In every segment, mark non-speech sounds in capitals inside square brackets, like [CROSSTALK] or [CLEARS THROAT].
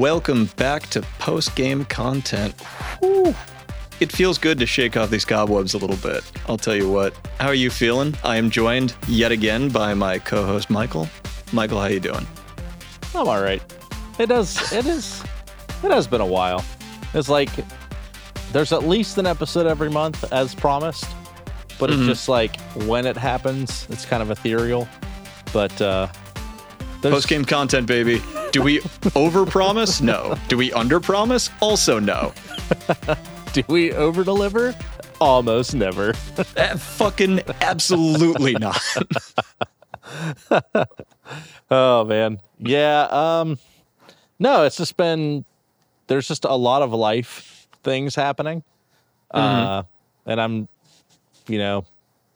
Welcome back to post game content. Whew. It feels good to shake off these cobwebs a little bit. I'll tell you what. How are you feeling? I am joined yet again by my co-host Michael. Michael, how you doing? I'm all right. It does. It is. It has been a while. It's like there's at least an episode every month, as promised. But Mhm. it's just like when it happens, it's kind of ethereal. But uh, Post game content, baby. Do we overpromise? No. Do we underpromise? Also no. [LAUGHS] do we over deliver? Almost never. Eh, fucking absolutely not. [LAUGHS] Oh man. Yeah, um no, it's just been there's just a lot of life things happening. Uh and I'm you know,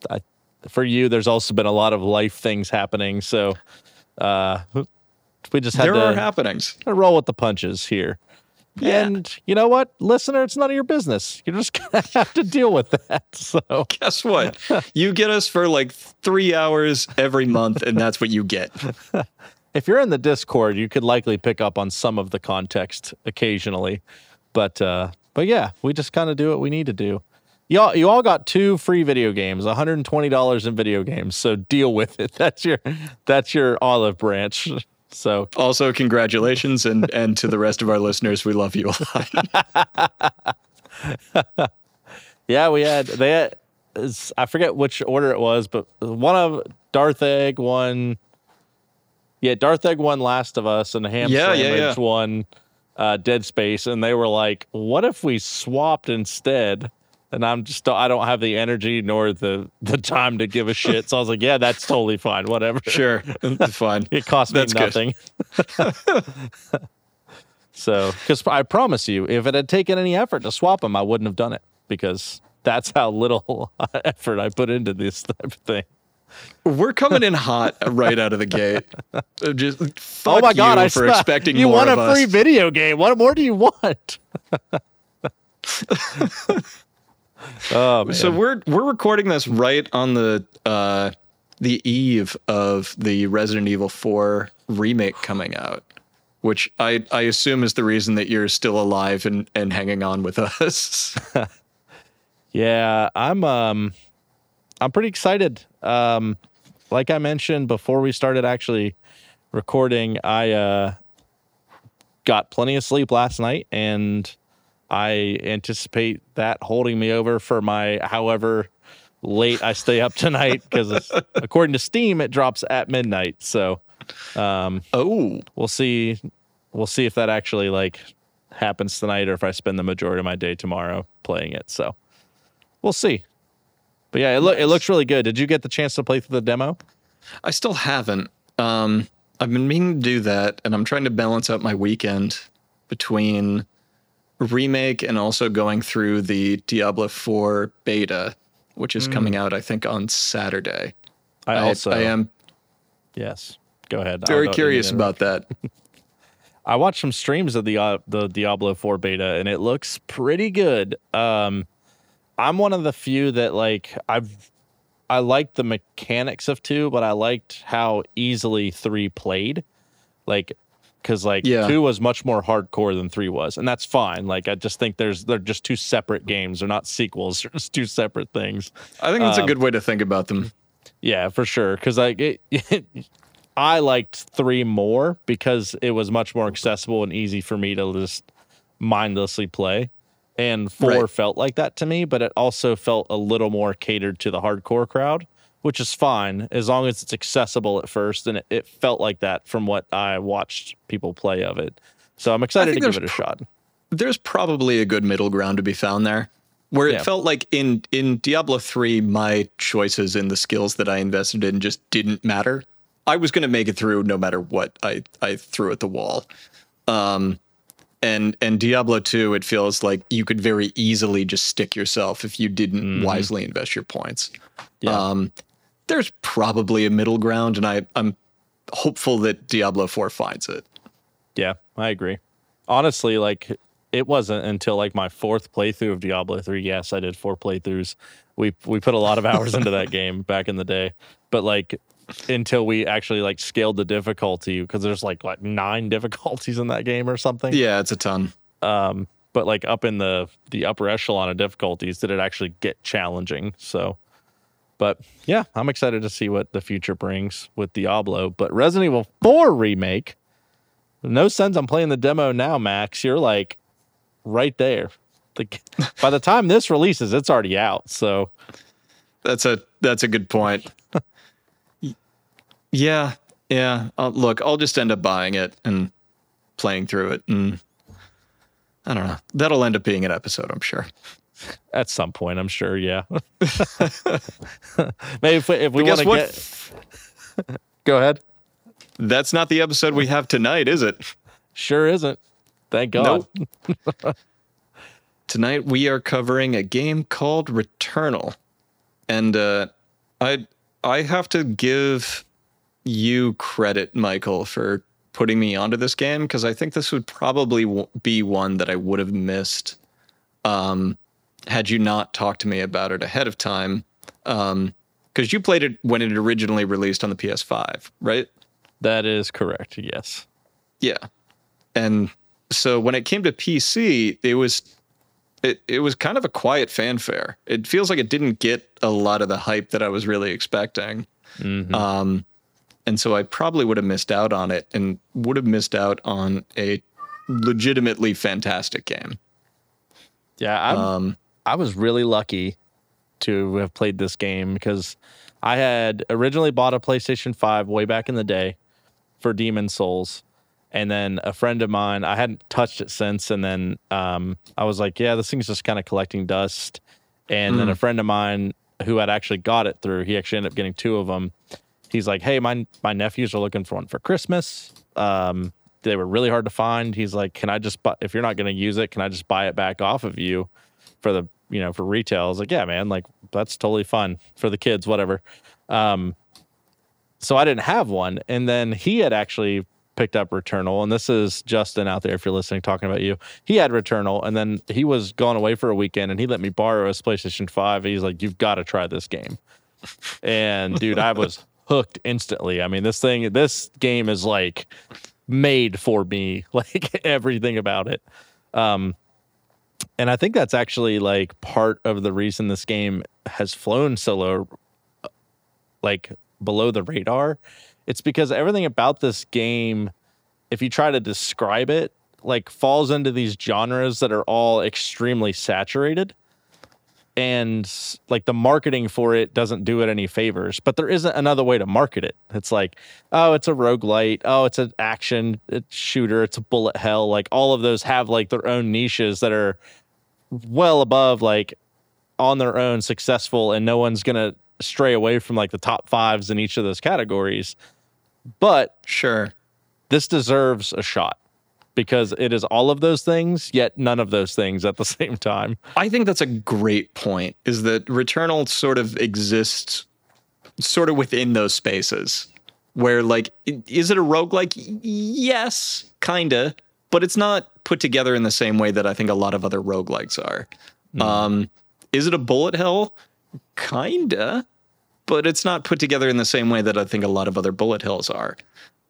I, for you there's also been a lot of life things happening, so uh we just had there to are happenings. roll with the punches here. Yeah. And you know what, listener, it's none of your business. You're just [LAUGHS] gonna have to deal with that. [LAUGHS] So Guess what? You get us for like three hours every month, and that's what you get. [LAUGHS] if you're in the Discord, you could likely pick up on some of the context occasionally. But uh but yeah, we just kind of do what we need to do. Y'all you all got two free video games, $120 in video games. So deal with it. That's your that's your olive branch. So Also, congratulations, and [LAUGHS] and to the rest of our listeners, we love you a lot. [LAUGHS] yeah, we had they had I forget which order it was, but one of Darth Egg won Yeah, Darth Egg won Last of Us and Ham Yeah, yeah, Sandwich yeah. won uh, Dead Space, and they were like, "What if we swapped instead?" And I'm just I don't have the energy nor the the time to give a shit. So I was like, "Yeah, that's totally fine. Whatever." Sure, [LAUGHS] it's fine. [LAUGHS] It cost me That's nothing. [LAUGHS] so, because I promise you, if it had taken any effort to swap them, I wouldn't have done it because that's how little effort I put into this type of thing. We're coming in hot right out of the gate. Uh, Just fuck oh my god! you I for expecting you want a free us. video game. What more do you want? Oh [LAUGHS] man! So we're we're recording this right on the uh, the eve of the Resident Evil 4 remake coming out, which I I assume is the reason that you're still alive and and hanging on with us. [LAUGHS] Yeah, I'm um I'm pretty excited. Um like I mentioned before we started actually recording, I uh got plenty of sleep last night and I anticipate that holding me over for my however late I stay up tonight because [LAUGHS] according to Steam it drops at midnight. So um oh, we'll see we'll see if that actually like happens tonight or if I spend the majority of my day tomorrow playing it. So we'll see. But yeah, it, loo- it looks really good. Did you get the chance to play through the demo? I still haven't. Um, I've been meaning to do that, and I'm trying to balance out my weekend between remake and also going through the Diablo 4 beta, which is coming out, I think, on Saturday. I, also I am yes. Go ahead. Very curious about that. [LAUGHS] I watched some streams of the uh, the Diablo 4 beta and it looks pretty good. Um I'm one of the few that like I've I liked the mechanics of 2, but I liked how easily 3 played. Like cuz like Yeah. 2 was much more hardcore than 3 was, and that's fine. Like I just think there's they're just two separate games. They're not sequels. [LAUGHS] They're just two separate things. I think that's a Um, good way to think about them. Yeah, for sure. Because like it, [LAUGHS] I liked three more because it was much more accessible and easy for me to just mindlessly play. And four Right. felt like that to me, but it also felt a little more catered to the hardcore crowd, which is fine as long as it's accessible at first. And it, it felt like that from what I watched people play of it. So I'm excited to give it a shot. There's probably a good middle ground to be found there. Where it Yeah. felt like in in Diablo 3 my choices and the skills that I invested in just didn't matter. I was going to make it through no matter what I I threw at the wall. Um and and Diablo 2 it feels like you could very easily just stick yourself if you didn't wisely invest your points. Yeah. Um there's probably a middle ground and I I'm hopeful that Diablo 4 finds it. Yeah, I agree. Honestly, like it wasn't until like my fourth playthrough of Diablo 3. Yes, I did four playthroughs. We we put a lot of hours into that game [LAUGHS] back in the day. But like until we actually like scaled the difficulty because there's like like nine [LAUGHS] difficulties in that game or something. Yeah, it's a ton. Um, but like up in the the upper echelon of difficulties, did it actually get challenging? So, but yeah, I'm excited to see what the future brings with Diablo. But Resident Evil 4 remake, no sense I'm playing the demo now, Max. You're like right there. Like [LAUGHS] by the time this releases, it's already out. So That's a that's a good point. [LAUGHS] Yeah, yeah. Uh, look, I'll just end up buying it and playing through it, and I don't know. That'll end up being an episode, I'm sure. At some point, I'm sure. Yeah. [LAUGHS] Maybe if we, if we want to get, [LAUGHS] go ahead. That's not the episode we have tonight, is it? Sure isn't. Thank God. Nope. Tonight we are covering a game called Returnal, and uh, I I have to give you credit, Michael, for putting me onto this game because I think this would probably w- be one that I would have missed um, had you not talked to me about it ahead of time. Because you played it when it originally released on the PS5, right? That is correct. Yes. Yeah. And so when it came to PC, it was it, it was kind of a quiet fanfare. It feels like it didn't get a lot of the hype that I was really expecting. Um, and so I probably would have missed out on it and would have missed out on a legitimately fantastic game. Yeah. I'm, Um, I was really lucky to have played this game because I had originally bought a PlayStation 5 way back in the day for Demon's Souls. And then a friend of mine, I hadn't touched it since. And then um, I was like, yeah, this thing's just kind of collecting dust. And then a friend of mine who had actually got it through, he actually ended up getting two of them. He's like, hey, my, my nephews are looking for one for Christmas. Um, they were really hard to find. He's like, can I just, buy, if you're not going to use it, can I just buy it back off of you for the, you know, for retail? I was like, yeah, man, like that's totally fun for the kids, whatever. Um, so I didn't have one. And then he had actually picked up Returnal. And this is Justin out there, if you're listening, talking about you. He had Returnal and then he was gone away for a weekend and he let me borrow his PlayStation 5. He's like, You've got to try this game. And dude, I was [LAUGHS] hooked instantly. I mean, this thing, this game is like made for me, [LAUGHS] like everything about it. Um, and I think that's actually like part of the reason this game has flown so low, uh, like below the radar. It's because everything about this game, if you try to describe it, like falls into these genres that are all extremely saturated. And like the marketing for it doesn't do it any favors, but there isn't another way to market it. It's like, oh, it's a roguelite. Oh, it's an action shooter. It's a bullet hell. Like all of those have like their own niches that are well above like on their own successful and no one's going to stray away from like the top fives in each of those categories. But sure. this deserves a shot because it is all of those things, yet none of those things at the [LAUGHS] same time. I think that's a great point. Is that Returnal sort of exists sort of within those spaces where like is it a roguelike? Y- Yes, kinda, but it's not put together in the same way that I think a lot of other roguelikes are. Um is it a bullet hell? Kinda, but it's not put together in the same way that I think a lot of other bullet hells are.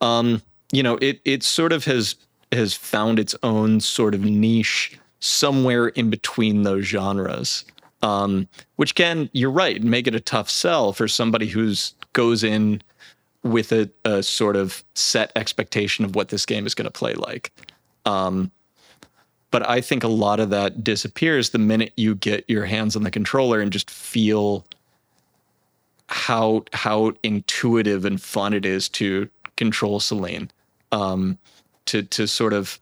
Um, you know, it it sort of has has found its own sort of niche somewhere in between those genres. Um, which can, you're right, make it a tough sell for somebody who's goes in with a, a sort of set expectation of what this game is going to play like. Um, but I think a lot of that disappears the minute you get your hands on the controller and just feel how how intuitive and fun it is to control Celine. Um, to to sort of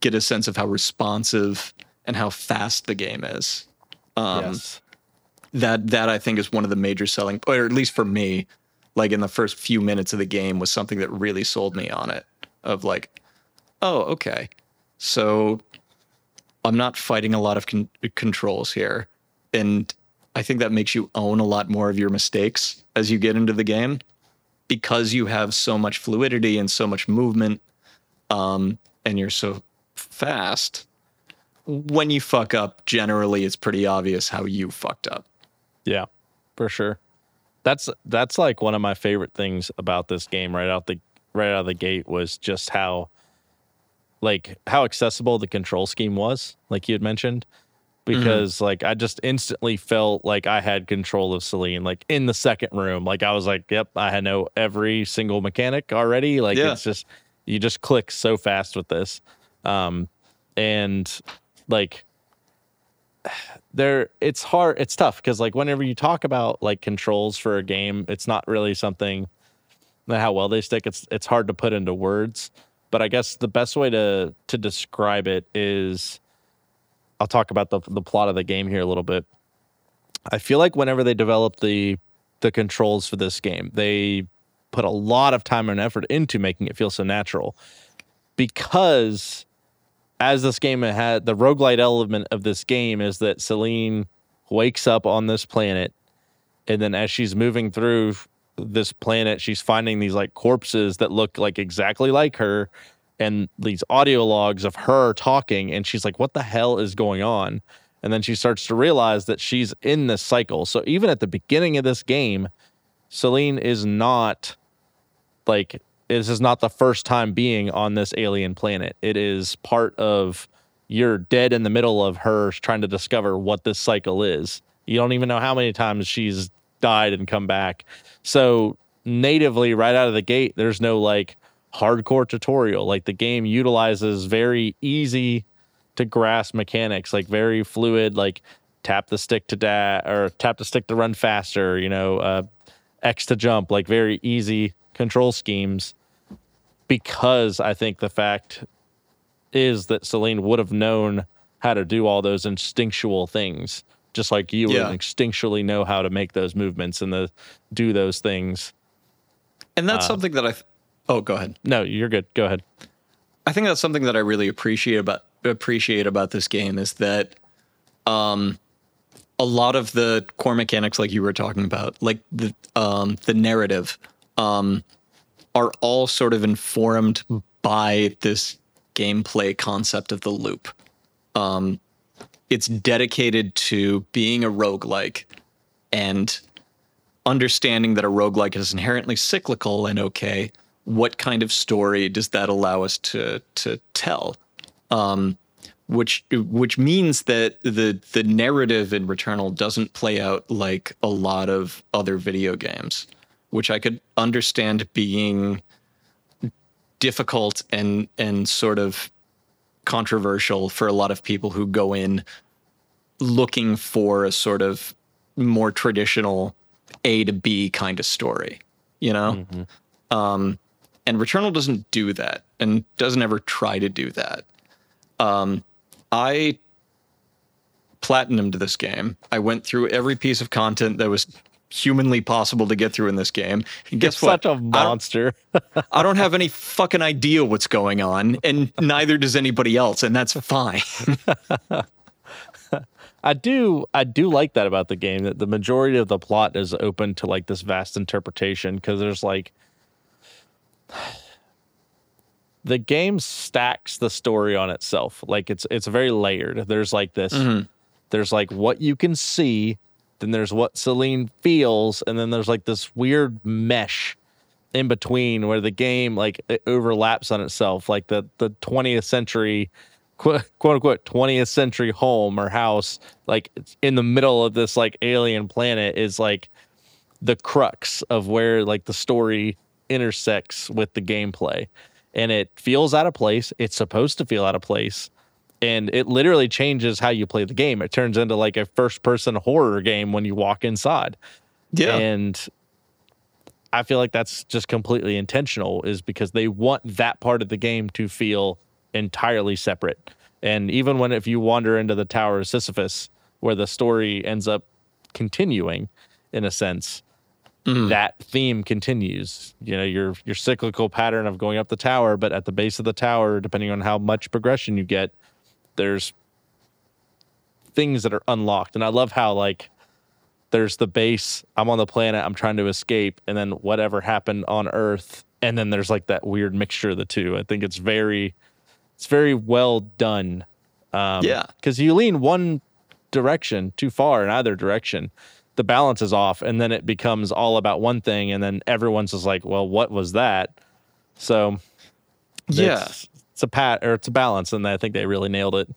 get a sense of how responsive and how fast the game is. Um, yes. that that I think is one of the major selling, or at least for me, like in the first few minutes of the game was something that really sold me on it. Of like, oh, okay, so I'm not fighting a lot of con- controls here, and I think that makes you own a lot more of your mistakes as you get into the game because you have so much fluidity and so much movement, um, and you're so fast. When you fuck up, generally it's pretty obvious how you fucked up. Yeah, for sure. That's that's like one of my favorite things about this game right out the right out of the gate was just how like how accessible the control scheme was, like you had mentioned. Because mm-hmm. like I just instantly felt like I had control of Celine, like in the second room. Like I was like, Yep, I know every single mechanic already. Like yeah. it's just you just click so fast with this. Um and like there it's hard it's tough because like whenever you talk about like controls for a game it's not really something how well they stick. It's it's hard to put into words. But i guess the best way to to describe it is i'll talk about the the plot of the game here a little bit. I feel like whenever they develop the the controls for this game they put a lot of time and effort into making it feel so natural because as this game had the roguelite element of this game is that Celine wakes up on this planet and then as she's moving through this planet she's finding these like corpses that look like exactly like her and these audio logs of her talking and she's like what the hell is going on? And then she starts to realize that she's in this cycle. So even at the beginning of this game Celine is not like this is not the first time being on this alien planet. It is part of you're dead in the middle of her trying to discover what this cycle is. You don't even know how many times she's died and come back. So natively right out of the gate, there's no like hardcore tutorial. Like the game utilizes very easy to grasp mechanics, like very fluid, like tap the stick to da or tap the stick to run faster, you know, uh, X to jump, like very easy control schemes because I think the fact is that Celine would have known how to do all those instinctual things, just like you yeah. would instinctually know how to make those movements and the do those things. And that's uh, something that I. Th- oh, go ahead. No, you're good. Go ahead. I think that's something that I really appreciate about appreciate about this game is that, um, a lot of the core mechanics, like you were talking about, like the um the narrative, um, are all sort of informed by this gameplay concept of the loop. Um, it's dedicated to being a roguelike and understanding that a roguelike is inherently cyclical and okay. What kind of story does that allow us to to tell? Um, which which means that the the narrative in Returnal doesn't play out like a lot of other video games which I could understand being difficult and and sort of controversial for a lot of people who go in looking for a sort of more traditional A to B kind of story, you know? Mm-hmm. Um, and Returnal doesn't do that and doesn't ever try to do that. Um, I platinumed this game. I went through every piece of content that was humanly possible to get through in this game. And guess You're what? Such a monster. I don't, [LAUGHS] I don't have any fucking idea what's going on, and neither does anybody else, and that's fine. [LAUGHS] I do I do like that about the game that the majority of the plot is open to like this vast interpretation because there's like [SIGHS] the game stacks the story on itself. Like it's it's very layered. There's like this mm-hmm. there's like what you can see then there's what Celine feels, and then there's like this weird mesh in between where the game like overlaps on itself, like the the 20th century quote unquote 20th century home or house, like in the middle of this like alien planet is like the crux of where like the story intersects with the gameplay. And it feels out of place. It's supposed to feel out of place and it literally changes how you play the game. It turns into like a first person horror game when you walk inside. Yeah. And I feel like that's just completely intentional is because they want that part of the game to feel entirely separate. And even when if you wander into the Tower of Sisyphus where the story ends up continuing in a sense, mm. that theme continues. You know, your your cyclical pattern of going up the tower, but at the base of the tower, depending on how much progression you get, there's things that are unlocked. And I love how like there's the base, I'm on the planet, I'm trying to escape, and then whatever happened on Earth, and then there's like that weird mixture of the two. I think it's very it's very well done. Um, yeah. Because you lean one direction too far in either direction. the balance is off and then it becomes all about one thing and then everyone's just like well what was that so Yeah. it's, it's a pat or it's a balance and i think they really nailed it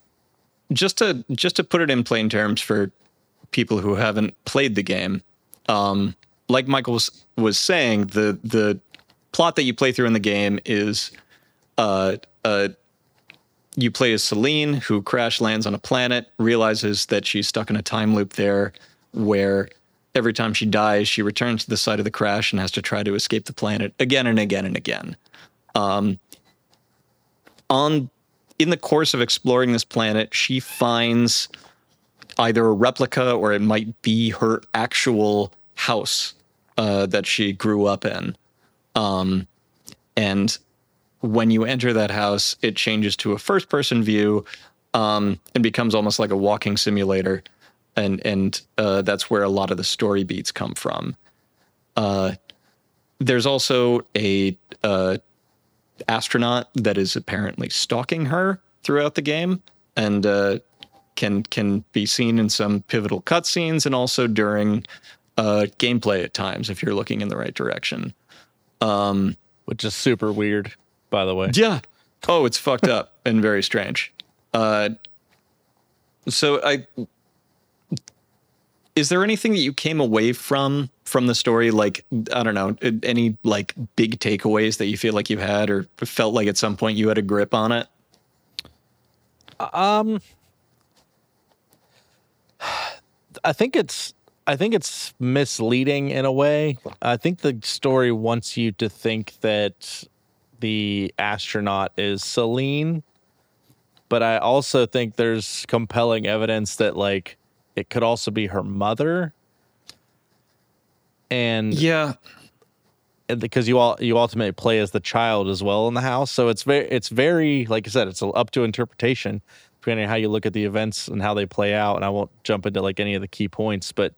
just to just to put it in plain terms for people who haven't played the game, um, like Michael was, was saying, the the plot that you play through in the game is uh, uh, you play as Celine, who crash lands on a planet, realizes that she's stuck in a time loop there, where every time she dies, she returns to the site of the crash and has to try to escape the planet again and again and again. Um, on in the course of exploring this planet, she finds either a replica or it might be her actual house uh, that she grew up in. Um, and when you enter that house, it changes to a first person view um, and becomes almost like a walking simulator. And, and uh, that's where a lot of the story beats come from. Uh, there's also a uh, astronaut that is apparently stalking her throughout the game and uh, can can be seen in some pivotal cutscenes and also during uh, gameplay at times if you're looking in the right direction. which is super weird by the way Yeah. Oh, it's fucked up [LAUGHS] and very strange. Uh, so I is there anything that you came away from from the story like I don't know any like big takeaways that you feel like you had or felt like at some point you had a grip on it? Um, I think it's I think it's misleading in a way. I think the story wants you to think that the astronaut is Celine, but I also think there's compelling evidence that like it could also be her mother. And Yeah. and because you all you ultimately play as the child as well in the house. So it's very it's very like i said it's up to interpretation depending on how you look at the events and how they play out. And i won't jump into like any of the key points but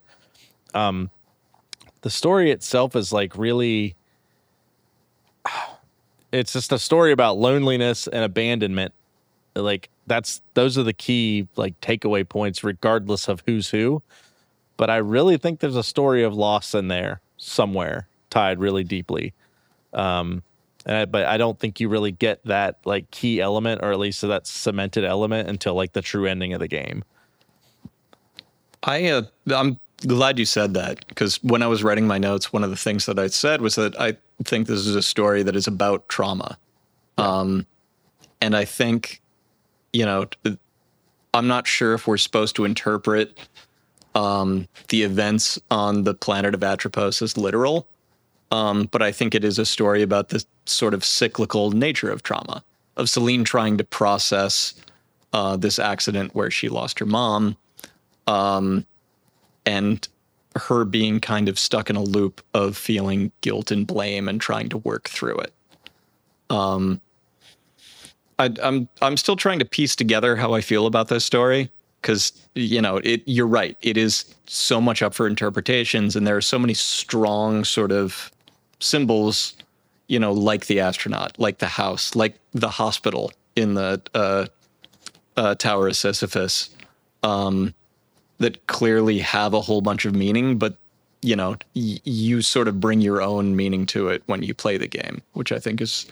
um the story itself is like really [SIGHS] it's just a story about loneliness and abandonment. Like that's those are the key like takeaway points regardless of who's who but I really think there's a story of loss in there somewhere tied really deeply. Um, and I- but I don't think you really get that like key element or at least that cemented element until like the true ending of the game. I uh, I'm glad you said that because when I was writing my notes, one of the things that I said was that I think this is a story that is about trauma, um, and I think, you know, I'm not sure if we're supposed to interpret um, the events on the planet of Atropos as literal, um, but I think it is a story about the sort of cyclical nature of trauma of Celine trying to process uh, this accident where she lost her mom and her being kind of stuck in a loop of feeling guilt and blame and trying to work through it. Um, I, I'm I'm still trying to piece together how I feel about this story because you know it. You're right. It is so much up for interpretations, and there are so many strong sort of symbols. You know, like the astronaut, like the house, like the hospital in the uh, uh, Tower of Sisyphus that clearly have a whole bunch of meaning, but you know, y- you sort of bring your own meaning to it when you play the game, which I think is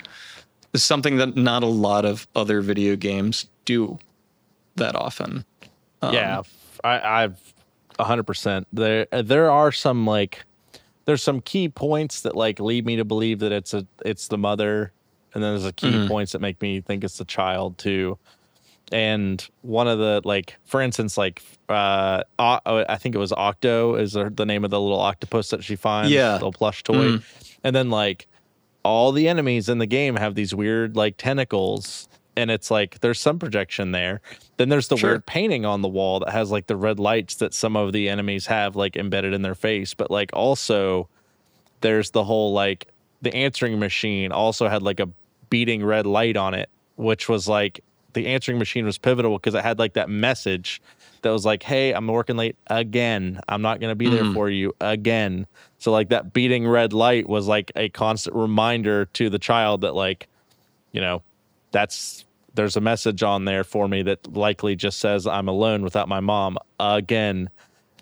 is something that not a lot of other video games do that often. Yeah, um, I, I've a hundred percent. There, uh, there are some like, there's some key points that like lead me to believe that it's a, it's the mother, and then there's a key mm-hmm. points that make me think it's the child too. And one of the like, for instance, like, uh, O- oh, I think it was Octo is the the name of the little octopus that she finds, Yeah. little plush toy, mm-hmm. and then like all the enemies in the game have these weird like tentacles and it's like there's some projection there. Then there's the Sure. weird painting on the wall that has like the red lights that some of the enemies have like embedded in their face. But like also there's the whole like the answering machine also had like a beating red light on it which was like the answering machine was pivotal because it had like that message that was like hey i'm working late again. I'm not going to be there mm. for you again. So like that beating red light was like a constant reminder to the child that like you know that's there's a message on there for me that likely just says i'm alone without my mom again.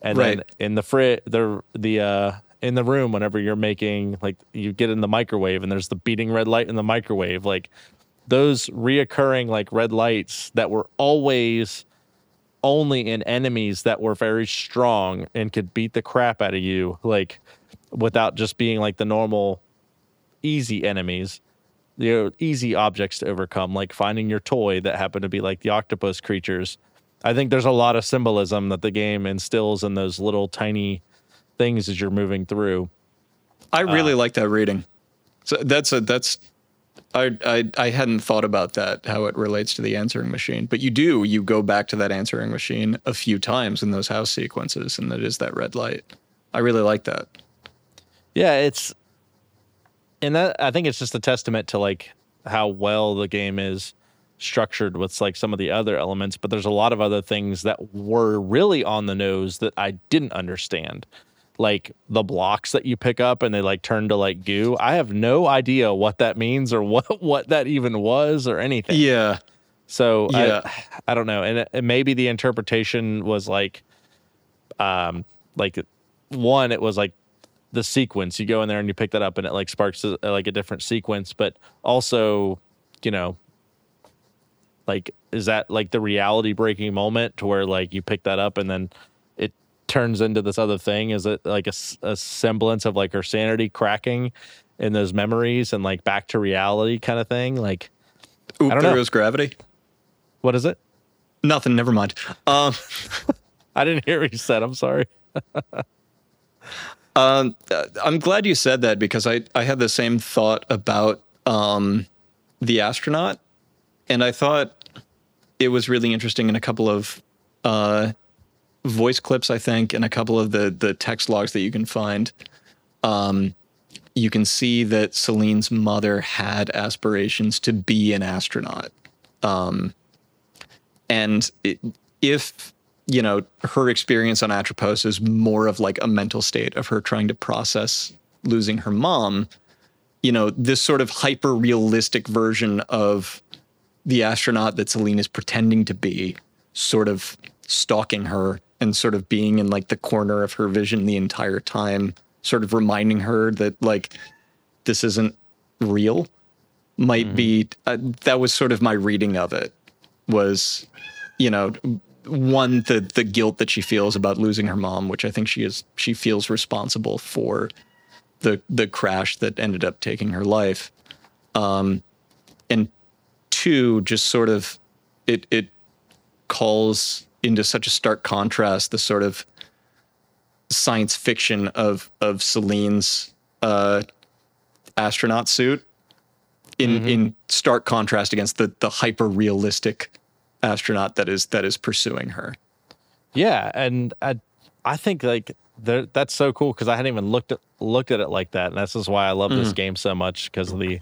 And then in the fri the the uh in the room whenever you're making like you get in the microwave and there's the beating red light in the microwave like those reoccurring like red lights that were always only in enemies that were very strong and could beat the crap out of you like without just being like the normal easy enemies you know easy objects to overcome like finding your toy that happened to be like the octopus creatures i think there's a lot of symbolism that the game instills in those little tiny things as you're moving through I really Uh, like that reading. So that's a that's I, I I hadn't thought about that how it relates to the answering machine, but you do you go back to that answering machine a few times in those house sequences, and that is that red light. I really like that. yeah it's and that i think it's just a testament to like how well the game is structured with like some of the other elements but there's a lot of other things that were really on the nose that i didn't understand like the blocks that you pick up and they like turn to like goo. I have no idea what that means or [LAUGHS] what what that even was or anything. Yeah, so Yeah. I, I don't know, and, and maybe the interpretation was like, um, like one, it was like the sequence. You go in there and you pick that up, and it like sparks a, like a different sequence. But also, you know, like is that like the reality breaking moment to where like you pick that up and then it turns into this other thing? Is it like a semblance of like her sanity cracking in those memories and like back to reality kind of thing? Like, Oop, don't there know. gravity. what is it? Nothing. Never mind. Um, [LAUGHS] I didn't hear what you said. I'm sorry. [LAUGHS] Um, uh, I'm glad you said that because I, I had the same thought about um, the astronaut, and I thought it was really interesting in a couple of uh, voice clips, I think, and a couple of the the text logs that you can find. Um, you can see that Celine's mother had aspirations to be an astronaut, um, and it, if you know, her experience on Atropos is more of like a mental state of her trying to process losing her mom. You know, this sort of hyper realistic version of the astronaut that Celine is pretending to be, sort of stalking her and sort of being in like the corner of her vision the entire time, sort of reminding her that like this isn't real might be uh, that was sort of my reading of it was you know one the the guilt that she feels about losing her mom which i think she is she feels responsible for the the crash that ended up taking her life. Um and two just sort of it it calls into such a stark contrast the sort of science fiction of of Celine's uh astronaut suit in in stark contrast against the the hyper realistic astronaut that is that is pursuing her. Yeah, and I I think like that's so cool because I hadn't even looked at looked at it like that, and this is why I love this Mm. game so much because of the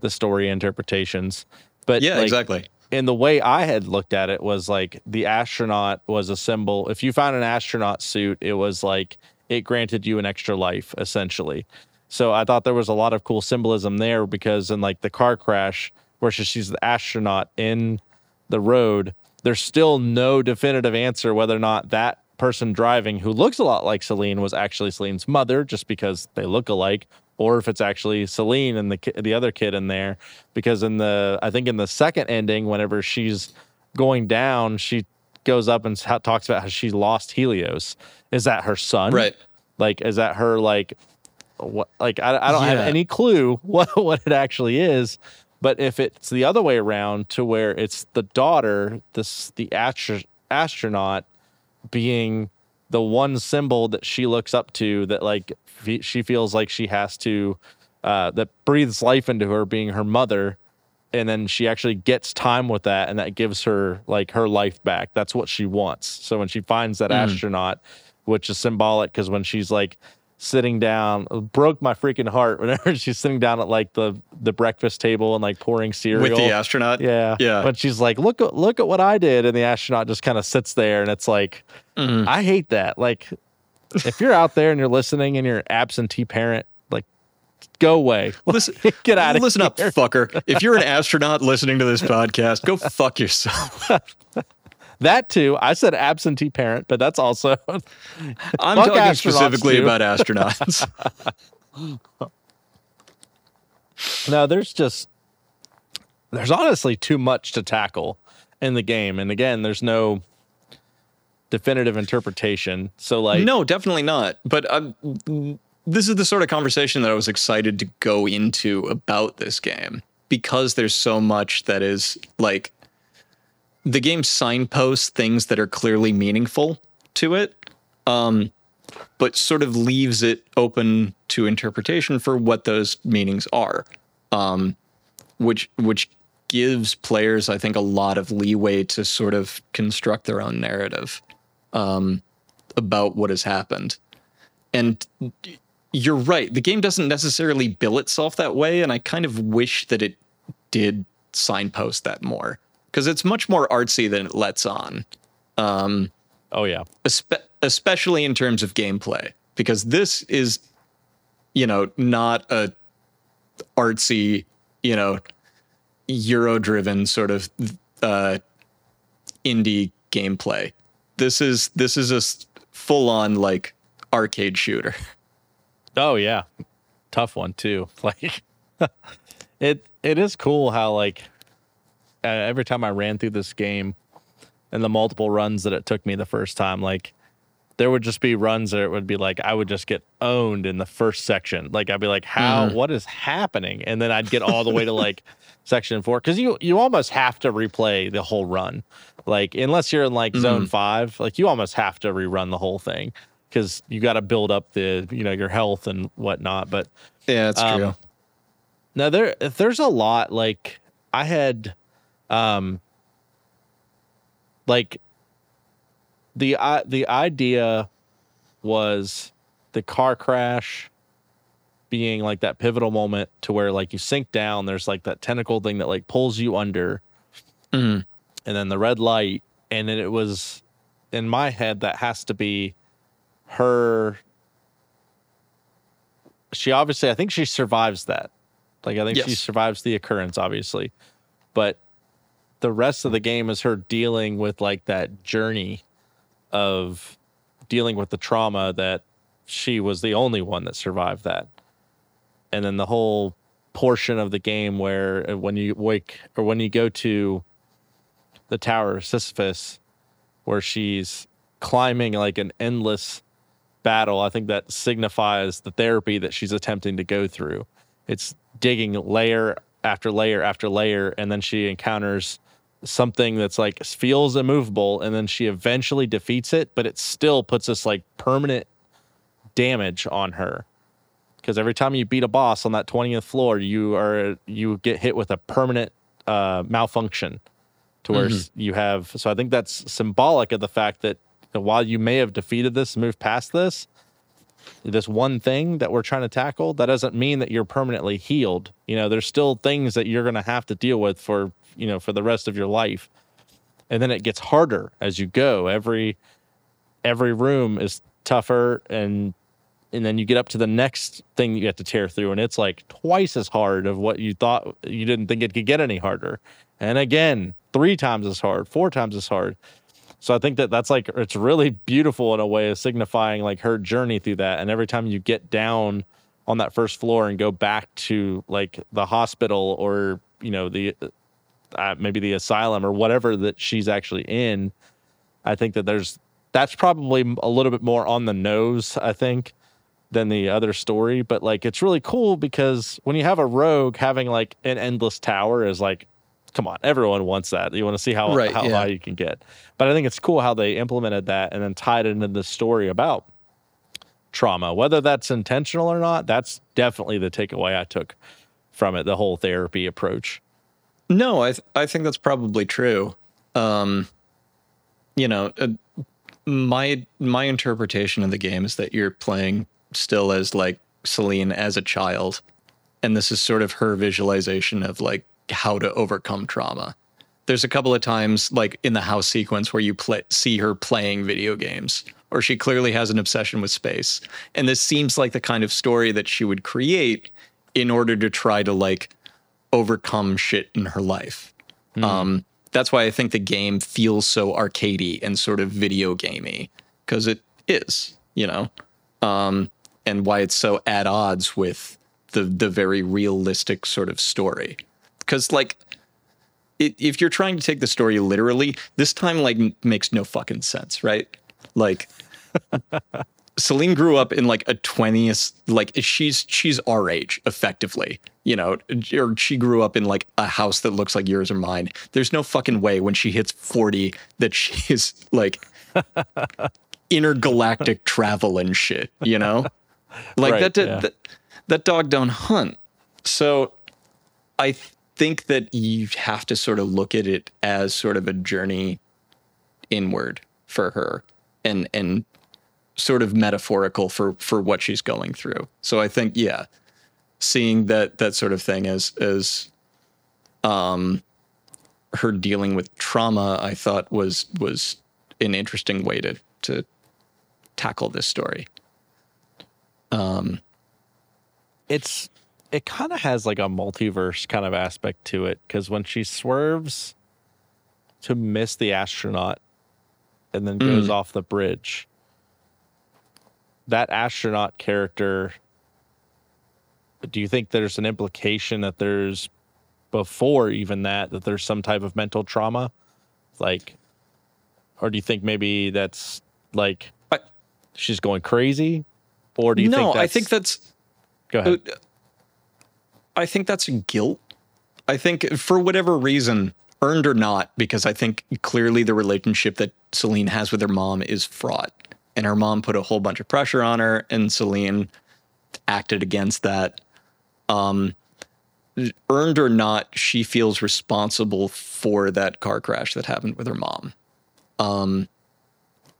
the story interpretations. But Yeah, like, exactly. And the way I had looked at it was like the astronaut was a symbol. If you found an astronaut suit, it was like it granted you an extra life, essentially. So I thought there was a lot of cool symbolism there because in like the car crash, where she- she's the astronaut in the road, there's still no definitive answer whether or not that person driving who looks a lot like Celine was actually Celine's mother, just because they look alike, or if it's actually Celine and the ki- the other kid in there. Because in the I think in the second ending, whenever she's going down, she goes up and talks about how she lost Helios. Is that her son? Right. Like, is that her like what? Like, I, I don't have any clue [LAUGHS] what what it actually is. But if it's the other way around, to where it's the daughter, this the astro- astronaut being the one symbol that she looks up to, that like fe- she feels like she has to, uh, that breathes life into her, being her mother, and then she actually gets time with that, and that gives her like her life back. That's what she wants. So when she finds that astronaut, which is symbolic, because when she's like sitting down, broke my freaking heart [LAUGHS] whenever she's sitting down at like the the breakfast table and like pouring cereal With the astronaut. yeah. Yeah. But she's like, look at look at what I did. And the astronaut just kind of sits there and it's like, Mhm. I hate that. Like, if you're out there and you're listening and you're absentee parent, like go away. [LAUGHS] Listen, Get out of here. listen up, fucker. If you're an [LAUGHS] astronaut listening to this podcast, go fuck yourself. That too. I said absentee parent, but that's also. [LAUGHS] I'm talking specifically about astronauts. [LAUGHS] no, there's just there's honestly too much to tackle in the game, and again, there's no definitive interpretation. So, like, no, definitely not. But um, this is the sort of conversation that I was excited to go into about this game because there's so much that is like the game signposts things that are clearly meaningful to it, um, but sort of leaves it open to interpretation for what those meanings are, um, which which gives players, I think, a lot of leeway to sort of construct their own narrative um, about what has happened. And you're right. The game doesn't necessarily bill itself that way, and I kind of wish that it did signpost that more because it's much more artsy than it lets on. Um, oh yeah, espe- especially in terms of gameplay, because this is, you know, not a artsy, you know, Euro-driven sort of uh, indie gameplay. This is this is a full-on like arcade shooter. [LAUGHS] Oh yeah, tough one too. [LAUGHS] Like [LAUGHS] it it is cool how like uh, every time I ran through this game and the multiple runs that it took me the first time, like there would just be runs that it would be like I would just get owned in the first section. Like I'd be like, "How? Mm. What is happening?" And then I'd get all the way to like [LAUGHS] section four because you you almost have to replay the whole run. Like unless you're in like mm. zone five, like you almost have to rerun the whole thing because you got to build up the you know your health and whatnot. But yeah, that's um, true. Now there there's a lot like I had um like the uh, the idea was the car crash being like that pivotal moment to where like you sink down there's like that tentacle thing that like pulls you under mm-hmm. and then the red light and then it was in my head that has to be her she obviously i think she survives that like I think yes. she survives the occurrence, obviously, but the rest of the game is her dealing with like that journey of dealing with the trauma that she was the only one that survived that, and then the whole portion of the game where uh, when you wake or when you go to the tower of Sisyphus, where she's climbing like an endless battle. I think that signifies the therapy that she's attempting to go through. It's digging layer after layer after layer, and then she encounters something that's like feels immovable, and then she eventually defeats it, but it still puts this like permanent damage on her. Because every time you beat a boss on that 20th floor, you are you get hit with a permanent uh, malfunction to where mm-hmm. you have. So I think that's symbolic of the fact that while you may have defeated this, moved past this, this one thing that we're trying to tackle, that doesn't mean that you're permanently healed. You know, there's still things that you're going to have to deal with for, you know, for the rest of your life. And then it gets harder as you go. Every every room is tougher and and then you get up to the next thing you have to tear through and it's like twice as hard of what you thought you didn't think it could get any harder. And again, three times as hard, four times as hard. So I think that that's like it's really beautiful in a way of signifying like her journey through that. And every time you get down on that first floor and go back to like the hospital or you know the uh, maybe the asylum or whatever that she's actually in, I think that there's that's probably a little bit more on the nose. I think than the other story, but like it's really cool because when you have a rogue having like an endless tower is like come on, everyone wants that. You want to see how right, how yeah. high you can get. But I think it's cool how they implemented that and then tied it into the story about trauma. Whether that's intentional or not, that's definitely the takeaway I took from it. The whole therapy approach. No, I th- I think that's probably true. Um, you know, uh, my my interpretation of the game is that you're playing still as like Celine as a child, and this is sort of her visualization of like how to overcome trauma. There's a couple of times, like in the house sequence, where you play, see her playing video games, or she clearly has an obsession with space. And this seems like the kind of story that she would create in order to try to like overcome shit in her life. Mm. Um, that's why I think the game feels so arcadey and sort of video gamey because it is, you know, um, and why it's so at odds with the the very realistic sort of story. Because like, it, if you're trying to take the story literally, this time like m- makes no fucking sense, right? Like. [LAUGHS] Selene grew up in like a 20th like she's she's our age effectively you know or she grew up in like a house that looks like yours or mine there's no fucking way when she hits 40 that [LAUGHS] she is like intergalactic travel and shit you know like Right, that, yeah. that that dog don't hunt so i think that you have to sort of look at it as sort of a journey inward for her and and sort of metaphorical for for what she's going through. So I think yeah, seeing that that sort of thing as as um her dealing with trauma, I thought was was an interesting way to to tackle this story. Um it's it kind of has like a multiverse kind of aspect to it because when she swerves to miss the astronaut and then mm. goes off the bridge that astronaut character do you think there's an implication that there's before even that that there's some type of mental trauma? Like or do you think maybe that's like I- she's going crazy? Or do you no, think that's, I think that's go ahead uh, I think that's guilt. I think for whatever reason, earned or not, because I think clearly the relationship that Selene has with her mom is fraught. And her mom put a whole bunch of pressure on her, and Selene acted against that. Um, earned or not, she feels responsible for that car crash that happened with her mom. Um,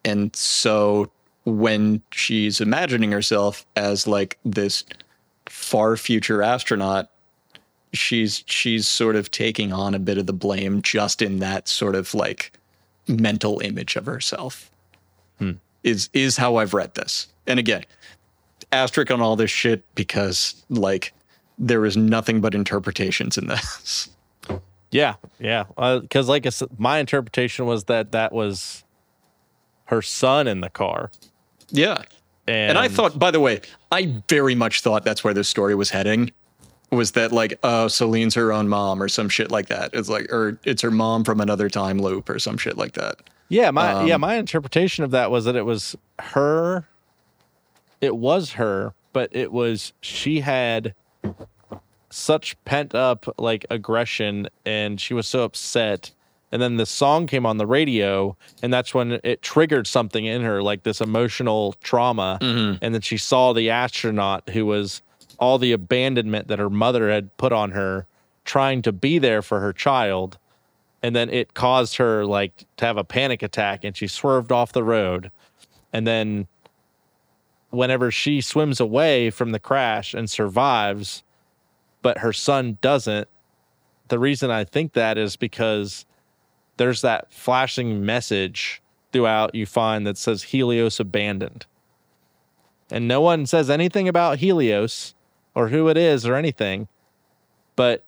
and so when she's imagining herself as like this far future astronaut she's she's sort of taking on a bit of the blame just in that sort of like mental image of herself. Hmm. Is is how i've read this. And again asterisk on all this shit because like there is nothing but interpretations in this. Yeah, yeah. Uh, because like I said, my interpretation was that that was her son in the car, yeah and, and i thought by the way i very much thought that's where this story was heading was that like oh selene's her own mom or some shit like that it's like or it's her mom from another time loop or some shit like that yeah, my um, yeah, my interpretation of that was that it was her. It was her, but it was she had such pent up like aggression, and she was so upset. And then the song came on the radio, and that's when it triggered something in her, like this emotional trauma. Mm-hmm. And then she saw the astronaut who was all the abandonment that her mother had put on her, trying to be there for her child. And then it caused her like to have a panic attack, and she swerved off the road. And then, whenever she swims away from the crash and survives, but her son doesn't, the reason I think that is because there's that flashing message throughout you find that says Helios abandoned. And no one says anything about Helios or who it is or anything. But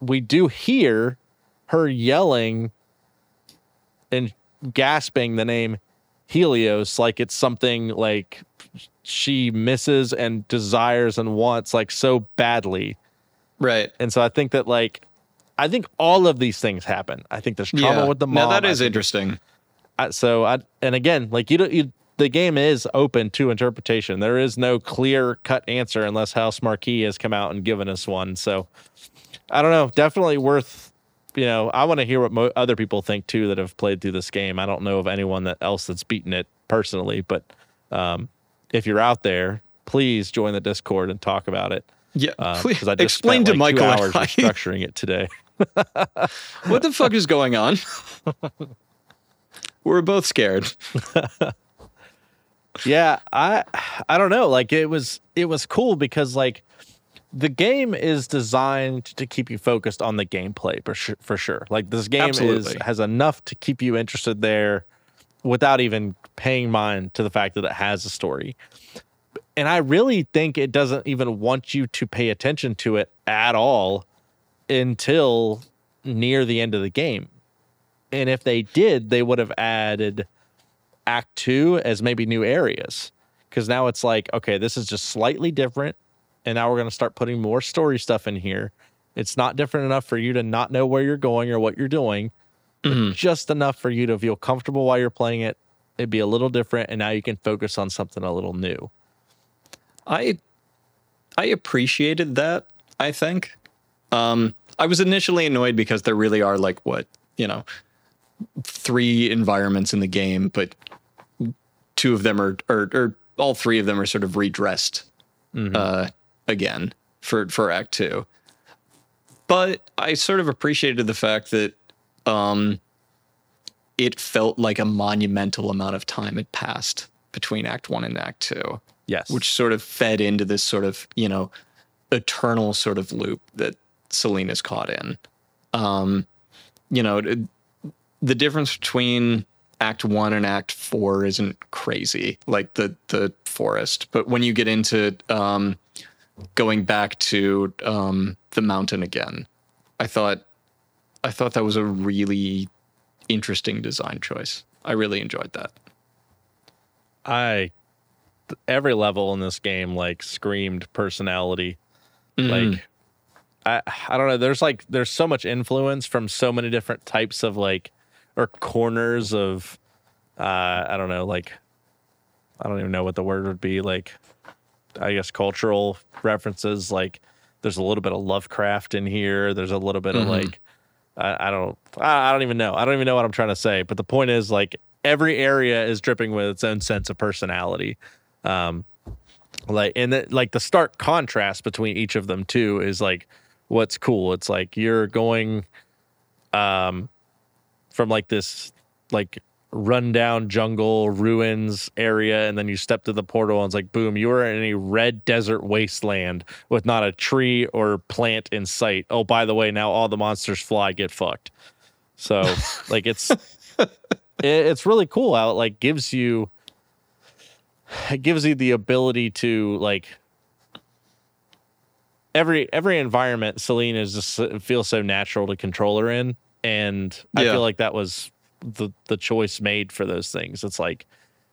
we do hear her yelling and gasping the name Helios like it's something like she misses and desires and wants like so badly. right And so I think that like I think all of these things happen. I think there's trauma with the mom. now that I interesting I, so I and again, like you don't you the game is open to interpretation. There is no clear cut answer unless Housemarque has come out and given us one. So I don't know. Definitely worth. You know, I want to hear what mo- other people think too that have played through this game. I don't know of anyone that else that's beaten it personally, but um, if you're out there, please join the Discord and talk about it. yeah Uh, please I explain spent, to like, two michael hours and [LAUGHS] I, restructuring it today. [LAUGHS] what the fuck is going on? [LAUGHS] We're both scared. [LAUGHS] Yeah i i don't know. Like it was it was cool because like the game is designed to keep you focused on the gameplay for sure, for sure. like this game is has enough to keep you interested there without even paying mind to the fact that it has a story. And i really think it doesn't even want you to pay attention to it at all until near the end of the game And if they did, they would have added Act Two as maybe new areas. Because now it's like, okay, this is just slightly different. And now we're going to start putting more story stuff in here. It's not different enough for you to not know where you're going or what you're doing, Mhm. just enough for you to feel comfortable while you're playing it. It'd be a little different. And now you can focus on something a little new. I I appreciated that, I think. Um I was initially annoyed because there really are like what, you know, three environments in the game, but two of them are or, or all three of them are sort of redressed uh again for for act 2. But I sort of appreciated the fact that um it felt like a monumental amount of time had passed between act 1 and act 2 Yes. which sort of fed into this sort of you know eternal sort of loop that Selena's caught in. Um, you know, the difference between Act One and Act Four isn't crazy, like the the forest. But when you get into um, going back to um, the mountain again, I thought I thought that was a really interesting design choice. I really enjoyed that. I every level in this game like screamed personality. Like I I don't know, there's like there's so much influence from so many different types of like or corners of uh I don't know, like I don't even know what the word would be, like I guess cultural references like there's a little bit of Lovecraft in here. There's a little bit of Mhm. like I, I don't I, I don't even know. I don't even know what I'm trying to say. But the point is like every area is dripping with its own sense of personality. Um like and the, like the stark contrast between each of them too is like what's cool. It's like you're going um from like this like rundown jungle ruins area and then you step to the portal and it's like boom you are in a red desert wasteland with not a tree or plant in sight oh by the way now all the monsters fly get fucked so [LAUGHS] like it's it, it's really cool how it like gives you it gives you the ability to like every every environment Selene is just uh, feels so natural to control her in and I Yeah. feel like that was the the choice made for those things. It's like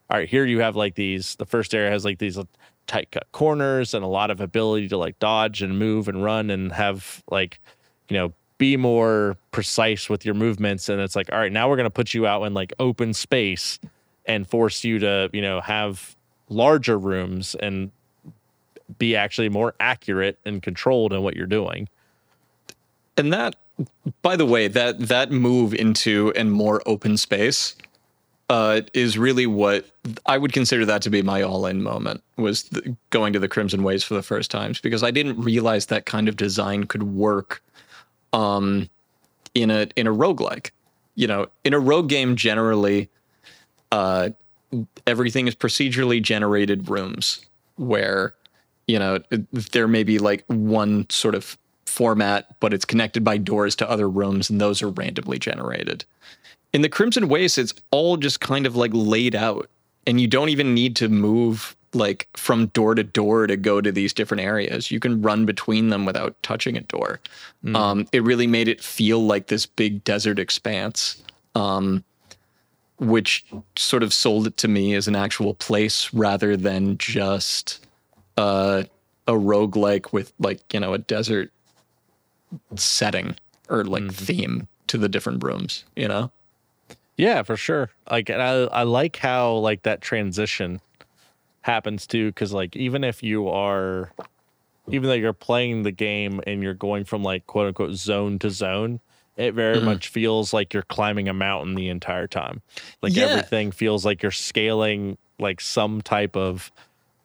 all right, here you have like these the first area has like these uh, tight cut corners and a lot of ability to like dodge and move and run and have like you know be more precise with your movements and it's like all right now we're going to put you out in like open space and force you to you know have larger rooms and be actually more accurate and controlled in what you're doing And that, by the way, that that move into and more open space uh, is really what I would consider that to be my all-in moment. Was the, going to the Crimson Waste for the first times because I didn't realize that kind of design could work um, in a in a roguelike. You know, in a rogue game, generally, uh, everything is procedurally generated rooms where you know there may be like one sort of format but it's connected by doors to other rooms and those are randomly generated. In the crimson waste it's all just kind of like laid out and you don't even need to move like from door to door to go to these different areas. You can run between them without touching a door. Um, it really made it feel like this big desert expanse um, which sort of sold it to me as an actual place rather than just uh, a roguelike with like, you know, a desert setting or like theme to the different rooms, you know? Yeah, for sure. Like, and I I like how like that transition happens too, because like even if you are, even though you're playing the game and you're going from like quote unquote zone to zone, it very Mhm. much feels like you're climbing a mountain the entire time. Like Yeah. everything feels like you're scaling like some type of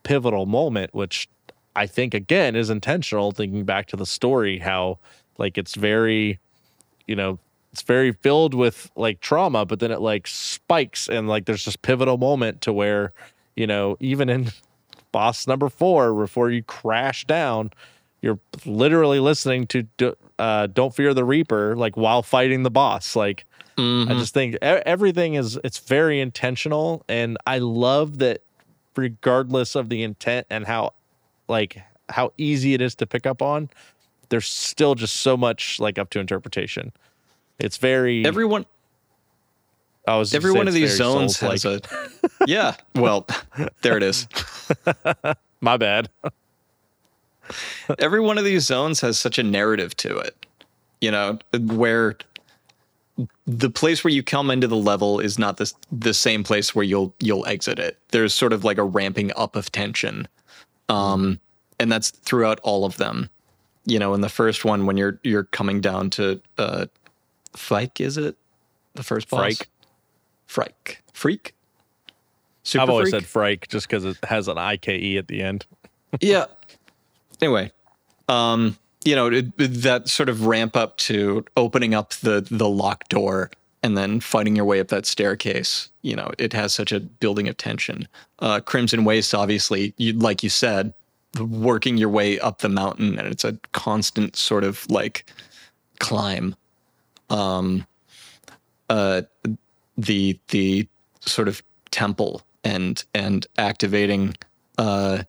pivotal moment, which I think again is intentional. Thinking back to the story, how like it's very, you know, it's very filled with like trauma, but then it like spikes and like there's this pivotal moment to where, you know, even in [LAUGHS] boss number four, before you crash down, you're literally listening to uh, "Don't Fear the Reaper" like while fighting the boss. Like I just think everything is it's very intentional, and I love that regardless of the intent and how like how easy it is to pick up on, there's still just so much like up to interpretation. It's very Everyone I was every one of these zones has a [LAUGHS] yeah. Well, there it is. [LAUGHS] my bad. every one of these zones has such a narrative to it. You know, where the place where you come into the level is not the the same place where you'll you'll exit it. There's sort of like a ramping up of tension, um, and that's throughout all of them. You know, in the first one, when you're you're coming down to uh, Fike, is it the first boss? Phrike. Phrike, freak. Super I've always Freak? said Phrike just because it has an IKE at the end. yeah. Anyway, um, you know it, that sort of ramp up to opening up the the locked door and then fighting your way up that staircase. You know, it has such a building of tension. Uh, Crimson Waste, obviously, you, like you said, working your way up the mountain, and it's a constant sort of like climb. Um, uh, the the sort of temple and and activating uh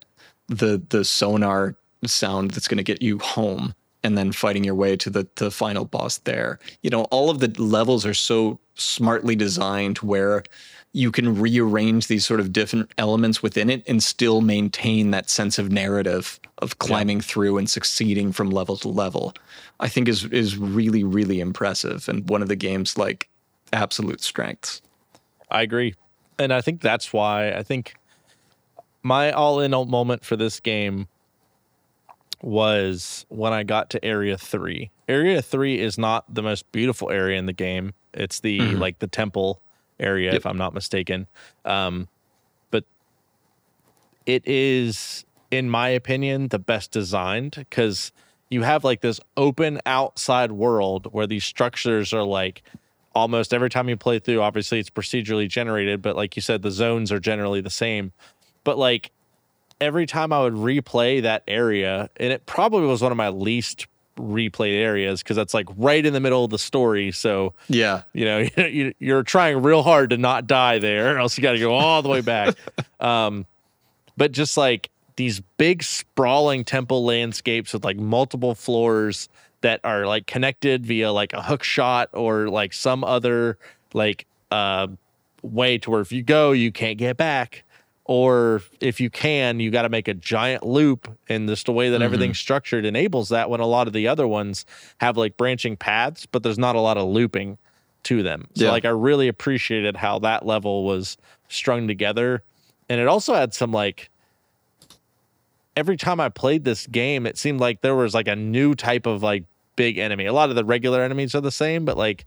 the the sonar sound that's going to get you home and then fighting your way to the the final boss there. You know all of the levels are so smartly designed where you can rearrange these sort of different elements within it and still maintain that sense of narrative of climbing through and succeeding from level to level i think is is really really impressive and one of the game's like absolute strengths. I agree. And I think that's why I think my all in moment for this game was when I got to area 3. Area 3 is not the most beautiful area in the game. It's the like the temple area if I'm not mistaken. Um but it is in my opinion the best designed cuz you have like this open outside world where these structures are like almost every time you play through obviously it's procedurally generated but like you said the zones are generally the same but like every time i would replay that area and it probably was one of my least replayed areas because that's like right in the middle of the story so yeah. you know [LAUGHS] you- you're trying real hard to not die there or else you got to go all the way back. [LAUGHS] Um but just like these big sprawling temple landscapes with like multiple floors that are like connected via like a hook shot or like some other like uh way to where if you go you can't get back or if you can you got to make a giant loop and just the way that mm-hmm. everything's structured enables that when a lot of the other ones have like branching paths but there's not a lot of looping to them so Yeah. like i really appreciated how that level was strung together and it also had some like every time I played this game, it seemed like there was like a new type of like big enemy. A lot of the regular enemies are the same, but like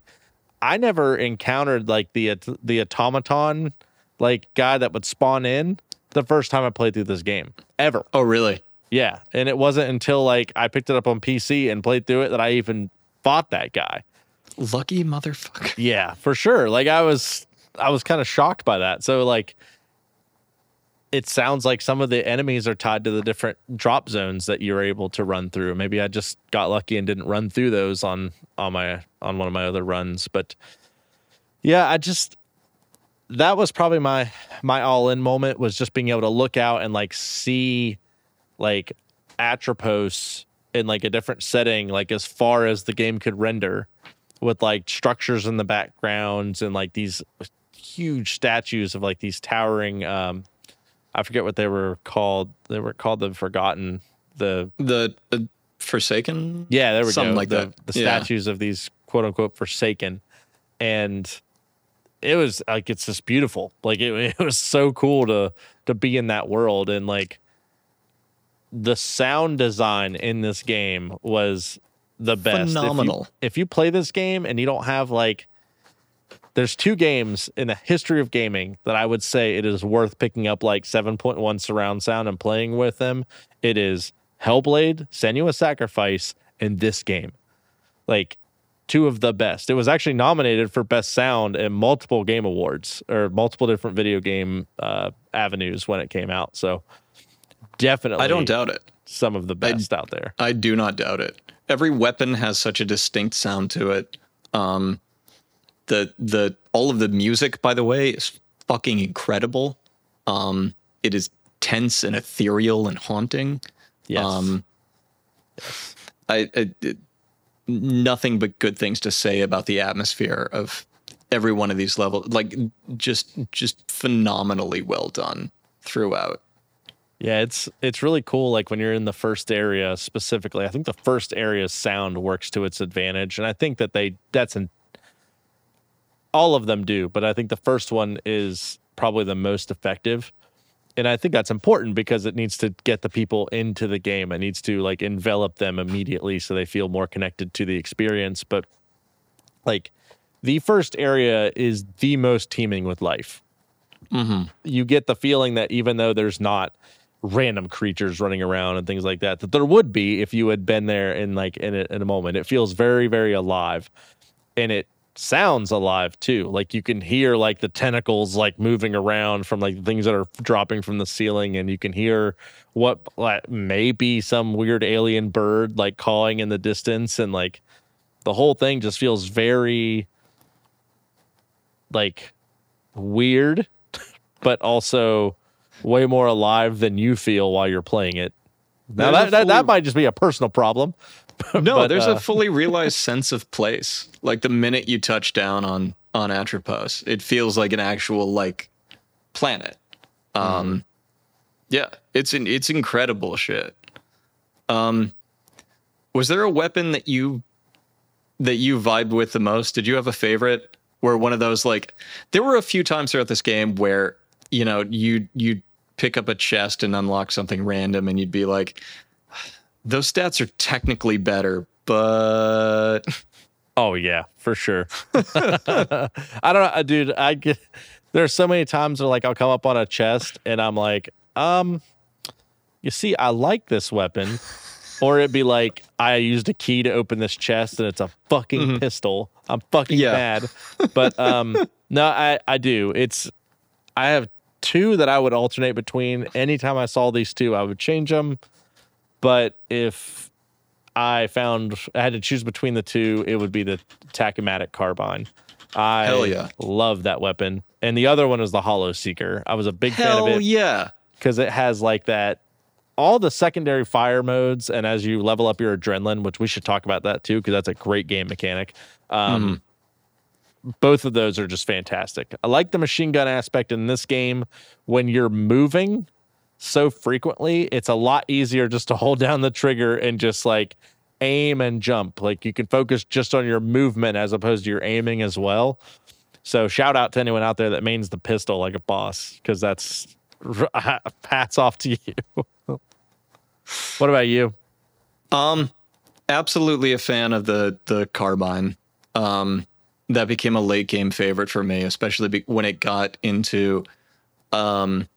I never encountered like the the automaton like guy that would spawn in the first time I played through this game ever. oh really Yeah, and it wasn't until like I picked it up on PC and played through it that I even fought that guy. lucky motherfucker [LAUGHS] Yeah, for sure. Like I was I was kind of shocked by that. So like it sounds like some of the enemies are tied to the different drop zones that you're able to run through. Maybe I just got lucky and didn't run through those on on my on one of my other runs, but yeah, I just that was probably my my all in moment was just being able to look out and like see like Atropos in like a different setting, like as far as the game could render with like structures in the backgrounds and like these huge statues of like these towering um I forget what they were called. They were called the Forgotten. The the uh, forsaken yeah, there we Something go. like the, that. The Yeah. statues of these quote unquote forsaken, and it was like it's just beautiful. Like it, [LAUGHS] it was so cool to to be in that world and like the sound design in this game was the best. If you- Phenomenal. if you play this game and you don't have like there's two games in the history of gaming that I would say it is worth picking up like 7.1 surround sound and playing with them. It is Hellblade, Senua's Sacrifice, and this game. Like two of the best. It was actually nominated for best sound in multiple game awards or multiple different video game uh, avenues when it came out. So definitely i don't doubt it some of the best out there. I do not doubt it. Every weapon has such a distinct sound to it. Um, the the all of the music, by the way, is fucking incredible. Um, it is tense and ethereal and haunting. Yes. Um, I, I it- nothing but good things to say about the atmosphere of every one of these levels like just just phenomenally well done throughout. Yeah, it's it's really cool. Like when you're in the first area specifically, I think the first area's sound works to its advantage, and I think that they that's an all of them do, but I think the first one is probably the most effective. And I think that's important because it needs to get the people into the game. It needs to like envelop them immediately so they feel more connected to the experience. But like the first area is the most teeming with life. Mm-hmm. You get the feeling that even though there's not random creatures running around and things like that, that there would be if you had been there in like in a, in a moment. It feels very, very alive. And it sounds alive too. Like you can hear like the tentacles like moving around from like things that are dropping from the ceiling, and you can hear what like maybe some weird alien bird like calling in the distance, and like the whole thing just feels very like weird, [LAUGHS] but also way more alive than you feel while you're playing it. Now that, that, that might just be a personal problem. [LAUGHS] No, but, there's uh, a fully [LAUGHS] realized sense of place. Like the minute you touch down on on Atropos, it feels like an actual like planet. Um yeah, it's an it's incredible shit. Um was there a weapon that you that you vibed with the most? Did you have a favorite? Where one of those like there were a few times throughout this game where, you know, you you pick up a chest and unlock something random and you'd be like those stats are technically better, but [LAUGHS] Oh yeah, for sure. [LAUGHS] I don't know, uh, dude. I get there's so many times where like I'll come up on a chest and I'm like, um, you see, I like this weapon, or it'd be like I used a key to open this chest and it's a fucking pistol. I'm fucking Yeah. mad. But um, [LAUGHS] no, I I do. It's I have two that I would alternate between. Anytime I saw these two, I would change them. But if I found I had to choose between the two, it would be the Tachomatic carbine. I Hell yeah. love that weapon. And the other one is the Hollow Seeker. I was a big fan of it Oh, yeah. because it has like that all the secondary fire modes and as you level up your adrenaline which we should talk about that too because that's a great game mechanic um, both of those are just fantastic i like the machine gun aspect in this game when you're moving so frequently it's a lot easier just to hold down the trigger and just like aim and jump like you can focus just on your movement as opposed to your aiming as well so shout out to anyone out there that mains the pistol like a boss because that's [LAUGHS] hats off to you. [LAUGHS] what about you? Um, absolutely a fan of the the carbine. Um, that became a late game favorite for me, especially be- when it got into, um,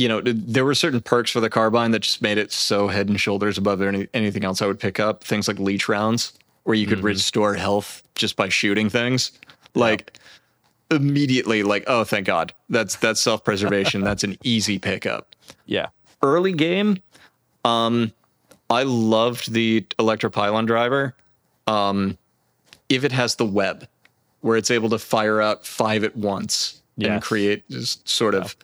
you know, there were certain perks for the carbine that just made it so head and shoulders above any, anything else I would pick up. Things like leech rounds, where you could restore health just by shooting things. Like immediately, like, oh, thank God, that's that's self preservation. [LAUGHS] that's an easy pickup Yeah. early game, um, I loved the Electropylon driver. Um, if it has the web, where it's able to fire out five at once Yes. and create just sort of,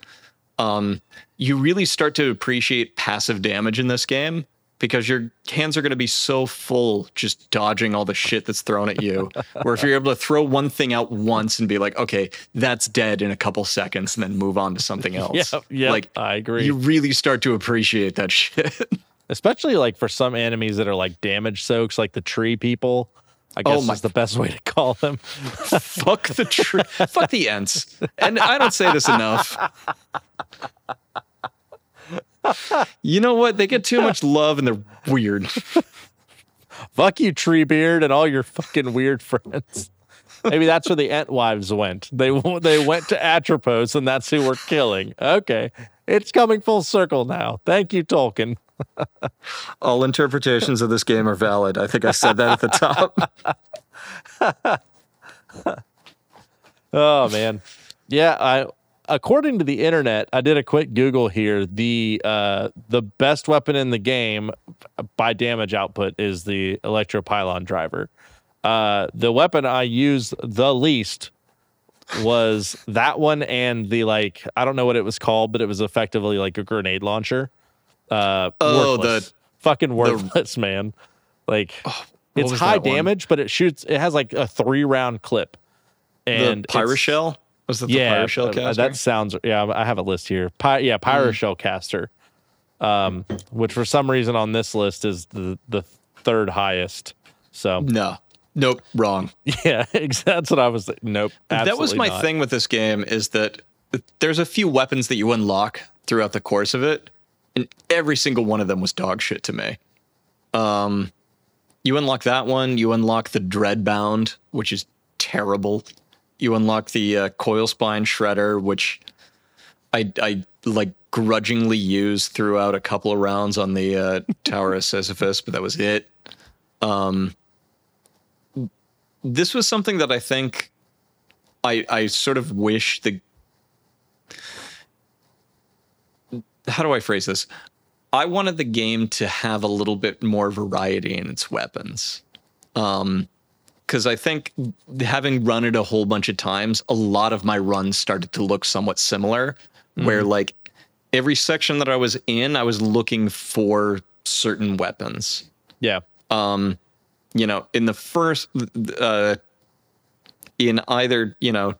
um, you really start to appreciate passive damage in this game because your hands are going to be so full just dodging all the shit that's thrown at you. [LAUGHS] Where if you're able to throw one thing out once and be like, okay, that's dead in a couple seconds, and then move on to something [LAUGHS] else. Yeah. Yeah. Like I agree. you really start to appreciate that [LAUGHS] shit. Especially like for some enemies that are like damage soaks, like the tree people. I guess Oh my- is the best way to call them. [LAUGHS] fuck the tree. fuck the ents. And I don't say this enough. You know what? They get too much love and they're weird. Fuck you, Treebeard, and all your fucking weird friends. Maybe that's where the Ent wives went. They they went to Atropos, and that's who we're killing. Okay, it's coming full circle now. Thank you, Tolkien. [LAUGHS] All interpretations of this game are valid. I think I said that at the top. [LAUGHS] Oh man, yeah. I according to the internet, I did a quick Google here. The uh, the best weapon in the game by damage output is the Electropylon driver. Uh, the weapon I used the least was that one and the like. I don't know what it was called, but it was effectively like a grenade launcher. Uh, Oh, worthless. fucking worthless, man. Like it's high that one? damage, but it shoots. It has like a three round clip and the Pyro Shell was that the yeah, Pyro Shell uh, caster? that sounds. Yeah, I have a list here. Py, yeah, Pyro Shell caster, um, which for some reason on this list is the the third highest. So no, nope, wrong. [LAUGHS] yeah, that's what I was. Nope. that was my not. thing with this game is that there's a few weapons that you unlock throughout the course of it, and every single one of them was dog shit to me. Um, you unlock that one. You unlock the Dreadbound, which is terrible. You unlock the uh, Coil Spine Shredder, which I I like grudgingly used throughout a couple of rounds on the uh, Tower of Sisyphus, but that was it. Um, this was something that I think I I sort of wish the how do I phrase this? I wanted the game to have a little bit more variety in its weapons. Um because I think having run it a whole bunch of times, a lot of my runs started to look somewhat similar, where like every section that I was in, I was looking for certain weapons Yeah. you know, in the first, uh, in either, you know,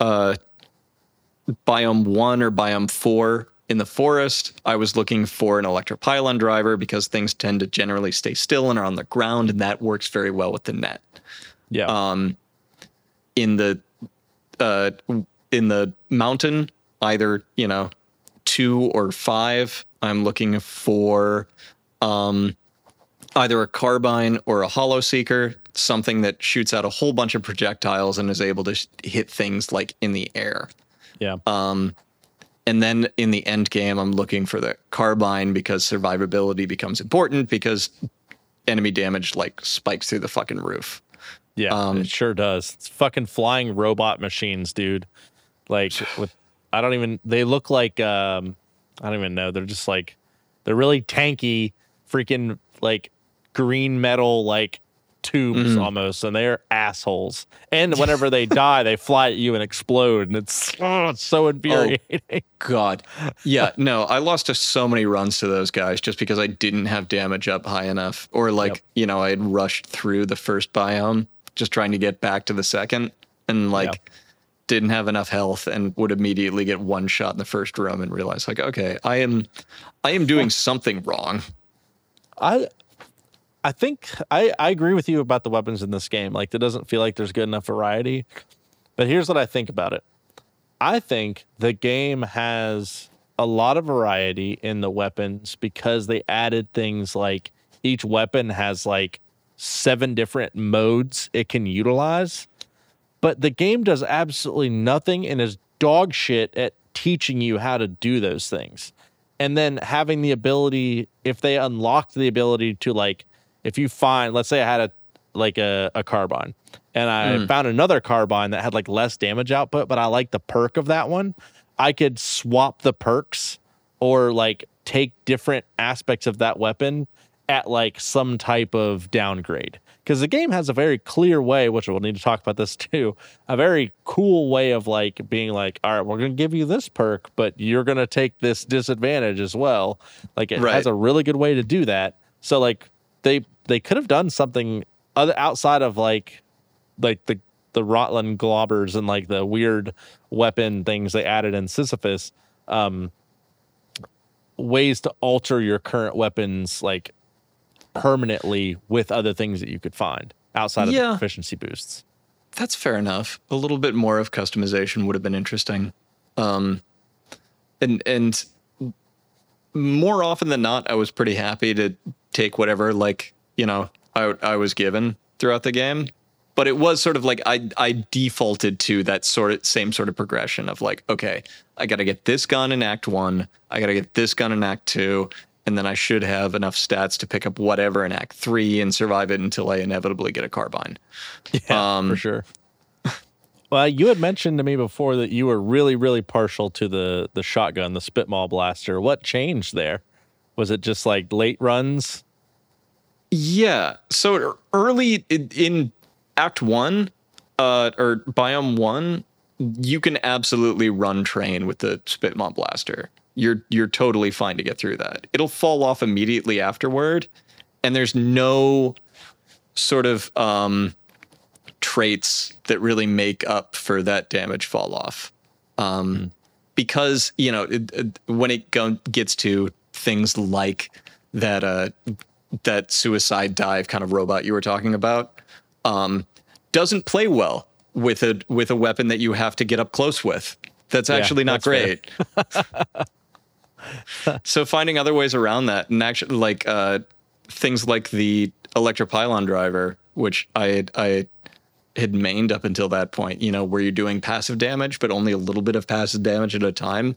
uh, biome one or biome four in the forest, I was looking for an electropylon driver because things tend to generally stay still and are on the ground, and that works very well with the net. Yeah. Um, in the, uh, in the mountain, either, you know, two or five, I'm looking for, um, either a carbine or a hollow seeker, something that shoots out a whole bunch of projectiles and is able to sh- hit things like in the air. yeah. Um, and then in the end game, I'm looking for the carbine because survivability becomes important because enemy damage like spikes through the fucking roof. Yeah, Um, it sure does. It's fucking flying robot machines, dude. Like with I don't even they look like um I don't even know. They're just like they're really tanky, freaking like green metal like tubes Mm-hmm. almost, and they're assholes. And whenever they die, they fly at you and explode, and it's [LAUGHS] oh, it's so infuriating. God. Yeah, [LAUGHS] no, I lost to so many runs to those guys just because I didn't have damage up high enough. Or like, Yep. you know, I had rushed through the first biome just trying to get back to the second and like Yep. didn't have enough health and would immediately get one shot in the first room and realize like, okay, I am I am doing something wrong. I I think I, I agree with you about the weapons in this game. Like it doesn't feel like there's good enough variety. But here's what I think about it. I think the game has a lot of variety in the weapons because they added things like each weapon has like seven different modes it can utilize. But the game does absolutely nothing and is dog shit at teaching you how to do those things. And then having the ability, if they unlocked the ability to like, if you find, let's say I had a like a, a carbine and I hmm. found another carbine that had like less damage output, but I like the perk of that one, I could swap the perks or like take different aspects of that weapon at like some type of downgrade. Because the game has a very clear way, which we'll need to talk about this [LAUGHS] too, a very cool way of like being like, all right, we're going to give you this perk, but you're going to take this disadvantage as well. Like it Right. has a really good way to do that. So like they they could have done something other outside of like like the the Rotgland Lobbers and like the weird weapon things they added in Sisyphus. Um, ways to alter your current weapons like permanently with other things that you could find outside of Yeah. the efficiency boosts. That's fair enough. A little bit more of customization would have been interesting. Um, and and more often than not, I was pretty happy to take whatever like you know I I was given throughout the game. But it was sort of like I I defaulted to that sort of same sort of progression of like okay I got to get this gun in Act One, I got to get this gun in Act Two, and then I should have enough stats to pick up whatever in Act Three and survive it until I inevitably get a carbine. [LAUGHS] Yeah, Um, for sure. Well, you had mentioned to me before that you were really, really partial to the the shotgun, the Spitmaw blaster. What changed there? Was it just like late runs? Yeah. So early in, in Act One, uh, or Biome One, you can absolutely run train with the Spitmaw Blaster. You're you're totally fine to get through that. It'll fall off immediately afterward, and there's no sort of um, traits that really make up for that damage fall off. Um, mm. Because you know it, it, when it go, gets to things like that uh, that suicide dive kind of robot you were talking about, um, doesn't play well with a with a weapon that you have to get up close with. That's actually yeah, not that's great. [LAUGHS] so finding other ways around that, and actually like uh, things like the electropylon driver, which I had, I had mained up until that point, you know, where you're doing passive damage, but only a little bit of passive damage at a time,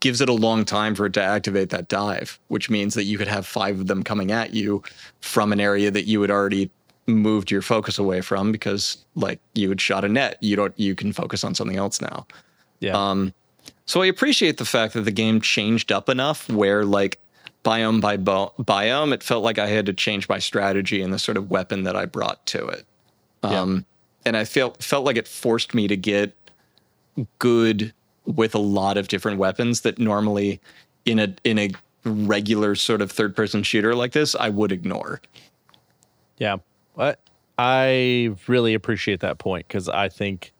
gives it a long time for it to activate that dive, which means that you could have five of them coming at you from an area that you had already moved your focus away from because like you had shot a net. You don't you can focus on something else now. Yeah. Um so I appreciate the fact that the game changed up enough where like biome by bo- biome, it felt like I had to change my strategy and the sort of weapon that I brought to it. Um, yeah. and I felt felt like it forced me to get good with a lot of different weapons that normally in a in a regular sort of third person shooter like this I would ignore. Yeah. I really appreciate that point because I think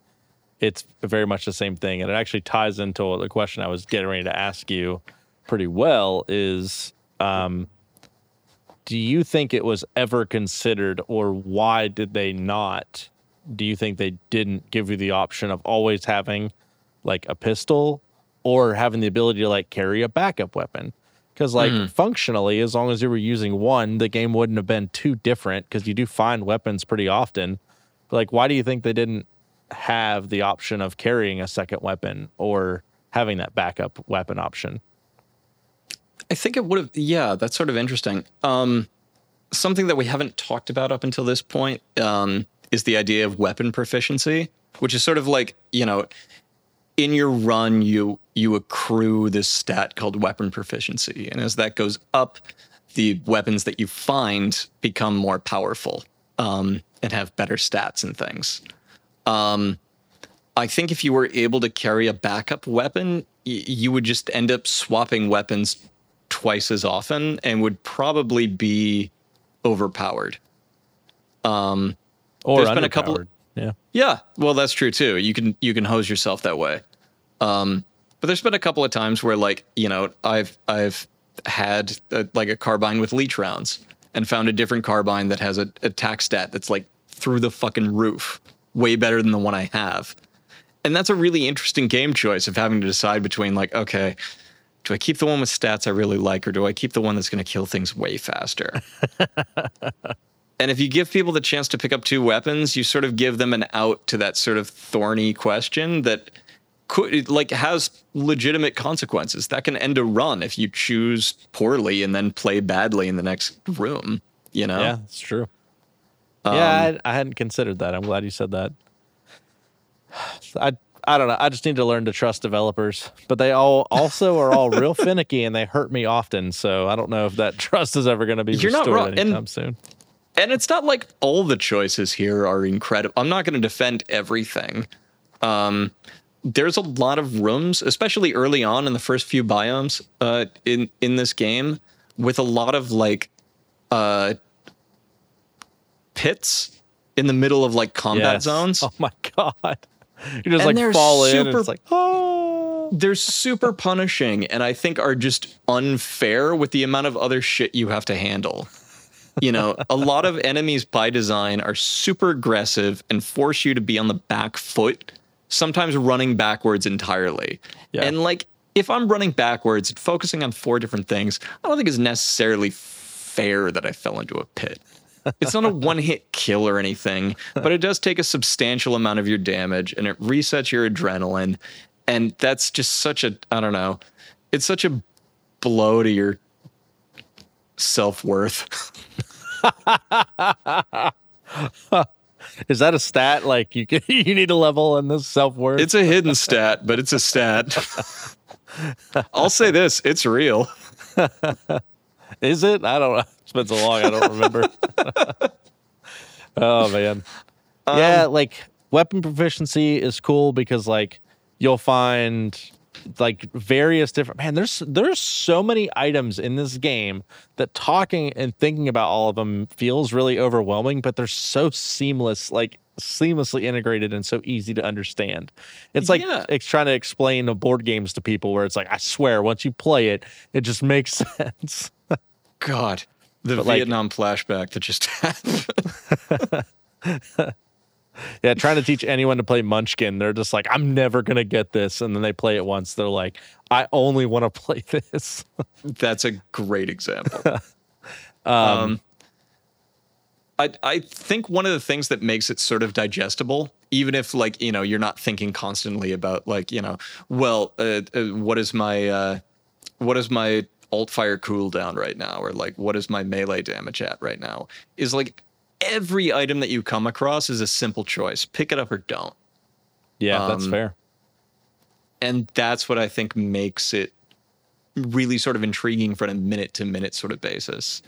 it's very much the same thing. And it actually ties into the question I was getting ready to ask you pretty well is um, do you think it was ever considered or why did they not? Do you think they didn't give you the option of always having like a pistol or having the ability to like carry a backup weapon? Because like mm. functionally, as long as you were using one, the game wouldn't have been too different because you do find weapons pretty often. But like, why do you think they didn't have the option of carrying a second weapon or having that backup weapon option? I think it would have. Yeah, that's sort of interesting. Um, something that we haven't talked about up until this point um, is the idea of weapon proficiency, which is sort of like you know in your run you you accrue this stat called weapon proficiency. And as that goes up the weapons that you find become more powerful um, and have better stats and things. Um, i think if you were able to carry a backup weapon y- you would just end up swapping weapons twice as often and would probably be overpowered. Um, or there's been a couple yeah. Well, that's true too. You can you can hose yourself that way. Um, but there's been a couple of times where like you know I've I've had a, like a carbine with leech rounds and found a different carbine that has a attack stat that's like through the fucking roof, way better than the one I have. And that's a really interesting game choice of having to decide between like, okay, do I keep the one with stats I really like, or do I keep the one that's going to kill things way faster? [LAUGHS] And if you give people the chance to pick up two weapons, you sort of give them an out to that sort of thorny question that could like has legitimate consequences. That can end a run if you choose poorly and then play badly in the next room. You know? Yeah, it's true. Um, yeah, I, I hadn't considered that. I'm glad you said that. I I don't know. I just need to learn to trust developers, but they all also are all real [LAUGHS] finicky and they hurt me often. So I don't know if that [LAUGHS] trust is ever going to be You're restored not wrong. anytime and soon and it's not like all the choices here are incredible. I'm not going to defend everything. Um, there's a lot of rooms, especially early on in the first few biomes uh, in in this game, with a lot of like uh, pits in the middle of like combat yes. zones. Oh my god! You just and like fall super, in. And it's like oh. They're super punishing, and I think are just unfair with the amount of other shit you have to handle you know, a lot of enemies by design are super aggressive and force you to be on the back foot, sometimes running backwards entirely. Yeah. And like, if I'm running backwards and focusing on four different things, I don't think it's necessarily fair that I fell into a pit. It's not a [LAUGHS] one hit kill or anything, but it does take a substantial amount of your damage and it resets your adrenaline. And that's just such a, I don't know, it's such a blow to your self worth. [LAUGHS] Is that a stat? Like you can, [LAUGHS] you need a level in this self worth? It's a hidden stat, but it's a stat. [LAUGHS] I'll say this: it's real. Is it? I don't know. It's been so long, I don't remember. oh man, um, yeah. Like weapon proficiency is cool because like you'll find like various different man there's there's so many items in this game that talking and thinking about all of them feels really overwhelming but they're so seamless like seamlessly integrated and so easy to understand. It's like Yeah. it's trying to explain the board games to people where it's like, I swear, once you play it, it just makes [LAUGHS] sense. God, the But, like- Vietnam flashback that just [LAUGHS] happened. [LAUGHS] yeah, trying to teach anyone to play Munchkin, they're just like, I'm never gonna get this. And then they play it once, they're like, I only want to [LAUGHS] play this. That's a great example. [LAUGHS] um, I I think one of the things that makes it sort of digestible, even if like you know you're not thinking constantly about like you know, well, uh, uh, what is my uh, what is my alt fire cooldown right now, or like what is my melee damage at right now, is like every item that you come across is a simple choice: pick it up or don't. yeah, that's Um, fair. and that's what I think makes it really sort of intriguing for a minute to minute sort of basis.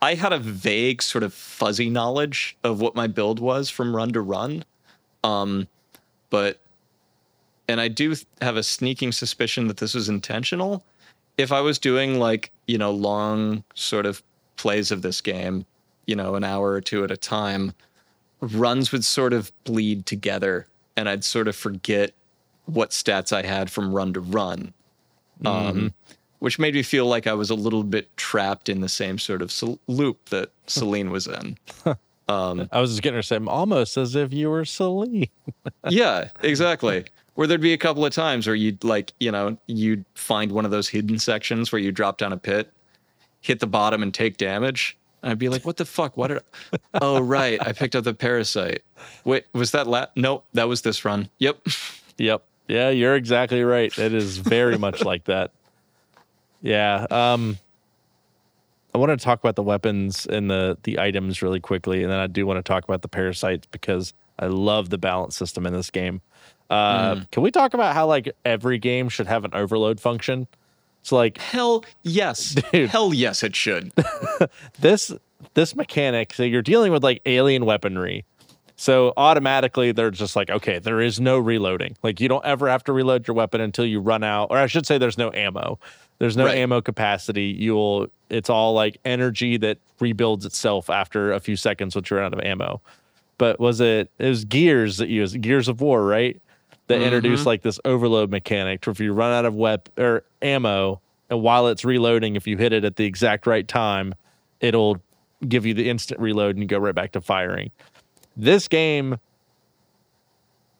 I had a vague sort of fuzzy knowledge of what my build was from run to run. Um, but and I do have a sneaking suspicion that this was intentional. If I was doing like, you know, long sort of plays of this game, you know, an hour or two at a time, runs would sort of bleed together and I'd sort of forget what stats I had from run to run. Um, which made me feel like I was a little bit trapped in the same sort of sol- loop that [LAUGHS] Selene was in. [LAUGHS] Um, I was just getting her same, almost as if you were Selene. [LAUGHS] yeah, exactly. Where there'd be a couple of times where you'd like, you know, you'd find one of those hidden sections where you drop down a pit, hit the bottom and take damage. And I'd be like, what the fuck? What did I... [LAUGHS] Oh, right. I picked up the parasite. Wait, was that la Nope, that was this run. Yep. [LAUGHS] Yep. Yeah, you're exactly right. It is very much [LAUGHS] like that. Yeah. Um I want to talk about the weapons and the the items really quickly, and then I do want to talk about the parasites because I love the balance system in this game. Uh, Can we talk about how like every game should have an overload function? So like Hell yes. [LAUGHS] Dude. Hell yes, it should. [LAUGHS] this this mechanic so you're dealing with like alien weaponry so automatically they're just like okay there is no reloading like you don't ever have to reload your weapon until you run out or i should say there's no ammo there's no Right. ammo capacity you'll it's all like energy that rebuilds itself after a few seconds once you're out of ammo but was it it was gears that used gears of war right that introduced like this overload mechanic where if you run out of web or ammo and while it's reloading if you hit it at the exact right time it'll give you the instant reload and you go right back to firing. This game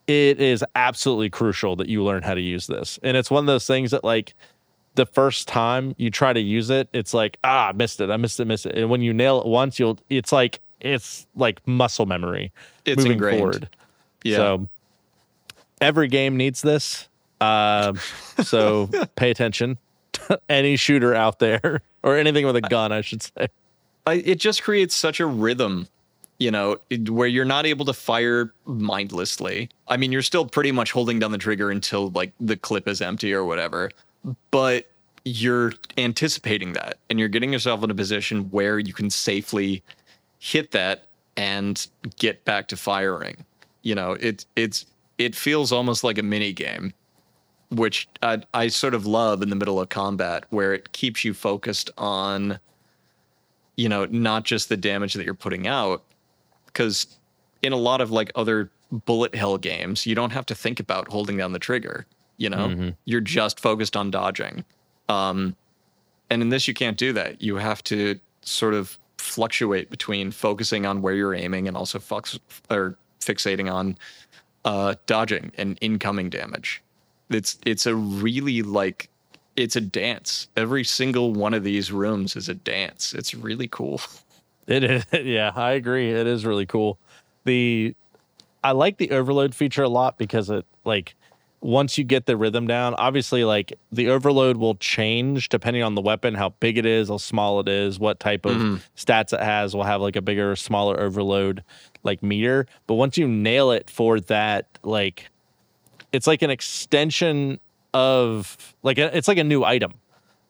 it is absolutely crucial that you learn how to use this. And it's one of those things that like the first time you try to use it it's like ah I missed it. I missed it missed it. And when you nail it once you'll it's like it's like muscle memory It's moving ingrained. forward. Yeah. so every game needs this. Um, so [LAUGHS] pay attention. Any shooter out there [LAUGHS] or anything with a gun, I should say. I, it just creates such a rhythm, you know, where you're not able to fire mindlessly. I mean, you're still pretty much holding down the trigger until like the clip is empty or whatever, but you're anticipating that and you're getting yourself in a position where you can safely hit that and get back to firing. You know, it it's it feels almost like a mini game which I, I sort of love in the middle of combat, where it keeps you focused on, you know, not just the damage that you're putting out, because in a lot of like other bullet hell games, you don't have to think about holding down the trigger. You know, you're just focused on dodging. Um, and in this, you can't do that. You have to sort of fluctuate between focusing on where you're aiming and also fux- or fixating on uh, dodging and incoming damage. It's it's a really like it's a dance. Every single one of these rooms is a dance. It's really cool. [LAUGHS] It is, [LAUGHS] yeah, I agree. It is really cool. The I like the overload feature a lot because it like once you get the rhythm down, obviously like the overload will change depending on the weapon, how big it is, how small it is, what type of mm-hmm. stats it has will have like a bigger smaller overload like meter. But once you nail it for that, like it's like an extension of like a, it's like a new item.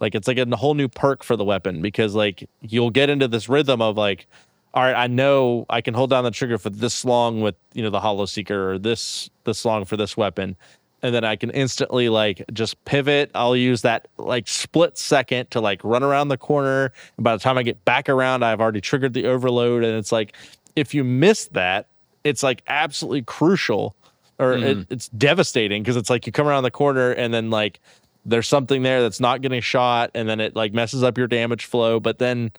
Like it's like a whole new perk for the weapon because like you'll get into this rhythm of like, all right, I know I can hold down the trigger for this long with you know the Hollow Seeker or this this long for this weapon, and then I can instantly like just pivot. I'll use that like split second to like run around the corner. And by the time I get back around, I've already triggered the overload, and it's like if you miss that, it's like absolutely crucial or Mm. it, it's devastating because it's like you come around the corner and then like there's something there that's not getting shot and then it like messes up your damage flow but then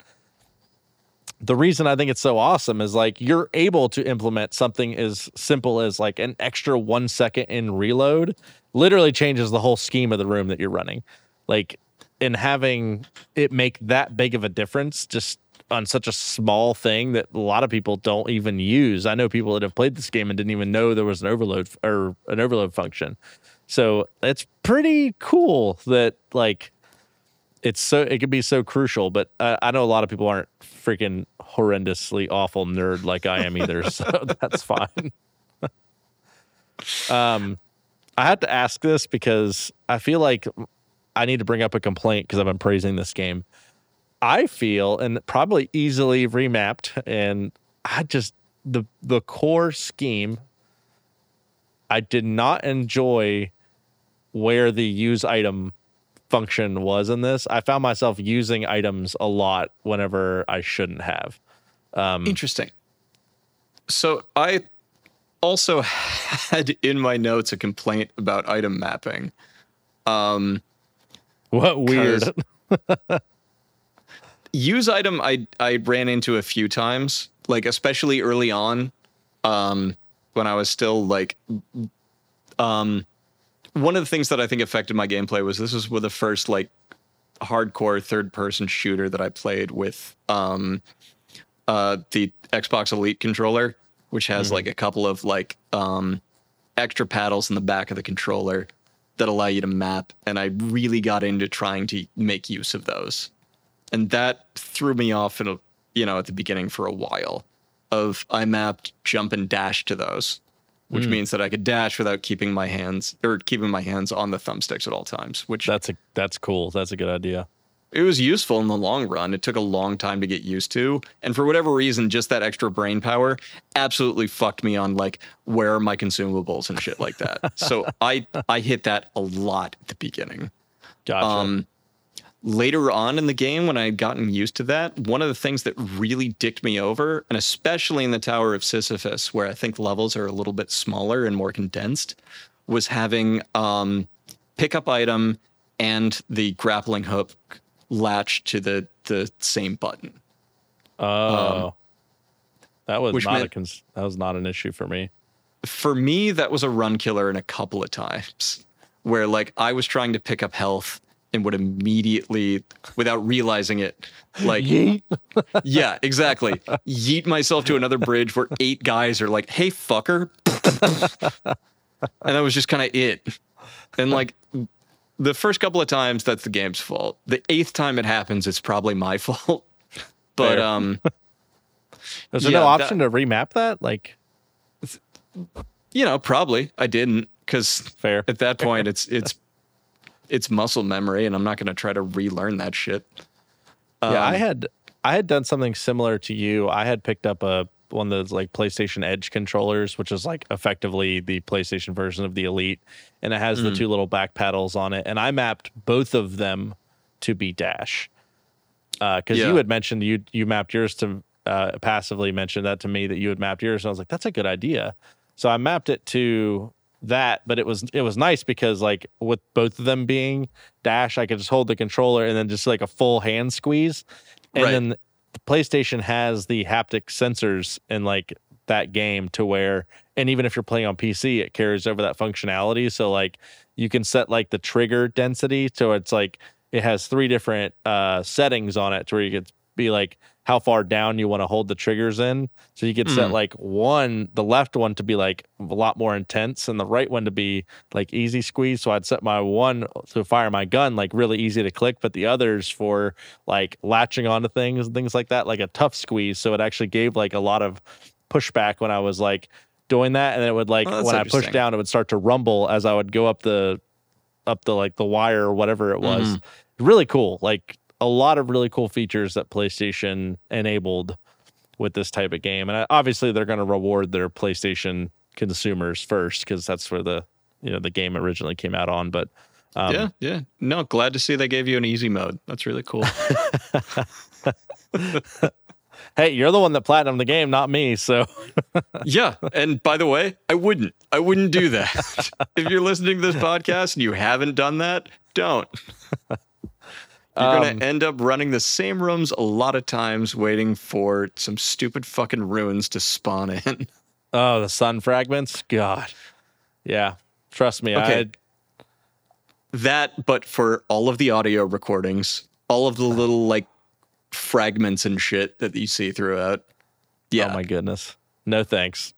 the reason I think it's so awesome is like you're able to implement something as simple as like an extra one second in reload literally changes the whole scheme of the room that you're running. Like in having it make that big of a difference just on such a small thing that a lot of people don't even use. I know people that have played this game and didn't even know there was an overload or an overload function. So it's pretty cool that like it's so it can be so crucial, but uh, I know a lot of people aren't freaking horrendously awful nerd like I am either, [LAUGHS] so that's fine. [LAUGHS] um, I had to ask this because I feel like I need to bring up a complaint because I've been praising this game. I feel and probably easily remapped, and I just the the core scheme. I did not enjoy where the use item function was in this. I found myself using items a lot whenever I shouldn't have. Um, Interesting. So I also [LAUGHS] had in my notes a complaint about item mapping. Um, what weird. [LAUGHS] use item I I ran into a few times, like especially early on, um, when I was still like, um, one of the things that I think affected my gameplay was this was the first like hardcore third person shooter that I played with um, uh, the Xbox Elite controller, which has like a couple of like um, extra paddles in the back of the controller that allow you to map, and I really got into trying to make use of those. And that threw me off in a you know at the beginning for a while of i mapped jump and dash to those which means that i could dash without keeping my hands or keeping my hands on the thumbsticks at all times which That's a that's cool. That's a good idea. it was useful in the long run it took a long time to get used to and for whatever reason just that extra brain power absolutely fucked me on like where are my consumables and shit like that so [LAUGHS] i i hit that a lot at the beginning Gotcha. um, later on in the game, when I had gotten used to that, one of the things that really dicked me over, and especially in the Tower of Sisyphus, where I think levels are a little bit smaller and more condensed, was having um, pickup item and the grappling hook latched to the the same button. oh, that was um, not a cons- that was not an issue for me. For me, that was a run killer in a couple of times, where like I was trying to pick up health and would immediately, without realizing it, like Yeah, exactly. Yeet myself to another bridge where eight guys are like, "Hey, fucker," and that was just kind of it. And like the first couple of times, that's the game's fault. The eighth time it happens, it's probably my [LAUGHS] fault. But Fair. um, Is there yeah, no that- option to remap that? Like you know, probably I didn't because fair. at that point, it's it's it's muscle memory, and I'm not going to try to relearn that shit. yeah, I Um, had I had done something similar to you. I had picked up a one of those like PlayStation Edge controllers, which is like effectively the PlayStation version of the Elite, and it has the Mm. two little back paddles on it. And I mapped both of them to be dash because Yeah. you had mentioned you you mapped yours to uh, passively mentioned that to me that you had mapped yours, and I was like, that's a good idea. So I mapped it to that, but it was it was nice because like with both of them being dash, I could just hold the controller and then just like a full hand squeeze, and Right. then the PlayStation has the haptic sensors in like that game to where and even if you're playing on PC it carries over that functionality so like you can set like the trigger density so it's like it has three different uh settings on it to where you could be like how far down you want to hold the triggers in so you could set Mhm. like one the left one to be like a lot more intense and the right one to be like easy squeeze so I'd set my one to fire my gun like really easy to click but the others for like latching onto things and things like that, like a tough squeeze. So it actually gave like a lot of pushback when I was like doing that, and then it would like Oh, when I pushed down, it would start to rumble as I would go up the up the like the wire or whatever it was. Mm-hmm. Really cool, like a lot of really cool features that PlayStation enabled with this type of game, and obviously they're going to reward their PlayStation consumers first because that's where the you know the game originally came out on, but. Um, yeah, yeah. No, glad to see they gave you an easy mode. That's really cool. [LAUGHS] hey, you're the one that platinum the game, not me. So [LAUGHS] yeah. And by the way, I wouldn't. I wouldn't do that. [LAUGHS] if you're listening to this podcast and you haven't done that, don't. You're Um, going to end up running the same rooms a lot of times waiting for some stupid fucking ruins to spawn in. [LAUGHS] Oh, the sun fragments. God. Yeah. Trust me. Okay. I That, but for all of the audio recordings, all of the little like fragments and shit that you see throughout. Yeah. Oh my goodness. No thanks.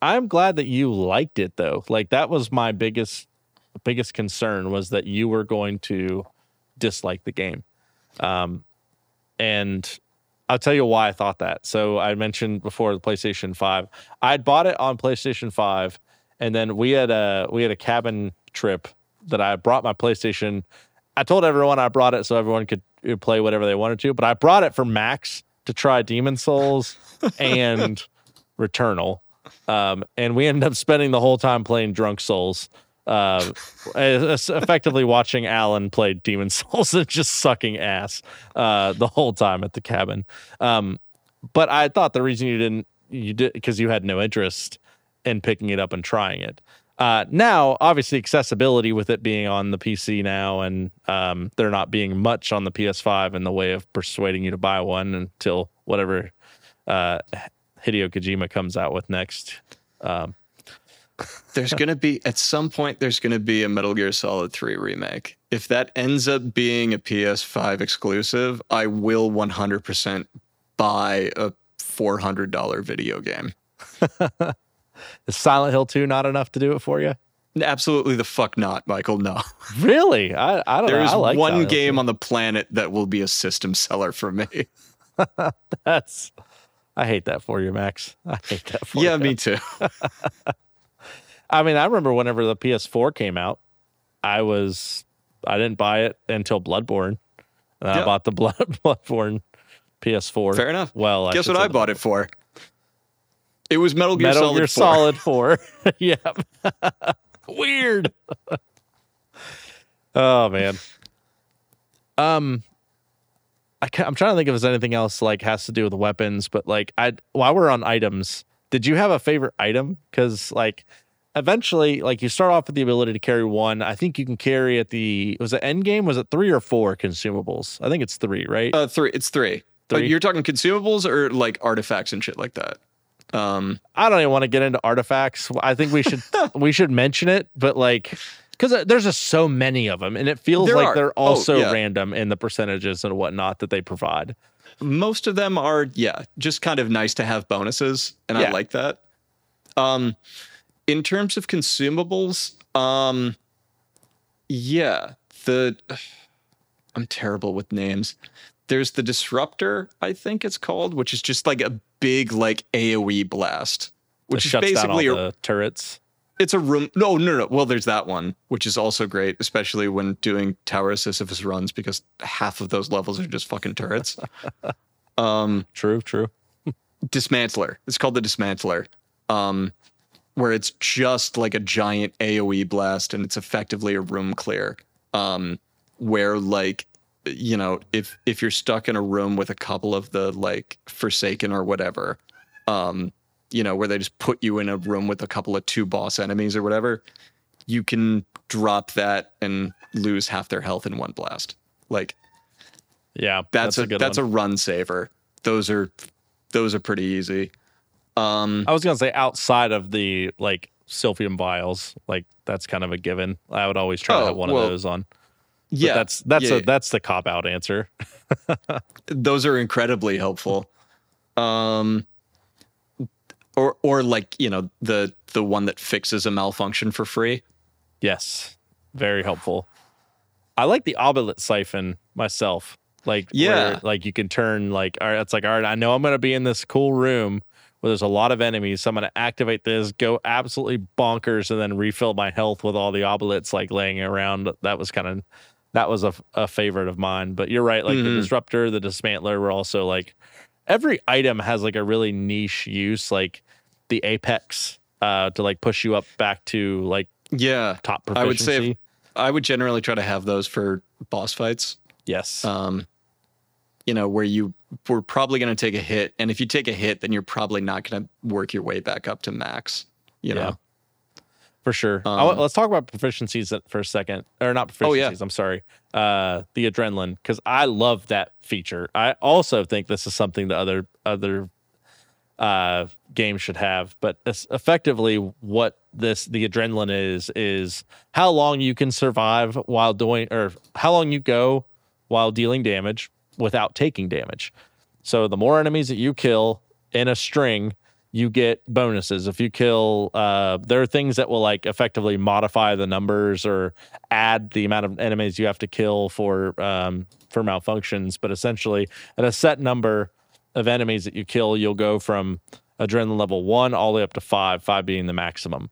I'm glad that you liked it though. Like that was my biggest biggest concern was that you were going to dislike the game. Um and I'll tell you why I thought that. So I mentioned before the PlayStation 5. I'd bought it on PlayStation 5 and then we had a we had a cabin trip that I brought my PlayStation. I told everyone I brought it so everyone could play whatever they wanted to, but I brought it for Max to try Demon's Souls [LAUGHS] and Returnal. Um, and we ended up spending the whole time playing Drunk Souls, uh, effectively watching Alan play Demon [LAUGHS] Souls and just sucking ass uh, the whole time at the cabin. Um, but I thought the reason you didn't, you did because you had no interest in picking it up and trying it. Uh, now, obviously, accessibility with it being on the PC now, and um, there not being much on the PS5 in the way of persuading you to buy one until whatever uh, Hideo Kojima comes out with next. Um, There's going to be, at some point, there's going to be a Metal Gear Solid 3 remake. If that ends up being a PS5 exclusive, I will 100% buy a $400 video game. [LAUGHS] is Silent Hill 2 not enough to do it for you? Absolutely the fuck not, Michael. No. Really? I, I don't There know. is I like one Silent game 2. on the planet that will be a system seller for me. [LAUGHS] That's. I hate that for you, Max. I hate that for yeah, you. Yeah, me too. [LAUGHS] I mean, I remember whenever the PS4 came out, I was I didn't buy it until Bloodborne, and I bought the [LAUGHS] Blood Bloodborne PS4. Fair enough. Well, Guess should what I bought it for? It was Metal Gear Metal Solid Gear 4. Solid [LAUGHS] Four. [LAUGHS] yeah, weird. oh man. Um, I I'm trying to think if there's anything else like has to do with weapons, but like I while we're on items, did you have a favorite item? Because like eventually, like you start off with the ability to carry one. I think you can carry at the was it end game? Was it three or four consumables? I think it's three, right? Uh, three. It's three. Three? you're talking consumables or like artifacts and shit like that. Um, I don't even want to get into artifacts. I think we should [LAUGHS] we should mention it, but like because there's just so many of them, and it feels like are. they're Oh, also yeah. random in the percentages and whatnot that they provide. most of them are, yeah, just kind of nice to have bonuses, and Yeah. I like that. Um, in terms of consumables, um, yeah, the I'm terrible with names. There's the disruptor, I think it's called, which is just like a big like AOE blast, which is shuts basically a, all the turrets. it's a room. No, no, no. Well, there's that one, which is also great, especially when doing Tower of Sisyphus runs because half of those levels are just fucking turrets. um, [LAUGHS] True, true. dismantler. It's called the dismantler. Um, where it's just like a giant AOE blast and it's effectively a room clear. Um, where like you know, if if you're stuck in a room with a couple of the like Forsaken or whatever, um, you know, where they just put you in a room with a couple of two boss enemies or whatever, you can drop that and lose half their health in one blast. Like Yeah, that's, a, good that's one. a run saver. Those are those are pretty easy. Um, I was gonna say outside of the like Silphium vials, like that's kind of a given. I would always try to Oh, have one well, of those on. But yeah, that's that's yeah, a that's the cop out answer. [LAUGHS] those are incredibly helpful. Um, or or like you know the the one that fixes a malfunction for free. Yes, very helpful. I like the obolite siphon myself. Like, Yeah. where, like you can turn like, all right, it's like, all right, I know I'm gonna be in this cool room where there's a lot of enemies. So I'm gonna activate this, go absolutely bonkers, and then refill my health with all the obelisks like laying around. That was kind of that was a, a favorite of mine. But you're right, like the Mhm. disruptor, the dismantler were also like every item has like a really niche use, like the apex uh to like push you up back to like Yeah, top I would proficiency. say I would generally try to have those for boss fights. yes. Um, you know, where you were probably going to take a hit, and if you take a hit, then you're probably not going to work your way back up to max. You Yeah. know, for sure. Um, let's talk about proficiencies for a second, or not proficiencies. Oh, yeah. I'm sorry. Uh, the adrenaline, because I love that feature. I also think this is something the other other uh, games should have. But effectively, what this the adrenaline is is how long you can survive while doing, or how long you go while dealing damage without taking damage. So the more enemies that you kill in a string, you get bonuses. If you kill, uh, there are things that will like effectively modify the numbers or add the amount of enemies you have to kill for um, for malfunctions. But essentially, at a set number of enemies that you kill, you'll go from adrenaline level one all the way up to five, five being the maximum.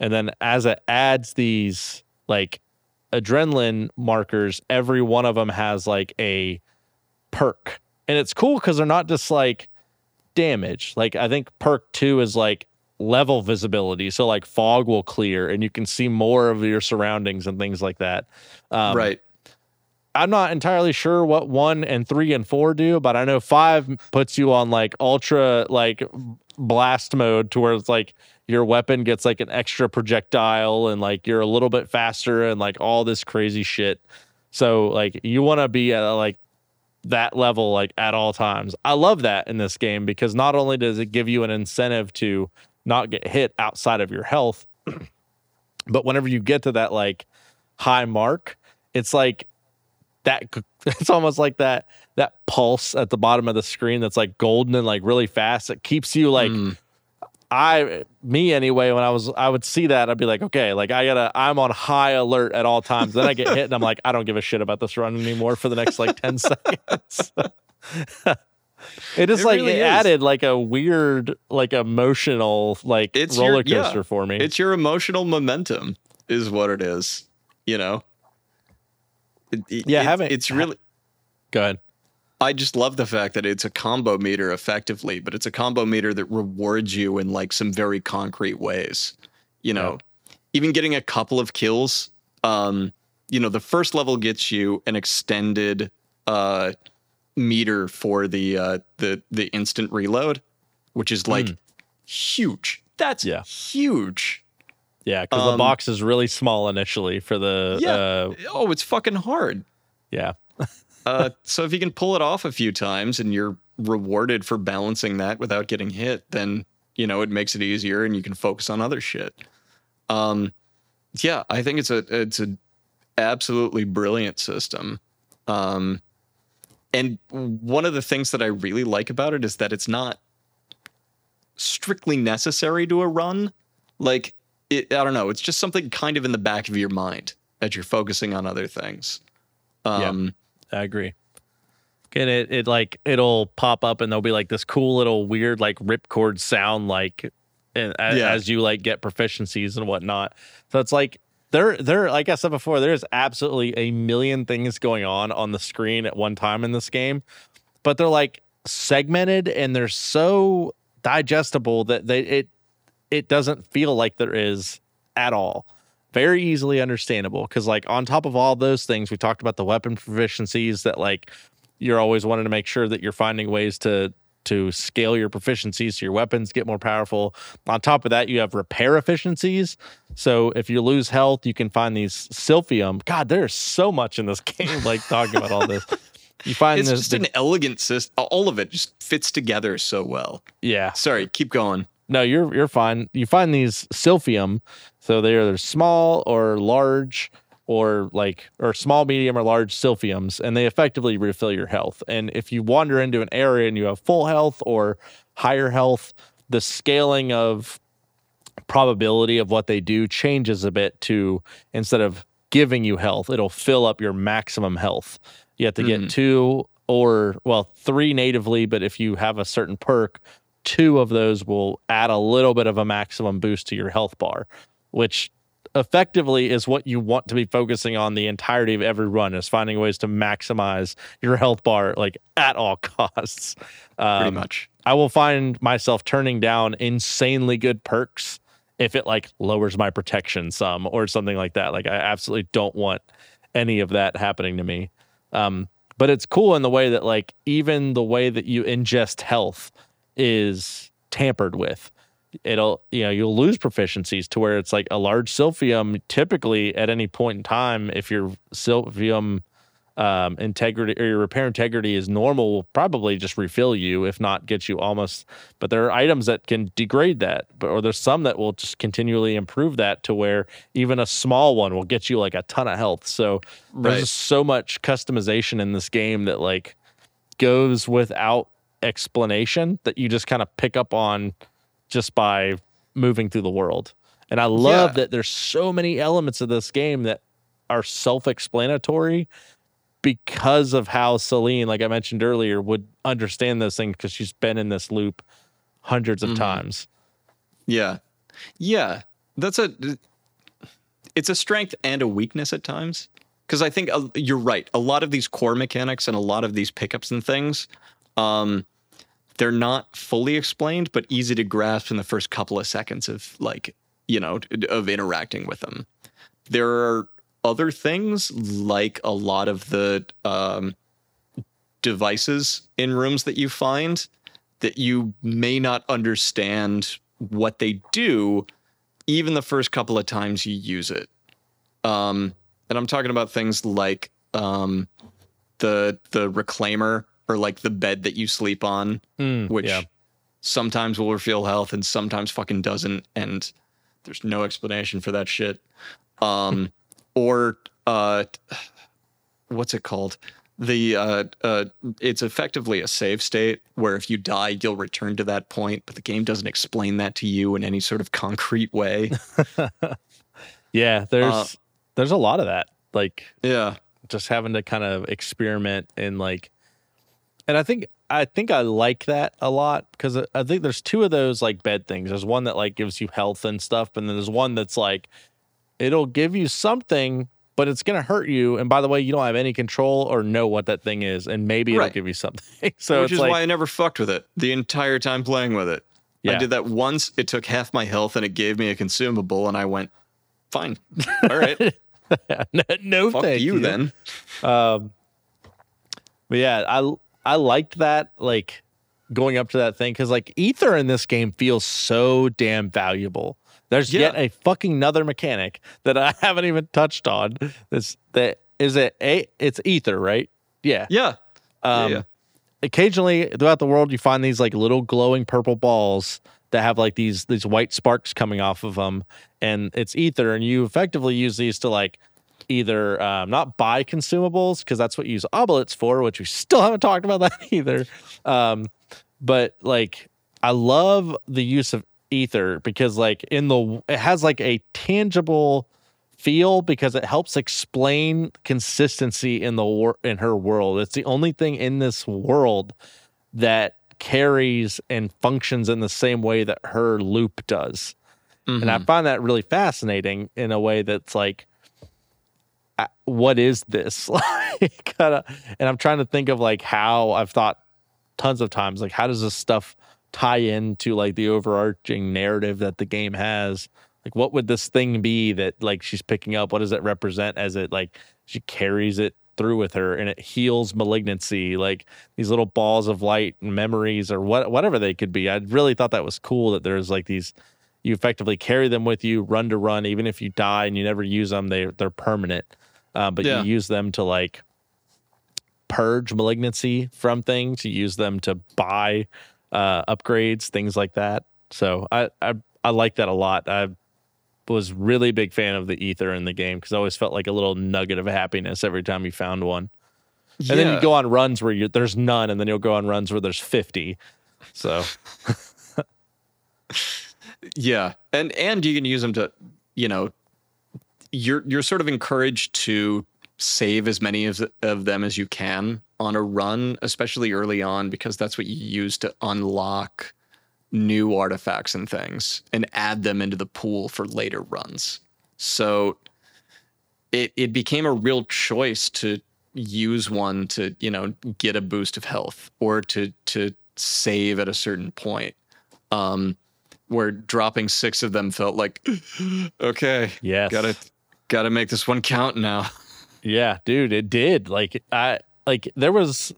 And then as it adds these like adrenaline markers, every one of them has like a perk. And it's cool because they're not just like damage. Like I think perk two is like level visibility. So like fog will clear and you can see more of your surroundings and things like that. Um, right? I'm not entirely sure what one and three and four do, but I know five puts you on like ultra like blast mode to where it's like your weapon gets like an extra projectile and like you're a little bit faster and like all this crazy shit. So like you want to be at like that level like at all times. I love that in this game because not only does it give you an incentive to not get hit outside of your health, [CLEARS THROAT] but whenever you get to that like high mark, it's like that [LAUGHS] it's almost like that that pulse at the bottom of the screen that's like golden and like really fast. It keeps you like Mm, I me anyway when I was I would see that I'd be like okay like I gotta I'm on high alert at all times then I get hit and I'm like I don't give a shit about this run anymore for the next like 10 [LAUGHS] seconds [LAUGHS] it just It like really it is. added like a weird like emotional like It's your- roller yeah. coaster for me it's your emotional momentum, is what it is. You know. It- Yeah, it- having- it's really. go ahead I just love the fact that it's a combo meter effectively, but it's a combo meter that rewards you in like some very concrete ways. You know, even getting a couple of kills, um, you know, the first level gets you an extended uh meter for the uh the the instant reload, which is like huge. That's Yeah. huge. yeah because the Um, box is really small initially for the Yeah. uh Oh, it's fucking hard. yeah [LAUGHS] Uh, so if you can pull it off a few times and you're rewarded for balancing that without getting hit, then you know it makes it easier and you can focus on other shit. Um, yeah, I think it's a it's a absolutely brilliant system. Um, and one of the things that I really like about it is that it's not strictly necessary to a run. Like it, I don't know, it's just something kind of in the back of your mind that you're focusing on other things. Yeah. I agree. And it, it like it'll pop up and there'll be like this cool little weird like ripcord sound like and as, Yeah. as you like get proficiencies and whatnot. So it's like there there like I said before, there's absolutely a million things going on on the screen at one time in this game, but they're like segmented and they're so digestible that they it it doesn't feel like there is at all very easily understandable because like on top of all those things we talked about the weapon proficiencies that like you're always wanting to make sure that you're finding ways to to scale your proficiencies so your weapons get more powerful on top of that you have repair efficiencies so if you lose health you can find these silphium god there's so much in this [LAUGHS] game like talking about all this you find it's this just the- an elegant system. All of it just fits together so well. yeah Sorry, keep going. No, you're you're fine. You find these silphium, so they're either small or large, or like or small, medium, or large silphiums, and they effectively refill your health. And if you wander into an area and you have full health or higher health, the scaling of probability of what they do changes a bit to instead of giving you health, it'll fill up your maximum health. You have to get Mm. two or well, three natively, but if you have a certain perk, two of those will add a little bit of a maximum boost to your health bar, which effectively is what you want to be focusing on the entirety of every run is finding ways to maximize your health bar like at all [LAUGHS] costs. Pretty Um, much. I will find myself turning down insanely good perks if it like lowers my protection some or something like that. Like I absolutely don't want any of that happening to me. Um, but it's cool in the way that like even the way that you ingest health is tampered with it'll you know you'll lose proficiencies to where it's like a large silphium typically at any point in time if your silphium um, integrity or your repair integrity is normal will probably just refill you if not get you almost but there are items that can degrade that but or there's some that will just continually improve that to where even a small one will get you like a ton of health so there's Right. just so much customization in this game that like goes without explanation that you just kind of pick up on just by moving through the world and i love Yeah. that there's so many elements of this game that are self-explanatory because of how Selene, like I mentioned earlier, would understand those things because she's been in this loop hundreds of Mhm. times. Yeah. Yeah. That's a it's a strength and a weakness at times because I think uh, you're right. A lot of these core mechanics and a lot of these pickups and things um they're not fully explained but easy to grasp in the first couple of seconds of like, you know, of interacting with them. There are other things like a lot of the um devices in rooms that you find that you may not understand what they do even the first couple of times you use it um and i'm talking about things like um the the reclaimer or like the bed that you sleep on Mm, which yeah. sometimes will refill health and sometimes fucking doesn't and there's no explanation for that shit um [LAUGHS] or uh what's it called the uh uh it's effectively a save state where if you die you'll return to that point but the game doesn't explain that to you in any sort of concrete way [LAUGHS] Yeah, there's Uh, there's a lot of that. Like yeah just having to kind of experiment and like and I think I think I like that a lot because I- think there's two of those like bed things. There's one that like gives you health and stuff, and then there's one that's like it'll give you something, but it's gonna hurt you. And by the way, you don't have any control or know what that thing is, and maybe it'll Right. give you something. [LAUGHS] so which it's is like why i never fucked with it the entire time playing with it Yeah. i did that once it took half my health and it gave me a consumable and i went fine all right [LAUGHS] no, fuck thank you then Um, but yeah, I I liked that like going up to that thing because like ether in this game feels so damn valuable. There's Yeah. yet a fucking another mechanic that I [LAUGHS] haven't even touched on. This that is it a it's ether, right? Yeah. yeah Um, yeah. occasionally throughout the world you find these like little glowing purple balls that have like these these white sparks coming off of them and it's ether and you effectively use these to like either um, not buy consumables because that's what you use obolites for which we still haven't talked about that [LAUGHS] either um, but like i love the use of ether because like in the it has like a tangible feel because it helps explain consistency in the wor- in her world. It's the only thing in this world that carries and functions in the same way that her loop does. And I Mhm. find that really fascinating in a way that's like Uh, what is this? [LAUGHS] like and I'm trying to think of like how I've thought tons of times like how does this stuff tie into like the overarching narrative that the game has? Like what would this thing be that like she's picking up? What does it represent as it like she carries it through with her and it heals malignancy, like these little balls of light and memories or what whatever they could be. I really thought that was cool that there's like these you effectively carry them with you run to run even if you die and you never use them they they're permanent uh, but Yeah. you use them to like purge malignancy from things. You use them to buy uh, upgrades things like that. So I, I i like that a lot. I was really big fan of the ether in the game because i always felt like a little nugget of happiness every time you found one. And then you go on runs where you there's none and then you'll go on runs where there's 50 so. [LAUGHS] Yeah, and and you can use them to, you know, you're you're sort of encouraged to save as many of, of them as you can on a run, especially early on, because that's what you use to unlock new artifacts and things and add them into the pool for later runs. So it it became a real choice to use one to you know get a boost of health or to to save at a certain point. Um, where dropping six of them felt like [LAUGHS] okay yeah, gotta gotta make this one count now [LAUGHS] Yeah, dude, it did. Like I like there was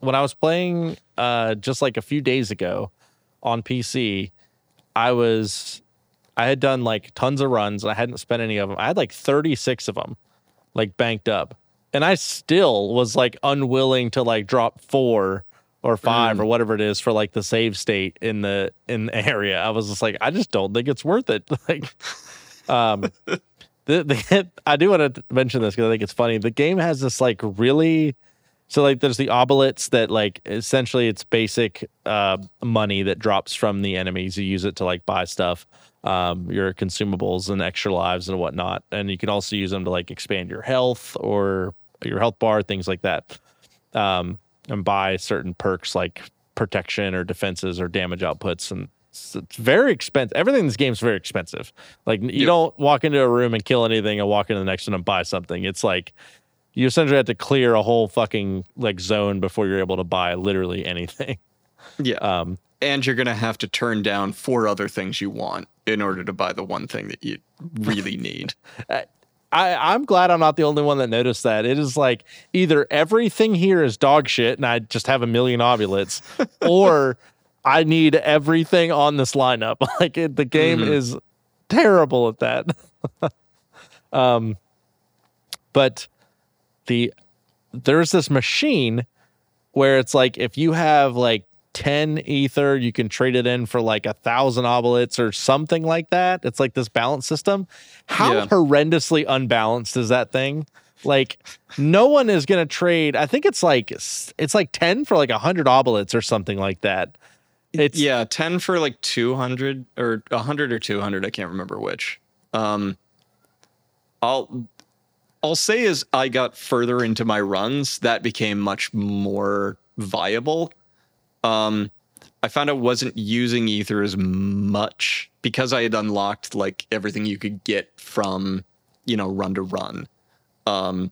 when I was playing uh just like a few days ago on PC, I was I had done like tons of runs and I hadn't spent any of them. I had like 36 of them like banked up. And I still was like unwilling to like drop 4 or 5 or whatever it is for like the save state in the in the [LAUGHS] area. I was just like I just don't think it's worth it. [LAUGHS] Like um the, the [LAUGHS] I do want to mention this because I think it's funny. The game has this like really so like there's the obelisks that like essentially it's basic uh money that drops from the enemies. You use it to like buy stuff, um, your consumables and extra lives and whatnot. And you can also use them to like expand your health or your health bar, things like that. Um, and buy certain perks like protection or defenses or damage outputs and it's, it's very expensive. Everything in this game is very expensive. Like you don't walk into a room and kill anything and walk into the next one and buy something. It's like you essentially have to clear a whole fucking like zone before you're able to buy literally anything. [LAUGHS] Yeah. Um, and you're gonna have to turn down four other things you want in order to buy the one thing that you really [LAUGHS] need. I, I'm glad I'm not the only one that noticed that. It is like either everything here is dog shit and I just have a million [LAUGHS] obolites, or I need everything on this lineup. [LAUGHS] Like it, the game Mhm. is terrible at that. [LAUGHS] um, but the there's this machine where it's like if you have like 10 ether you can trade it in for like a thousand obelisks or something like that it's like this balance system how Yeah. horrendously unbalanced is that thing like no one is going to trade i think it's like it's like 10 for like 100 obelisks or something like that it's yeah, ten for like two hundred or hundred or two hundred. I can't remember which. Um, I'll I'll say as I got further into my runs, that became much more viable. Um, I found I wasn't using ether as much because I had unlocked like everything you could get from you know run to run. Um,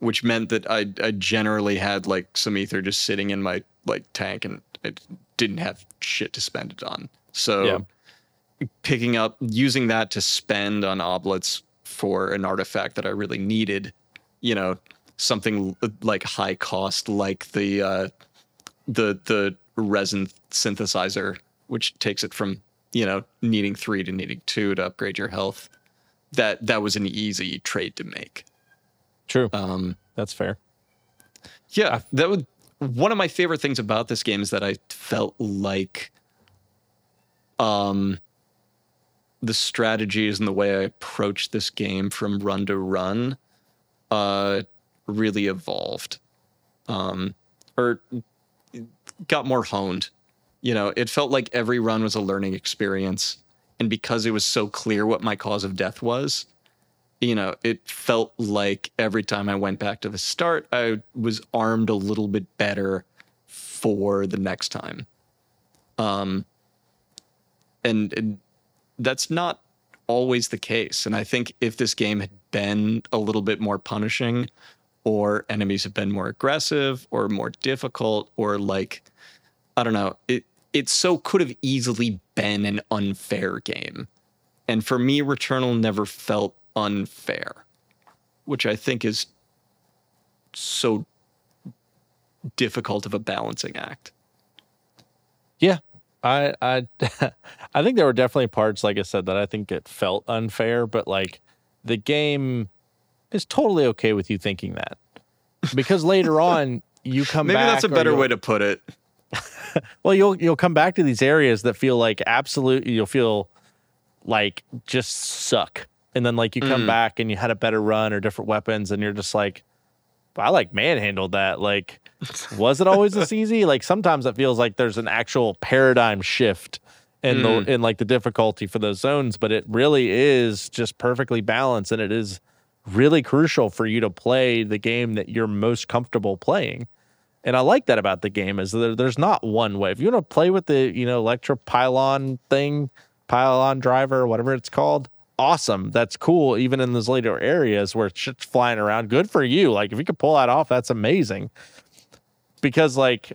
which meant that I I generally had like some ether just sitting in my like tank and I didn't have shit to spend it on. So Yeah. picking up using that to spend on obolites for an artifact that I really needed, you know, something like high cost like the uh the the resin synthesizer which takes it from, you know, needing 3 to needing 2 to upgrade your health. That that was an easy trade to make. true Um that's fair yeah, that would one of my favorite things about this game is that I felt like um the strategies and the way I approached this game from run to run uh really evolved. Um or got more honed. You know, it felt like every run was a learning experience and because it was so clear what my cause of death was, you know, it felt like every time I went back to the start, I was armed a little bit better for the next time. Um, and, and that's not always the case. And I think if this game had been a little bit more punishing, or enemies have been more aggressive, or more difficult, or like, I don't know, it it so could have easily been an unfair game. And for me, Returnal never felt unfair, which I think is so difficult of a balancing act. Yeah, I I [LAUGHS] I think there were definitely parts, like I said, that I think it felt unfair, but like the game is totally okay with you thinking that because later [LAUGHS] on you come Maybe that's a better way to put it. [LAUGHS] Well, you'll you'll come back to these areas that feel like absolute. You'll feel like just suck, and then like you come Mm. back and you had a better run or different weapons, and you're just like, I like manhandled that. Like, [LAUGHS] was it always this easy? Like sometimes it feels like there's an actual paradigm shift in Mm. the in like the difficulty for those zones, but it really is just perfectly balanced, and it is really crucial for you to play the game that you're most comfortable playing. And I like that about the game is that there's not one way. If you want to play with the you know electro pylon thing, pylon driver, whatever it's called, awesome. That's cool. Even in those later areas where shit's flying around, good for you. Like if you could pull that off, that's amazing. Because like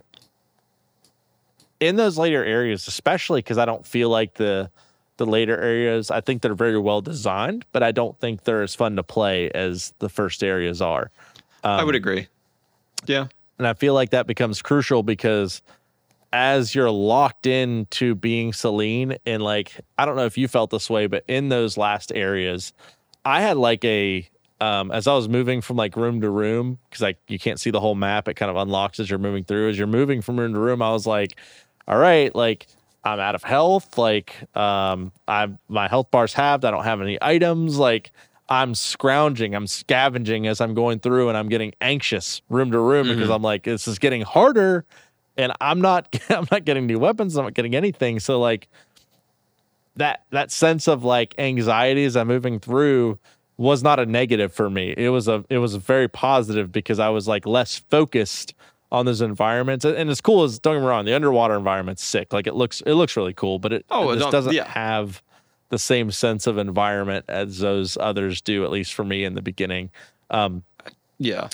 in those later areas, especially because I don't feel like the the later areas, I think they're very well designed, but I don't think they're as fun to play as the first areas are. I Um, would agree. Yeah. And I feel like that becomes crucial because as you're locked into being Selene and like I don't know if you felt this way, but in those last areas, I had like a um as I was moving from like room to room, because like you can't see the whole map, it kind of unlocks as you're moving through. As you're moving from room to room, I was like, all right, like I'm out of health, like um I'm my health bar's halved, I don't have any items, like I'm scrounging, I'm scavenging as I'm going through and I'm getting anxious room to room because I'm like, this is getting harder and I'm not [LAUGHS] I'm not getting new weapons, I'm not getting anything. So like that that sense of like anxiety as I'm moving through was not a negative for me. It was a it was very positive because I was like less focused on those environments. And as cool as don't get me wrong, the underwater environment's sick. Like it looks it looks really cool, but it, Oh, it just doesn't yeah. have the same sense of environment as those others do, at least for me in the beginning. Um, Yeah.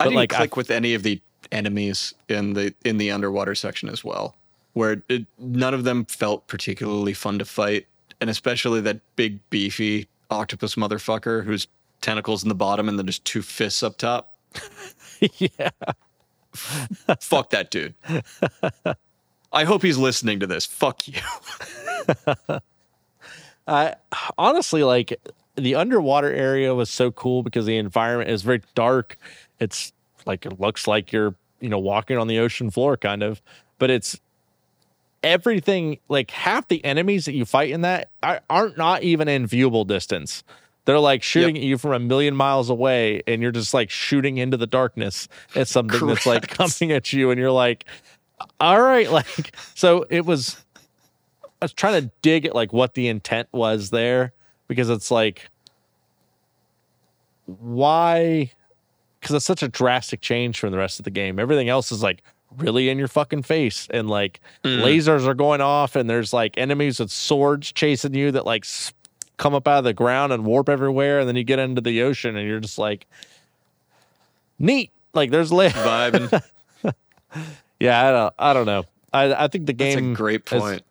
I didn't like, I- click with any of the enemies in the in the underwater section as well, where it, none of them felt particularly fun to fight, and especially that big beefy octopus motherfucker whose tentacles in the bottom and then just two fists up top. [LAUGHS] yeah. [LAUGHS] Fuck that dude. I hope he's listening to this. Fuck you. [LAUGHS] I honestly like the underwater area was so cool because the environment is very dark. It's like it looks like you're, you know, walking on the ocean floor kind of, but it's everything like half the enemies that you fight in that are, aren't not even in viewable distance. They're like shooting at you from a million miles away and you're just like shooting into the darkness at something that's like coming at you and you're like all right [LAUGHS] like so it was I was trying to dig at like what the intent was there because it's like why because it's such a drastic change from the rest of the game. Everything else is like really in your fucking face and like mm-hmm. lasers are going off and there's like enemies with swords chasing you that like come up out of the ground and warp everywhere and then you get into the ocean and you're just like neat like there's la- Vibing. [LAUGHS] yeah I don't I don't know I I think the That's game a great point.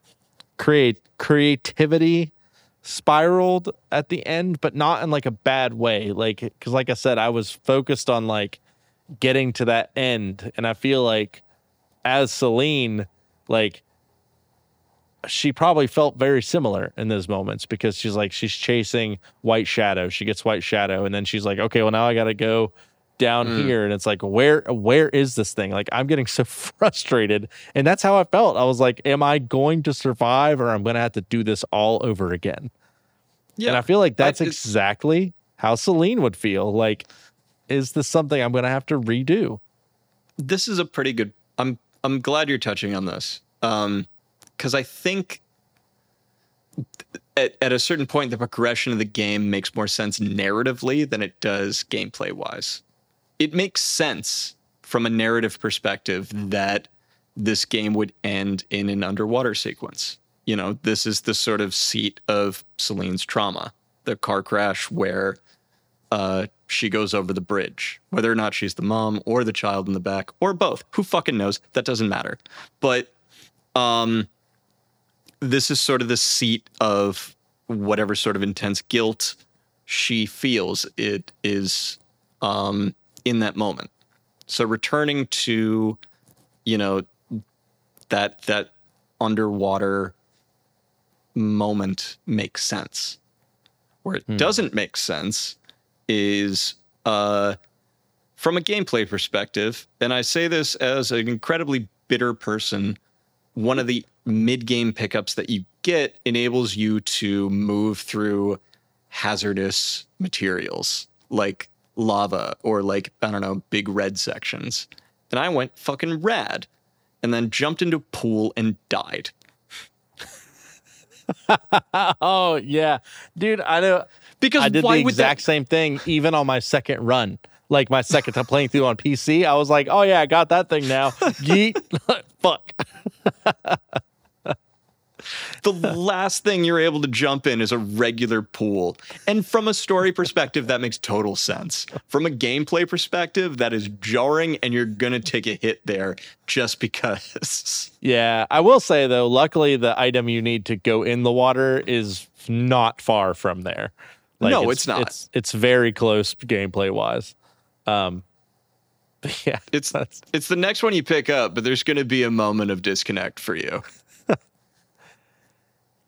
create creativity spiraled at the end but not in like a bad way. Like because like i said i was focused on like getting to that end. And i feel like as selene like she probably felt very similar in those moments because she's like she's chasing white shadow. She gets white shadow and then she's like okay well now i gotta go down here and it's like where where is this thing? Like i'm getting [LAUGHS] so frustrated. And that's how i felt. I was like am i going to survive or i'm gonna have to do this all over again? Yeah. and i feel like that's I- exactly how selene would feel. Like is this something i'm gonna have to redo? This is a pretty good i'm i'm glad you're touching on this um because i think at, at a certain point the progression of the game makes more sense narratively than it does gameplay wise it makes sense from a narrative perspective that this game would end in an underwater sequence you know this is the sort of seat of selene's trauma the car crash where uh, she goes over the bridge. Whether or not she's the mom or the child in the back or both, who fucking knows? That doesn't matter. But um, this is sort of the seat of whatever sort of intense guilt she feels it is um, in that moment. So returning to, you know, that that underwater moment makes sense. Where it doesn't make sense is uh, from a gameplay perspective, and I say this as an incredibly bitter person, one of the mid game pickups that you get enables you to move through hazardous materials like lava or like, I don't know, big red sections. And I went fucking rad and then jumped into a pool and died. [LAUGHS] oh yeah dude i know Because I did the exact that same thing even on my second run. Like my second time playing through on PC, I was like, "Oh yeah, I got that thing now." [LAUGHS] Yeet, [LAUGHS] fuck. The last thing you're able to jump in is a regular pool. And from a story perspective, that makes total sense. From a gameplay perspective, that is jarring and you're going to take a hit there just because. [LAUGHS] Yeah, I will say though, luckily the item you need to go in the water is not far from there. No, it's not. It's it's very close gameplay wise. Um, [LAUGHS] yeah, It's it's the next one you pick up, but there's going to be a moment of disconnect for you.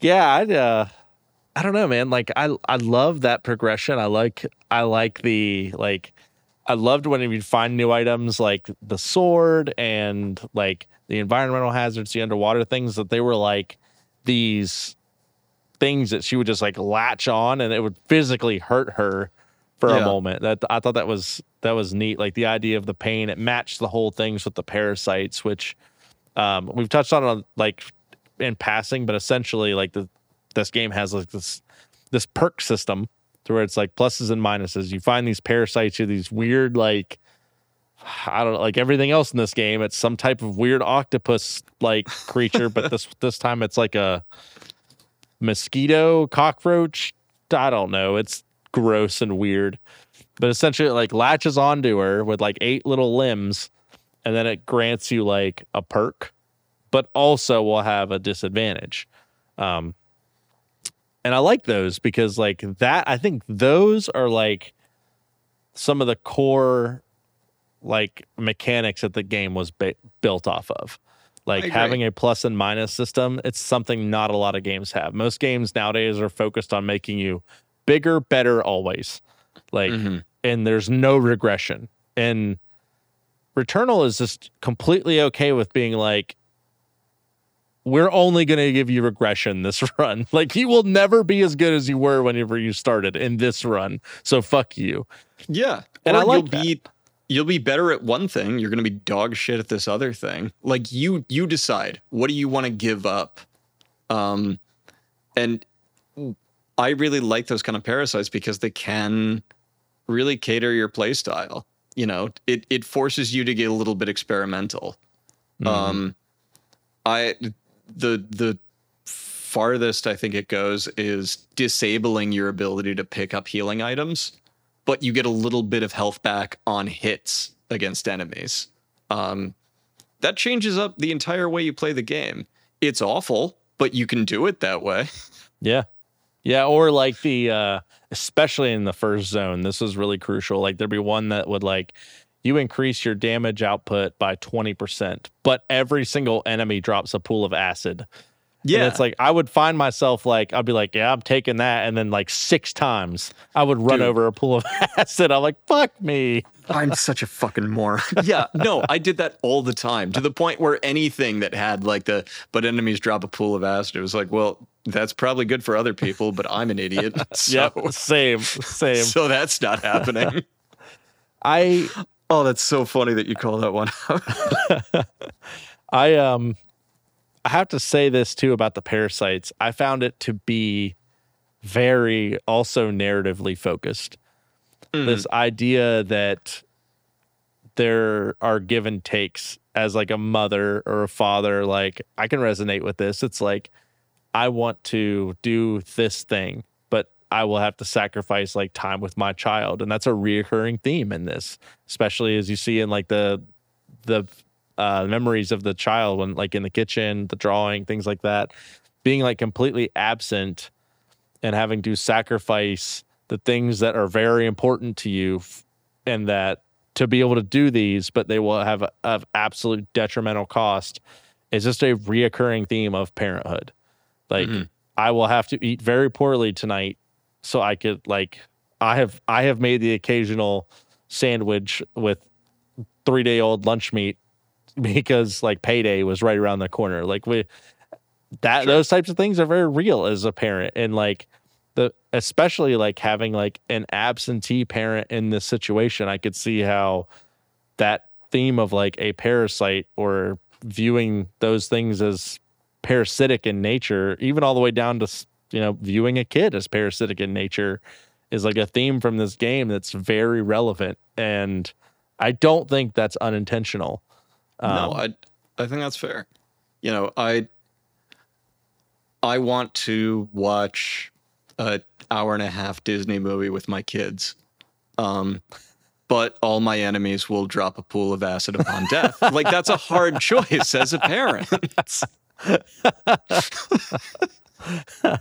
Yeah. I uh, I don't know, man. Like I I love that progression. I like I like the like. I loved when you'd find new items like the sword and like the environmental hazards, the underwater things that they were like these things that she would just like latch on and it would physically hurt her for a moment. That I thought that was that was neat. Like the idea of the pain, it matched the whole things with the parasites, which um, we've touched on uh, like in passing, but essentially like the this game has like this this perk system to where it's like pluses and minuses. You find these parasites or these weird like I don't know, like everything else in this game. It's some type of weird octopus like creature, but this [LAUGHS] this time it's like a mosquito, cockroach. I don't know. It's gross and weird. But essentially it like latches onto her with like eight little limbs, and then it grants you like a perk, but also will have a disadvantage. Um and I like those because like that I think those are like some of the core like mechanics that the game was ba- built off of. Like having a plus and minus system, it's something not a lot of games have. Most games nowadays are focused on making you bigger, better always. Like Mhm. and there's no regression. And Returnal is just completely okay with being like we're only going to give you regression this [LAUGHS] run. Like you will never be as good as you were whenever you started in this run. So fuck you. Yeah, And Or I like you'll be you'll be better at one thing. You're going to be dog shit at this other thing. Like you you decide what do you want to give up. Um, and I really like those kind of parasites because they can really cater your play style. You know, it it forces you to get a little bit experimental. Um, I the the farthest I think it goes is disabling your ability to pick up healing items, but you get a little bit of health back on hits against enemies. Um, that changes up the entire way you play the game. It's awful, but you can do it that way. [LAUGHS] Yeah. Yeah. Or like the, uh, especially in the first zone, this is really crucial. Like there'd be one that would like, you increase your damage output by 20%, but every single enemy drops a pool of acid. And it's like, I would find myself like, I'd be like, yeah, I'm taking that. And then like six times I would run Dude. over a pool of [LAUGHS] acid. I'm like, fuck me. I'm such a fucking moron. [LAUGHS] yeah, no, I did that all the time to the point where anything that had like the but enemies drop a pool of acid, it was like, well, that's probably good for other people, but I'm an idiot. [LAUGHS] So, Yep. Same. Same. so that's not happening. I, oh, that's so funny that you call that one. [LAUGHS] I um I have to say this too about the parasites. I found it to be very also narratively focused. This idea that there are give and takes as like a mother or a father, like I can resonate with this. It's like I want to do this thing, I will have to sacrifice like time with my child. And that's a reoccurring theme in this, especially as you see in like the the uh, memories of the child when like in the kitchen, the drawing, things like that, being like completely absent and having to sacrifice the things that are very important to you f- and that to be able to do these, but they will have of absolute detrimental cost is just a reoccurring theme of parenthood. Like Mhm. I will have to eat very poorly tonight so I could like I have I have made the occasional sandwich with three day old lunch meat [LAUGHS] because like payday was right around the corner. Like we that Sure. those types of things are very real as a parent and like the especially like having like an absentee parent in this situation, I could see how that theme of like a parasite or viewing those things as parasitic in nature, even all the way down to you know viewing a kid as parasitic in nature, is like a theme from this game that's very relevant, and I don't think that's unintentional. no, Um, I I think that's fair. You know, I I want to watch a hour and a half Disney movie with my kids. Um but all my enemies will drop a pool of acid upon death. [LAUGHS] like that's a hard choice as a parent. [LAUGHS]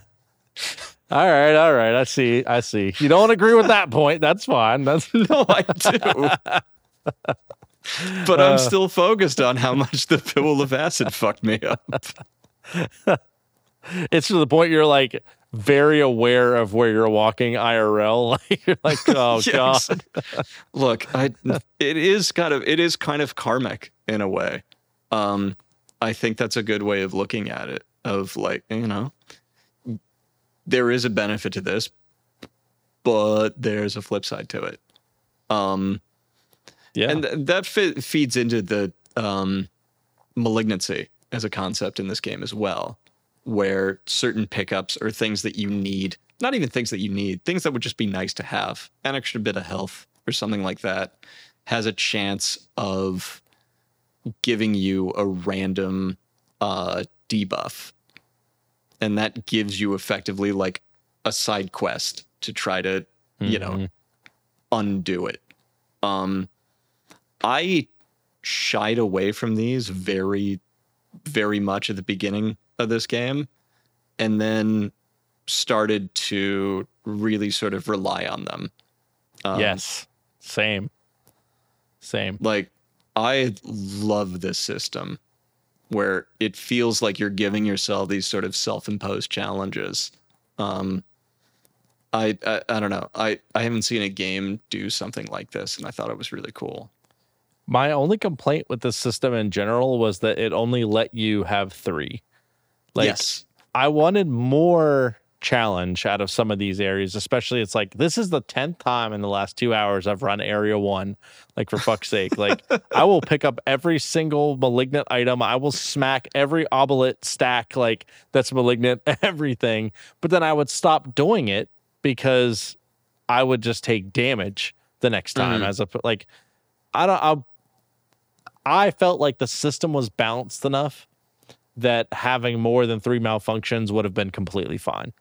[LAUGHS] [LAUGHS] all right, all right, I see, I see. You don't agree with that point? That's fine. That's [LAUGHS] no, I do. [LAUGHS] but I'm still focused on how much the pill of acid fucked me up. it's to the point you're like very aware of where you're walking IRL. Like you're like, oh Yes. god. Look, I it is kind of it is kind of karmic in a way. Um, I think that's a good way of looking at it. Of like, you know, there is a benefit to this, but there's a flip side to it. Um, Yeah. and th- that fe- feeds into the um, malignancy as a concept in this game as well, where certain pickups or things that you need, not even things that you need, things that would just be nice to have, an extra bit of health or something like that, has a chance of giving you a random uh, debuff. And that gives you effectively like a side quest to try to, you know, Mhm. undo it. Um, I shied away from these very, very much at the beginning of this game, and then started to really sort of rely on them. Um, yes. Same. Same. like I love this system where it feels like you're giving yourself these sort of self-imposed challenges. Um, I, I I don't know. I I haven't seen a game do something like this, and I thought it was really cool. My only complaint with the system in general was that it only let you have three. Like yes. I wanted more challenge out of some of these areas, especially it's like this is the tenth time in the last two hours I've run area one. Like for fuck's sake. Like I will pick up every single malignant item. I will smack every obolite stack like that's malignant, [LAUGHS] everything. But then I would stop doing it because I would just take damage the next time Mhm. as a like I don't I I felt like the system was balanced enough that having more than three malfunctions would have been completely fine.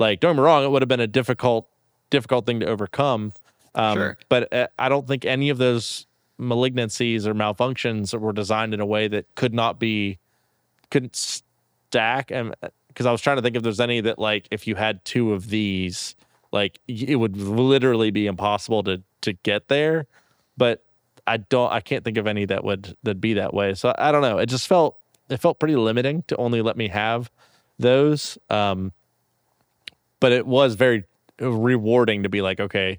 Like, don't get me wrong, it would have been a difficult, difficult thing to overcome. Um, Sure. But uh, I don't think any of those malignancies or malfunctions were designed in a way that could not be, couldn't stack. And because I was trying to think if there's any that, like, if you had two of these, like, it would literally be impossible to to get there. But I don't, I can't think of any that would that be that way. So I don't know. It just felt it felt pretty limiting to only let me have those. Um, but it was very rewarding to be like, okay,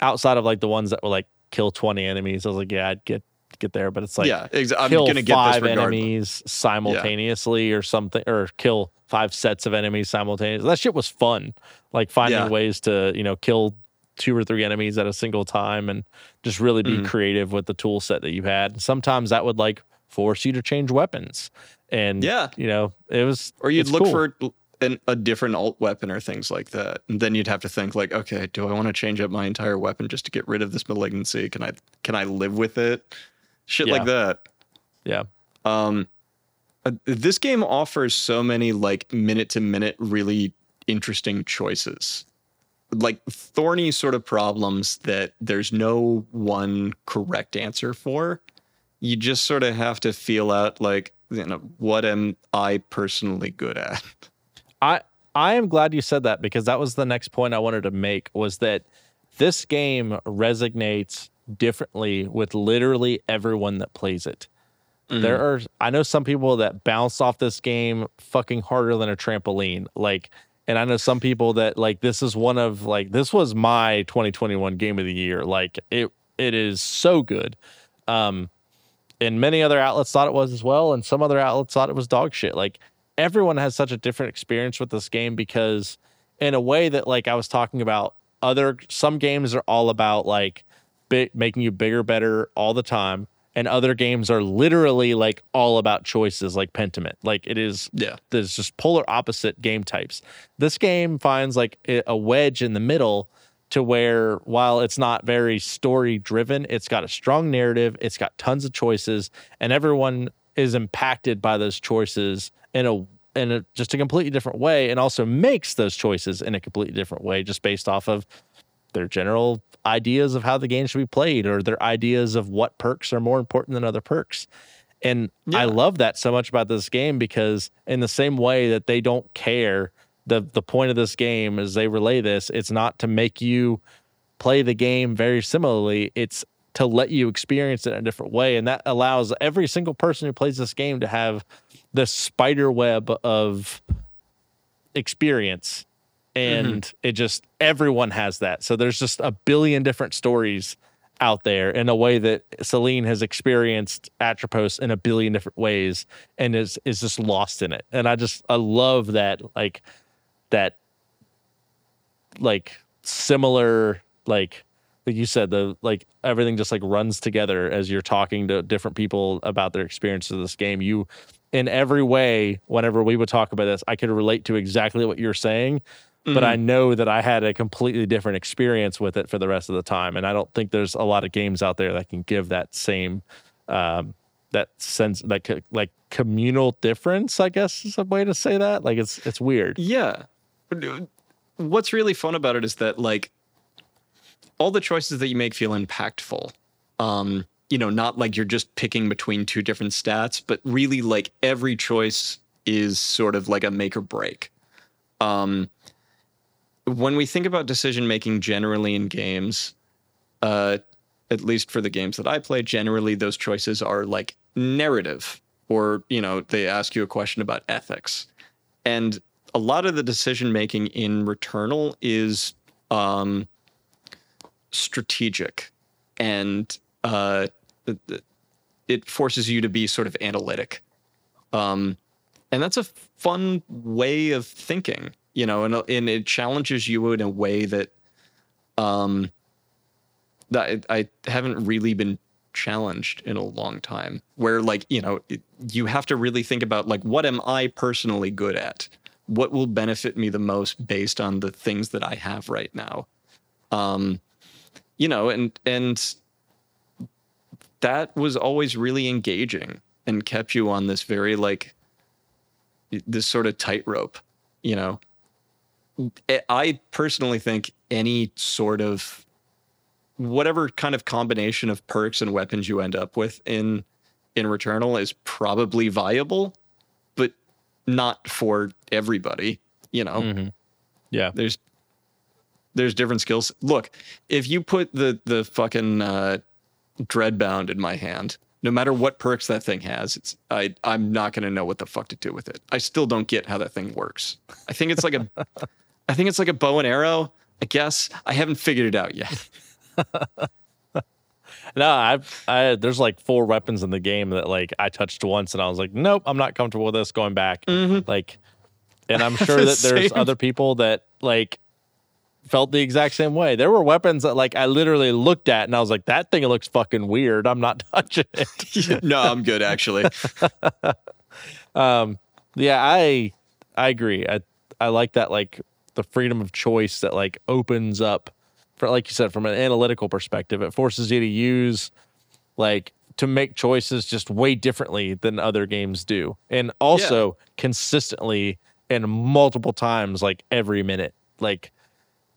outside of like the ones that were like kill 20 enemies, I was like, yeah, I'd get get there. But it's like yeah, exa- I'm kill gonna get five enemies simultaneously or something, or kill five sets of enemies simultaneously. That shit was fun. Like finding Yeah. ways to, you know, kill two or three enemies at a single time and just really be Mhm. creative with the tool set that you had. Sometimes that would like force you to change weapons. And Yeah. you know, it was Or you'd look cool. for an, a different alt weapon or things like that, and then you'd have to think like, okay, do I want to change up my entire weapon just to get rid of this malignancy? Can I can I live with it? Shit like that. yeah. Um, uh, this game offers so many like minute to minute, really interesting choices, like thorny sort of problems that there's no one correct answer for. You just sort of have to feel out like, you know, what am I personally good at? [LAUGHS] I I am glad you said that because that was the next point I wanted to make was that this game resonates differently with literally everyone that plays it. There are I know some people that bounce off this game fucking harder than a trampoline. Like and I know some people that like this is one of like this was my 2021 game of the year. Like it it is so good. Um and many other outlets thought it was as well and some other outlets thought it was dog shit. Like everyone has such a different experience with this game because in a way that like I was talking about other some games are all about like big, making you bigger better all the time and other games are literally like all about choices like Pentiment. Like it is Yeah. there's just polar opposite game types. This game finds like a a wedge in the middle to where while it's not very story driven, it's got a strong narrative, it's got tons of choices, and everyone is impacted by those choices in a in a just a completely different way, and also makes those choices in a completely different way, just based off of their general ideas of how the game should be played or their ideas of what perks are more important than other perks. And I love that so much about this game because in the same way that they don't care, the the point of this game as they relay this, it's not to make you play the game very similarly. It's to let you experience it in a different way. And that allows every single person who plays this game to have this spider web of experience. And mm-hmm. it just, everyone has that. So there's just a billion different stories out there in a way that Selene has experienced Atropos in a billion different ways and is is just lost in it. And I just I love that like that like similar like like you said the like everything just like runs together as you're talking to different people about their experiences of this game. You in every way whenever we would talk about this, I could relate to exactly what you're saying Mm-hmm. But I mm-hmm. know that I had a completely different experience with it for the rest of the time, and I don't think there's a lot of games out there that can give that same um, that sense, like like communal difference. I guess is a way to say that. Like it's it's weird. Yeah. What's really fun about it is that like all the choices that you make feel impactful. Um, you know, not like you're just picking between two different stats, but really like every choice is sort of like a make or break. Um, when we think about decision making generally in games, uh, at least for the games that I play, generally those choices are like narrative, or you know, they ask you a question about ethics, and a lot of the decision making in Returnal is um, strategic, and uh, it forces you to be sort of analytic, um, and that's a fun way of thinking you know, and and it challenges you in a way that um that I, I haven't really been challenged in a long time where like you know you have to really think about like what am i personally good at? What will benefit me the most based on the things that i have right now? Um you know and and that was always really engaging and kept you on this very like this sort of tightrope you know I personally think any sort of whatever kind of combination of perks and weapons you end up with in in Returnal is probably viable, but not for everybody. You know, mm-hmm. yeah. There's there's different skills. Look, if you put the the fucking uh, Dreadbound in my hand, no matter what perks that thing has, it's I I'm not gonna know what the fuck to do with it. I still don't get how that thing works. I think it's like a [LAUGHS] I think it's like a bow and arrow. I guess I haven't figured it out yet. [LAUGHS] [LAUGHS] no, I've I there's like four weapons in the game that like I touched once and I was like, nope, I'm not comfortable with this going back. Mm-hmm. Like, and I'm sure that there's other people that like felt the exact same way. There were weapons that like I literally looked at and I was like, that thing looks fucking weird. I'm not [LAUGHS] touching it. [LAUGHS] no, I'm good actually. [LAUGHS] um, yeah, I I agree. I I like that like the freedom of choice that like opens up for like you said from an analytical perspective it forces you to use like to make choices just way differently than other games do and also yeah. consistently and multiple times like every minute like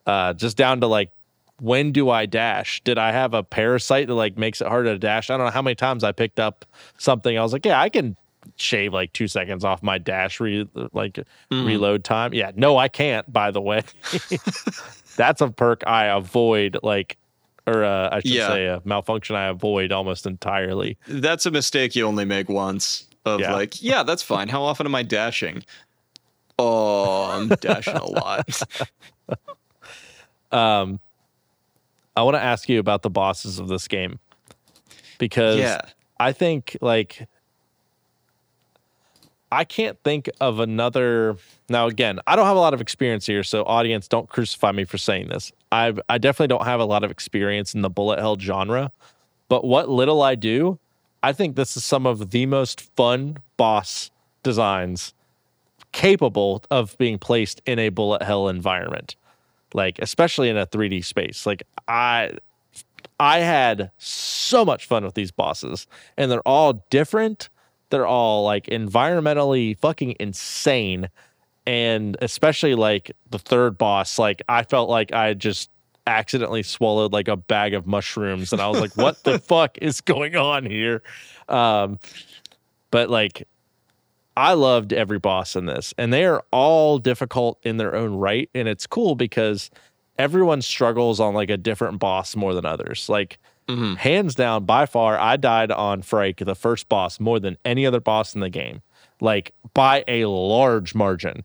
uh just down to like when do I dash? Did I have a parasite that like makes it harder to dash? I don't know how many times I picked up something. I was like, yeah, I can shave like two seconds off my dash re- like mm. reload time. Yeah, no, I can't. By the way, [LAUGHS] that's a perk I avoid. Like, or uh, I should yeah. say a malfunction I avoid almost entirely. That's a mistake you only make once. Of yeah. like, yeah, that's fine. How often am I dashing? Oh, I'm dashing a lot. [LAUGHS] um, I want to ask you about the bosses of this game because yeah. I think like I can't think of another. Now, again, I don't have a lot of experience here, so audience, don't crucify me for saying this. I I definitely don't have a lot of experience in the bullet hell genre, but what little I do, I think this is some of the most fun boss designs capable of being placed in a bullet hell environment, like especially in a 3D space. Like I I had so much fun with these bosses, and they're all different they're all like environmentally fucking insane. And especially like the third boss, like I felt like I just accidentally swallowed like a bag of mushrooms and I was like, what the [LAUGHS] fuck is going on here? Um, but like I loved every boss in this, and they are all difficult in their own right. And it's cool because everyone struggles on like a different boss more than others. Like hands down, by far, I died on Phrike, the first boss, more than any other boss in the game, like by a large margin.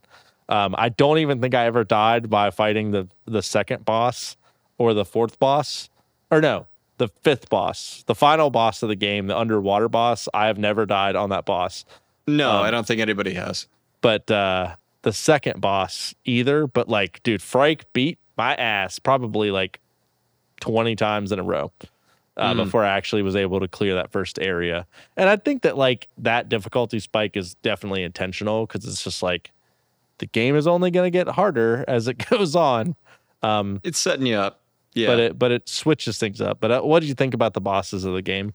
Um, I don't even think I ever died by fighting the the second boss or the fourth boss, or no, the fifth boss, the final boss of the game, the underwater boss. I have never died on that boss, No, Um, I don't think anybody has. but uh, the second boss either. But like, dude, Phrike beat my ass probably like twenty times in a row uh, Mm. before I actually was able to clear that first area. And I think that like that difficulty spike is definitely intentional because it's just like the game is only going to get harder [LAUGHS] as it goes on. Um, It's setting you up. Yeah. but it but it switches things up. But uh, what did you think about the bosses of the game?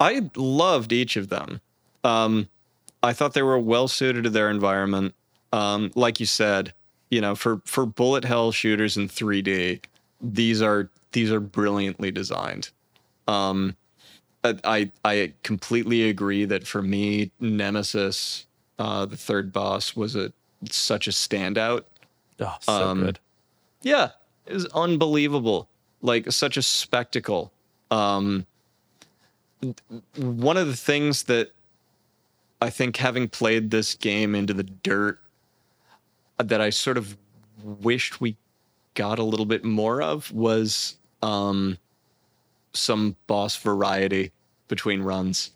I loved each of them. Um, I thought they were well suited to their environment. Um, like you said, you know, for for bullet hell shooters in 3D, these are these are brilliantly designed. Um, I I completely agree that for me, Nemesis, uh, the third boss, was a such a standout. Oh, so Um, good. Yeah, it was unbelievable. Like such a spectacle. Um, one of the things that I think having played this game into the dirt that I sort of wished we got a little bit more of was um, some boss variety between runs.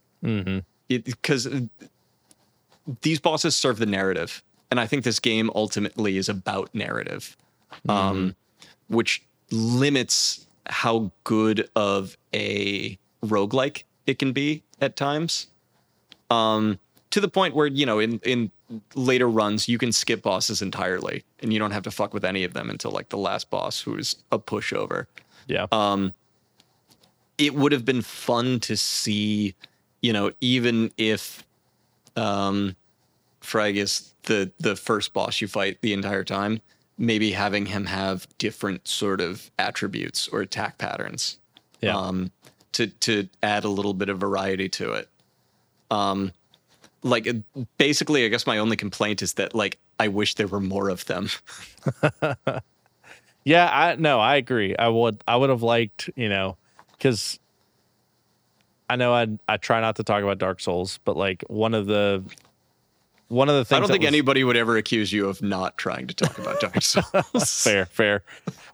Because these bosses serve the narrative and i think this game ultimately is about narrative um, which limits how good of a roguelike it can be at times. Um, to the point where you know in in later runs you can skip bosses entirely and you don't have to fuck with any of them until like the last boss who is a pushover Yeah. um, it would have been fun to see, you know, even if um, Frag is the the first boss you fight the entire time, maybe having him have different sort of attributes or attack patterns, yeah. um, to to add a little bit of variety to it. Um, like basically, I guess my only complaint is that like I wish there were more of them. [LAUGHS] Yeah, I no, I agree. I would I would have liked, you know, cuz I know I I try not to talk about Dark Souls, but like one of the one of the things I don't think was- anybody would ever accuse you of not trying to talk about Dark [LAUGHS] Souls. fair fair.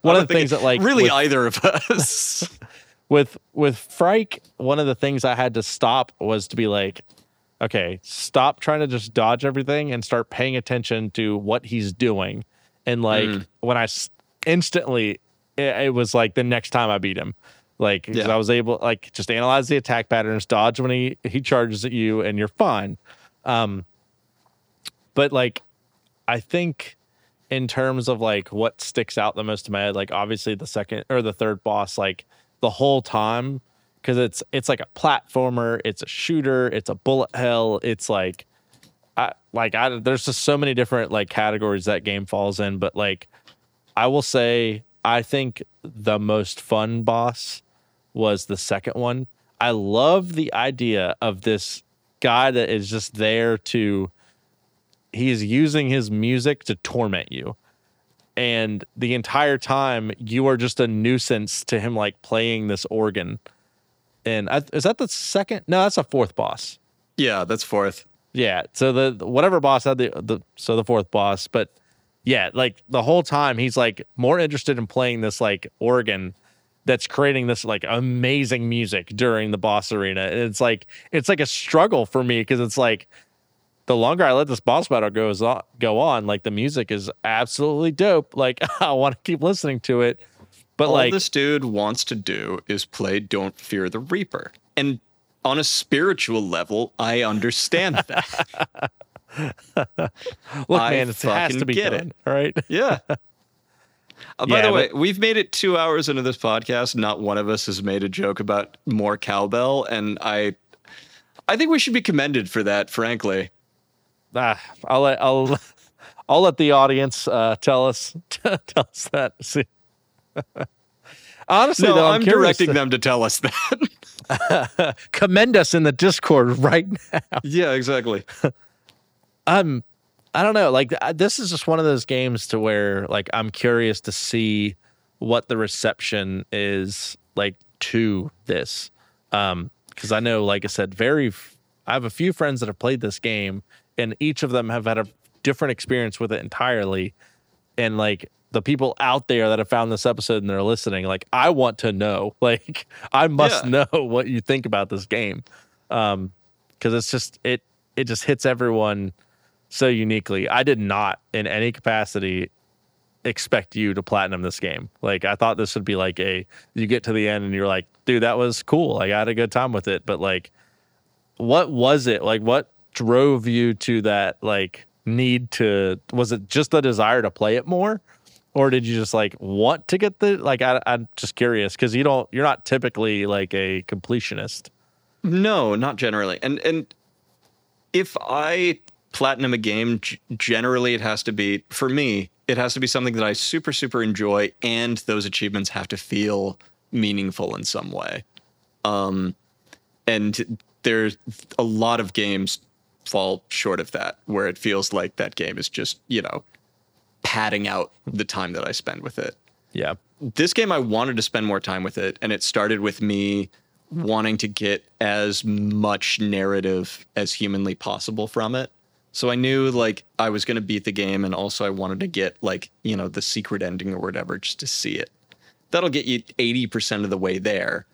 One of the things that like really with, either of us. [LAUGHS] with with Phrike, one of the things I had to stop was to be like okay, stop trying to just dodge everything and start paying attention to what he's doing. And like Mm. when I s- instantly, it, it was like the next time I beat him, Like Yeah. I was able like just analyze the attack patterns, dodge when he he charges at you, and you're fine. Um, but like, I think in terms of like what sticks out the most to my head, like obviously the second or the third boss, like the whole time, because it's it's like a platformer, it's a shooter, it's a bullet hell, it's like I like I there's just so many different like categories that game falls in, but like I will say I think the most fun boss was the second one. I love the idea of this guy that is just there to he's using his music to torment you. And the entire time you are just a nuisance to him like playing this organ. And I, is that the second? No, that's a fourth boss. yeah, that's fourth. Yeah. So the the- whatever boss had the the so the fourth boss, but yeah, like the whole time he's like more interested in playing this like organ that's creating this like amazing music during the boss arena. And it's like it's like a struggle for me because it's like the longer I let this boss battle goes on, go on, like the music is absolutely dope. Like [LAUGHS] I want to keep listening to it. But All like this dude wants to do is play Don't Fear the Reaper. And on a spiritual level, I understand that. [LAUGHS] look, I man, it has to be get done. it. Right. [LAUGHS] yeah. Uh, by Yeah, the way, but- we've made it two hours into this podcast. Not one of us has made a joke about more cowbell, and I, I think we should be commended for that. Frankly, Ah, I'll let I'll [LAUGHS] I'll let the audience uh, tell us tell us that. See. [LAUGHS] Honestly, no, though, I'm, I'm, directing to- them to tell us that. [LAUGHS] commend us in the Discord [LAUGHS] right now. yeah, exactly. I'm I don't know. Like th- this is just one of those games to where like I'm curious to see what the reception is like to this. Um, because I know, like I said, very. I have a few friends that have played this game, and each of them have had a different experience with it entirely. And like the people out there that have found this episode and they're listening, like I want to know, [LAUGHS] like I must Yeah. know what you think about this game, um, because it's just it it just hits everyone so uniquely. I did not in any capacity expect you to platinum this game. Like I thought this would be like a you get to the end and you're like, dude, that was cool. Like I had a good time with it. But like what was it? Like what drove you to that like need to was it just the desire to play it more? Or did you just like want to get the like I I'm just curious because you don't you're not typically like a completionist. No, not generally. And and if I platinum a game, generally it has to be for me. It has to be something that I super super enjoy, and those achievements have to feel meaningful in some way. Um, and there's a lot of games fall short of that, where it feels like that game is just you know padding out the time that I spend with it Yeah. this game I wanted to spend more time with it, and it started with me wanting to get as much narrative as humanly possible from it. So I knew like I was going to beat the game, and also I wanted to get like you know the secret ending or whatever just to see it. That'll get you eighty percent of the way there,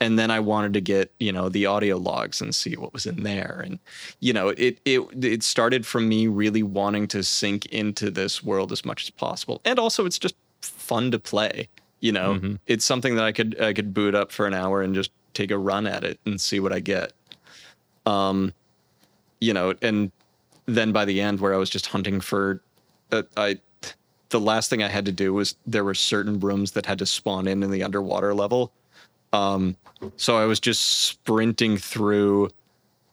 and then I wanted to get you know the audio logs and see what was in there, and you know it it it started from me really wanting to sink into this world as much as possible, and also it's just fun to play. You know, it's something that I could I could boot up for an hour and just take a run at it and see what I get. Um, you know, and then by the end, where I was just hunting for, uh, I the last thing I had to do was there were certain rooms that had to spawn in in the underwater level. Um, so I was just sprinting through,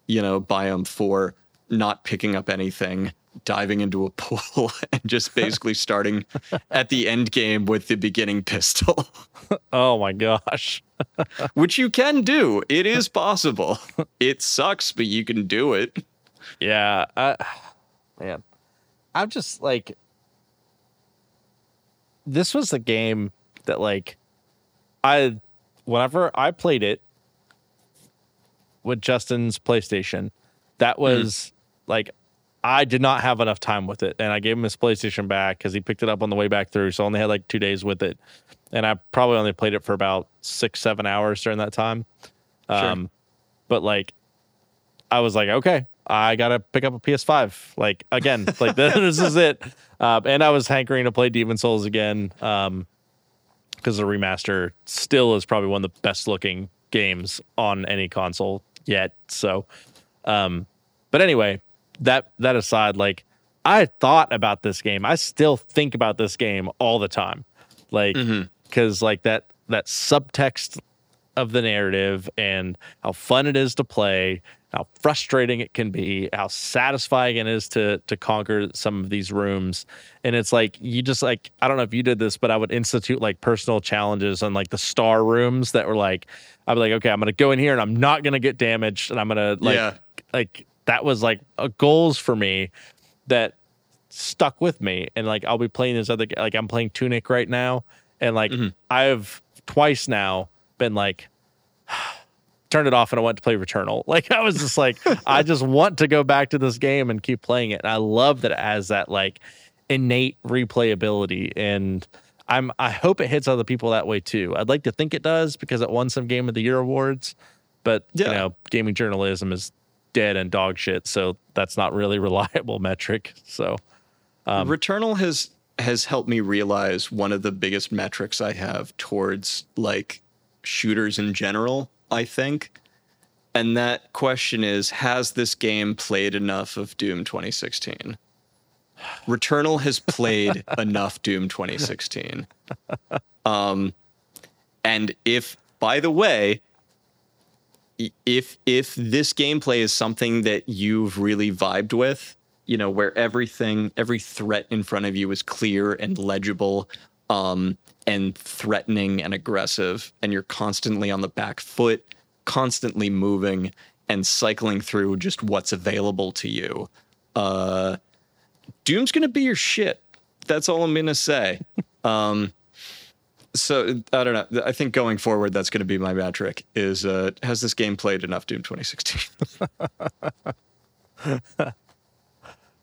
you know, biome four, not picking up anything, diving into a [LAUGHS] pool, and just basically [LAUGHS] starting at the end game with the beginning pistol, [LAUGHS] Oh my gosh. which you can do. It is possible. It sucks, but you can do it. Yeah, I, man, I'm just like, this was the game that like, I, whenever I played it with Justin's PlayStation, that was like, I did not have enough time with it, and I gave him his PlayStation back because he picked it up on the way back through, so I only had like two days with it, and I probably only played it for about six, seven hours during that time. Um, but like I was like, okay, I gotta pick up a PS5. Like again, like this, [LAUGHS] this is it. Um, and I was hankering to play Demon Souls again um, because the remaster still is probably one of the best looking games on any console yet. So, um, but anyway, that that aside, like I thought about this game. I still think about this game all the time, like because like that that subtext of the narrative and how fun it is to play, how frustrating it can be, how satisfying it is to to conquer some of these rooms. And it's like you just like I don't know if you did this, but I would institute like personal challenges on like the star rooms that were like I'd be like, okay, I'm gonna go in here and I'm not gonna get damaged and I'm gonna like Yeah. like that was like a goals for me that stuck with me and like I'll be playing this other like I'm playing Tunic right now and like mm-hmm. I've twice now been like turned it off and I went to play Returnal. [LAUGHS] Like I was just like I just want to go back to this game and keep playing it. And I love that it has that like innate replayability and I'm I hope it hits other people that way too. I'd like to think it does because it won some game of the year awards, but you know, gaming journalism is dead and dog shit, so that's not really [LAUGHS] reliable metric. So um, Returnal has has helped me realize one of the biggest metrics I have towards like shooters in general, I think. And that question is Has this game played enough of Doom 2016? Returnal has played [LAUGHS] enough Doom 2016. Um, and if, by the way, if if this gameplay is something that you've really vibed with, you know, where everything, every threat in front of you is clear and legible, um, and threatening and aggressive, and you're constantly on the back foot, constantly moving and cycling through just what's available to you. Uh, Doom's gonna be your shit. That's all I'm gonna say. [LAUGHS] um, so I don't know. I think going forward, that's to be my metric. Is uh, has this game played enough Doom 2016? [LAUGHS] [LAUGHS]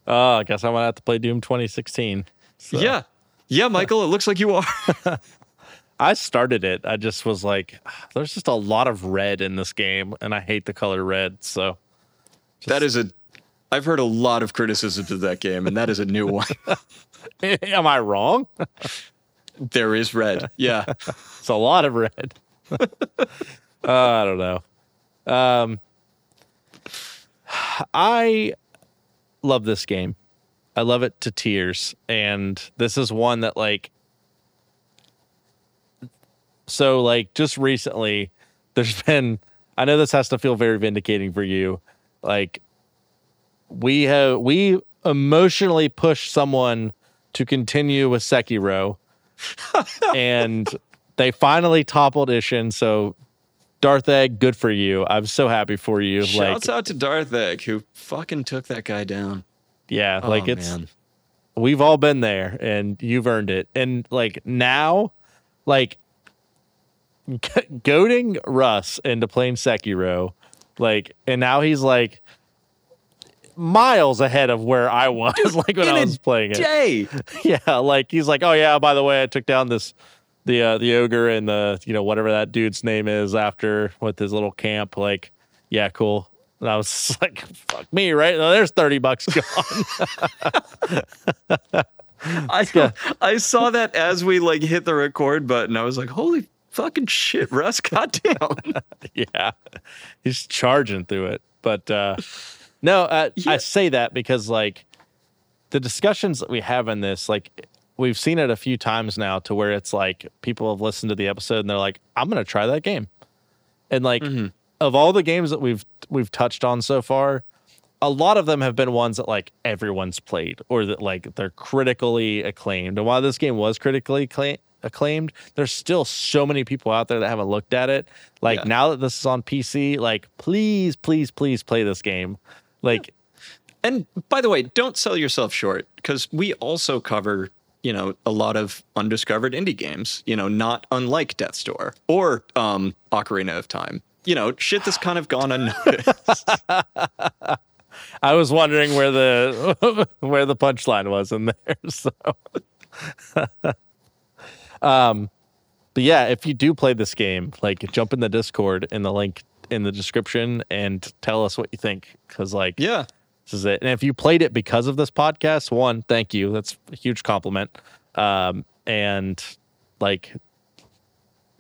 Oh, I guess I'm gonna have to play Doom 2016. So. Yeah, yeah, Michael. It looks like you are. [LAUGHS] I started it. I just was like, there's just a lot of red in this game, and I hate the color red. So that is a. I've heard a lot of criticisms of that game, and that is a new one. [LAUGHS] am I wrong? there is red. Yeah, it's a lot of red. [LAUGHS] uh, I don't know. Um, [SIGHS] I love this game. I love it to tears. And this is one that like so like just recently there's [LAUGHS] been I know this has to feel very vindicating for you. Like we have we emotionally pushed someone to continue with Sekiro [LAUGHS] and they finally toppled Isshin, so Darth Egg, good for you. I'm so happy for you. Shouts like, out to Darth Egg who fucking took that guy down. Yeah, oh, like it's man. we've all been there and you've earned it. And like now, like [LAUGHS] goading Russ into playing Sekiro, like, and now he's like miles ahead of where I was, Dude, [LAUGHS] like when I was playing day. it. [LAUGHS] Yeah, like he's like, oh yeah, by the way, I took down this the uh, the ogre and the you know whatever that dude's name is after with his little camp. Like, yeah, cool. And I was [LAUGHS] like, fuck me, right? Now there's 30 bucks gone. [LAUGHS] I [LAUGHS] I saw that as we like hit the record button. I was like, holy fucking shit, Russ, goddamn. yeah. He's charging through it. But uh no, uh, yeah. I say that because like the discussions that we have in this, like we've seen it a few times now to where it's like people have listened to the episode and they're like, I'm gonna try that game. And like mm-hmm. Of all the games that we've we've touched on so far, a lot of them have been ones that like everyone's played or that like they're critically acclaimed. And while this game was critically acclaimed, there's still so many people out there that haven't looked at it. Like yeah. now that this is on PC, like please, please, please play this game. Like yeah. And by the way, don't sell yourself short because we also cover you know a lot of undiscovered indie games you know not unlike death's door or um ocarina of time you know shit that's kind of gone unnoticed [LAUGHS] i was wondering where the [LAUGHS] where the punchline was in there [LAUGHS] so um but yeah if you do play this game like jump in the discord in the link in the description and tell us what you think because like yeah this is it. And if you played it because of this podcast, one, thank you. That's a huge compliment. Um, and like,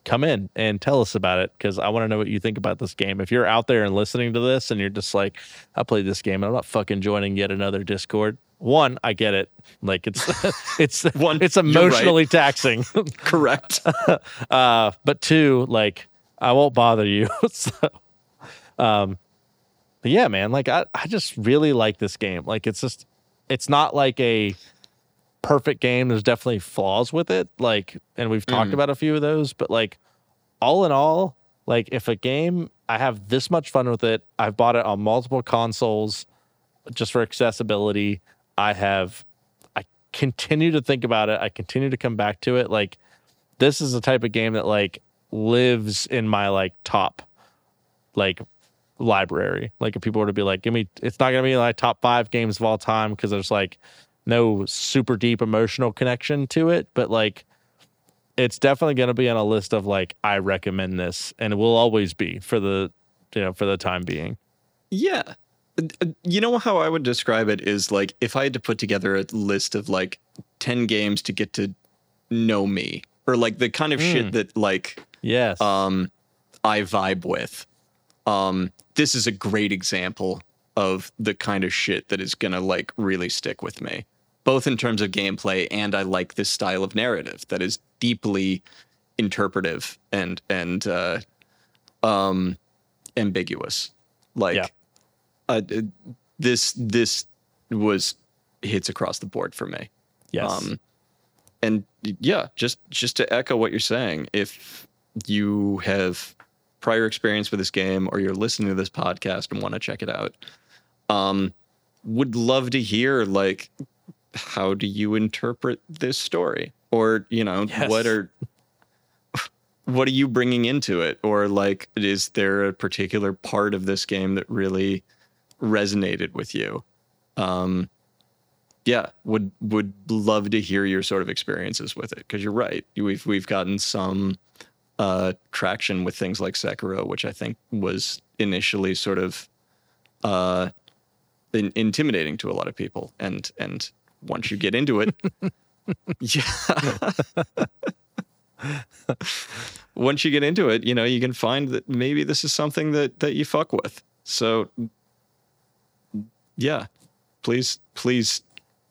come in and tell us about it because I want to know what you think about this game. If you're out there and listening to this and you're just like, I played this game and I'm not fucking joining yet another Discord. One, I get it. Like it's [LAUGHS] it's one, it's emotionally right. taxing. [LAUGHS] [LAUGHS] Correct. uh, but two, like I won't bother you. so, um, but yeah, man, like I, I just really like this game. Like it's just it's not like a perfect game. There's definitely flaws with it. Like, and we've talked mm. about a few of those, but like all in all, like if a game I have this much fun with it, I've bought it on multiple consoles just for accessibility. I have I continue to think about it. I continue to come back to it. Like this is the type of game that like lives in my like top like library. Like if people were to be like, give me, it's not going to be like top five games of all time because there's like no super deep emotional connection to it, but like it's definitely going to be on a list of like I recommend this, and it will always be for the you know for the time being. Yeah, uh, you know how I would describe it is like if I had to put together a list of like ten games to get to know me, or like the kind of mm. shit that like yes um I vibe with um, this is a great example of the kind of shit that is gonna like really stick with me, both in terms of gameplay and I like this style of narrative that is deeply interpretive and and uh, um, ambiguous. Like, yeah. uh, this this was hits across the board for me. Yes. Um, and yeah, just just to echo what you're saying, if you have prior experience with this game or you're listening to this podcast and want to check it out, um, would love to hear like how do you interpret this story? Or you know yes. what are what are you bringing into it? Or like is there a particular part of this game that really resonated with you? Um yeah would would love to hear your sort of experiences with it because you're right. We've we've gotten some uh traction with things like Sekiro which I think was initially sort of uh in, intimidating to a lot of people and and once you get into it [LAUGHS] yeah [LAUGHS] once you get into it, you know, you can find that maybe this is something that that you fuck with. So yeah, please please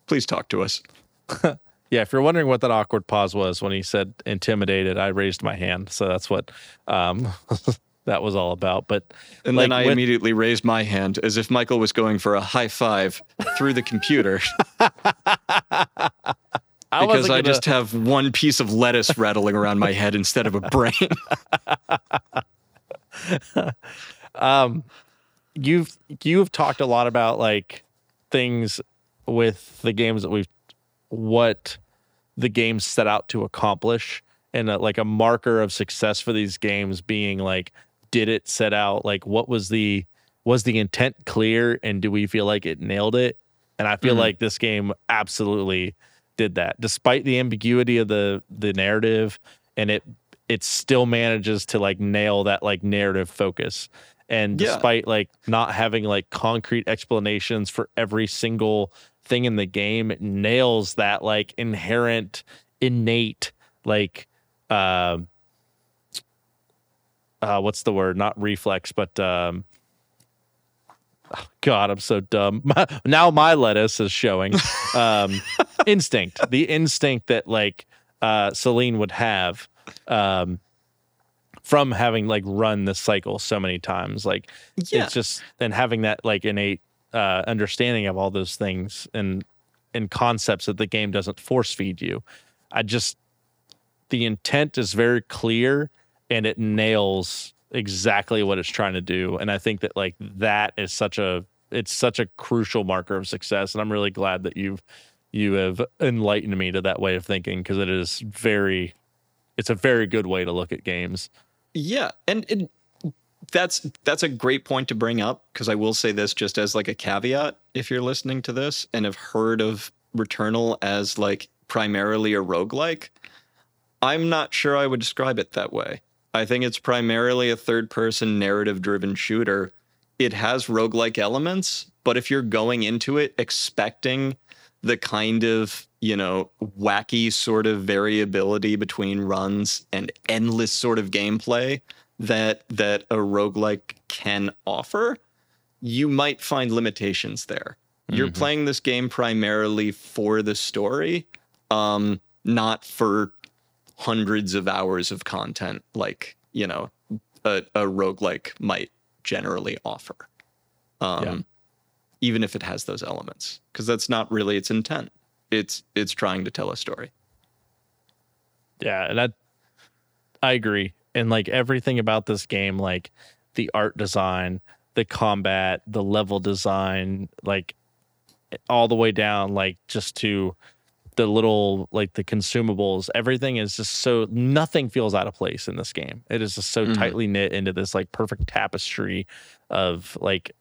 please talk to us. [LAUGHS] yeah, if you're wondering what that awkward pause was when he said intimidated, I raised my hand. So that's what um that was all about. But and like then I with, immediately raised my hand as if Michael was going for a high five through the computer. [LAUGHS] [LAUGHS] I because I just have one piece of lettuce rattling around my head instead of a brain. [LAUGHS] um, you've you've talked a lot about like things with the games that we've what the games set out to accomplish and a, like a marker of success for these games being like did it set out like what was the was the intent clear and do we feel like it nailed it and i feel mm-hmm. like this game absolutely did that despite the ambiguity of the the narrative and it it still manages to like nail that like narrative focus and yeah. despite like not having like concrete explanations for every single thing in the game it nails that like inherent innate like uh, uh what's the word not reflex but um God, I'm so dumb. [LAUGHS] My, now my lettuce is showing um, [LAUGHS] instinct, the instinct that like uh, Selene would have um, from having like run the cycle so many times. Like yeah. it's just and having that like innate uh, understanding of all those things and and concepts that the game doesn't force feed you. I just the intent is very clear and it nails exactly what it's trying to do. And i think that like that is such a it's such a crucial marker of success. And i'm really glad that you've you have enlightened me to that way of thinking because it is very it's a very good way to look at games. Yeah. And it, that's that's a great point to bring up because i will say this just as like a caveat if you're listening to this and have heard of returnal as like primarily a roguelike i'm not sure i would describe it that way I think it's primarily a third person narrative driven shooter. It has roguelike elements, but if you're going into it expecting the kind of, you know, wacky sort of variability between runs and endless sort of gameplay that that a roguelike can offer, you might find limitations there. Mm-hmm. You're playing this game primarily for the story, um, not for hundreds of hours of content like you know a, a roguelike might generally offer. Um, yeah. even if it has those elements because that's not really its intent. It's it's trying to tell a story. Yeah and i i agree. And like everything about this game like the art design the combat the level design like all the way down like just to the little like the consumables everything is just so nothing feels out of place in this game. It is just so mm-hmm. tightly knit into this like perfect tapestry of like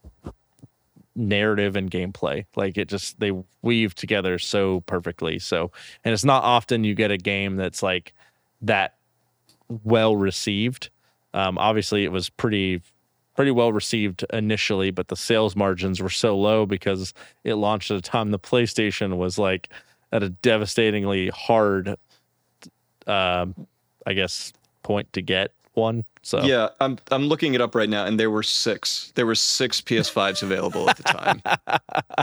narrative and gameplay. Like it just they weave together so perfectly. So and it's not often you get a game that's like that well received. Um obviously it was pretty pretty well received initially but the sales margins were so low because it launched at a time the PlayStation was like at a devastatingly hard, um, I guess, point to get one. So yeah, I'm I'm looking it up right now, and there were six. There were six PS5s available at the time. [LAUGHS]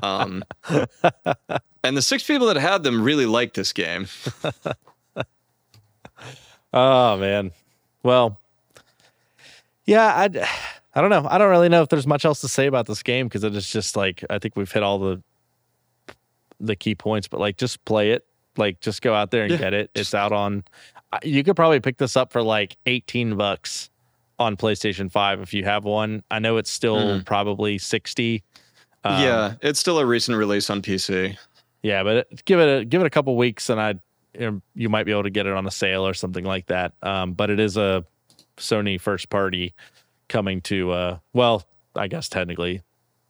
Um, and the six people that had them really liked this game. [LAUGHS] oh man, well, yeah, I I don't know. I don't really know if there's much else to say about this game because it is just like I think we've hit all the the key points, but like just play it. Like just go out there and yeah. get it. It's out on. You could probably pick this up for like eighteen bucks on PlayStation Five if you have one. I know it's still mm. probably sixty. Um, yeah, it's still a recent release on PC. Yeah, but give it a give it a couple weeks, and I you might be able to get it on a sale or something like that. Um, but it is a Sony first party coming to uh, well, I guess technically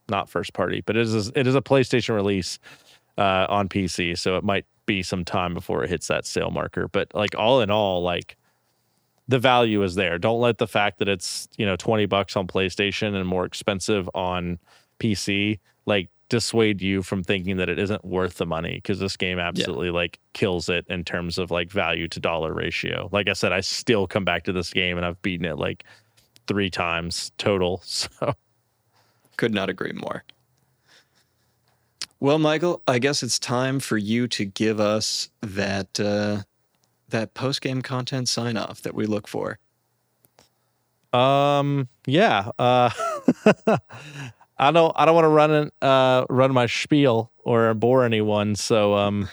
not first party, but it is it is a PlayStation release uh, on PC, so it might be some time before it hits that sale marker. But like all in all, like the value is there. Don't let the fact that it's you know twenty bucks on PlayStation and more expensive on PC like dissuade you from thinking that it isn't worth the money because this game absolutely yeah. like kills it in terms of like value to dollar ratio. Like I said, I still come back to this game and I've beaten it like three times total. [LAUGHS] So could not agree more. Well, Michael, I guess it's time for you to give us that uh, that post game content sign off that we look for. Um. Yeah. Uh, [LAUGHS] I don't. I don't want to run uh run my spiel or bore anyone. So um,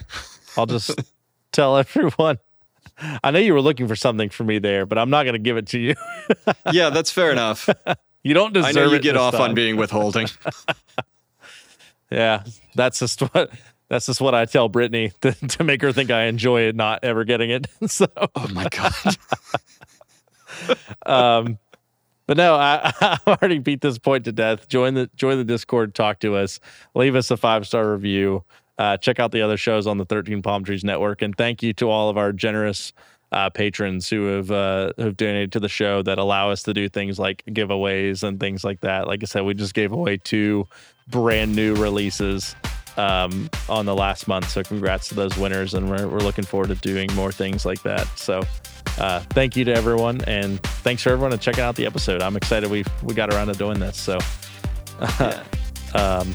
I'll just [LAUGHS] tell everyone. I know you were looking for something for me there, but I'm not going to give it to you. yeah, that's fair enough. [LAUGHS] You don't deserve. I know you get off time. on being withholding. Yeah, that's just [LAUGHS] what that's just what I tell Brittany [LAUGHS] to, to make her think I enjoy it, not ever getting it. [LAUGHS] so, oh my god. um, but no, I, I already beat this point to death. Join the join the Discord, talk to us, leave us a five star review. Uh, check out the other shows on the 13 Palm Trees Network, and thank you to all of our generous uh, patrons who have uh, have donated to the show that allow us to do things like giveaways and things like that. Like I said, we just gave away two brand new releases um, on the last month. So congrats to those winners, and we're, we're looking forward to doing more things like that. So uh, thank you to everyone, and thanks for everyone to checking out the episode. I'm excited we we got around to doing this. So. yeah. [LAUGHS] um,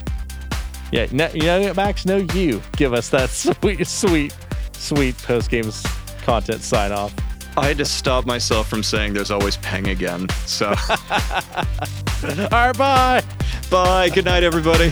yeah, no, you know, Max, no, you give us that [LAUGHS] sweet, sweet, sweet post games content sign off. I had to stop myself from saying there's always Peng again. So. [LAUGHS] All right, bye. Bye. Good night, everybody.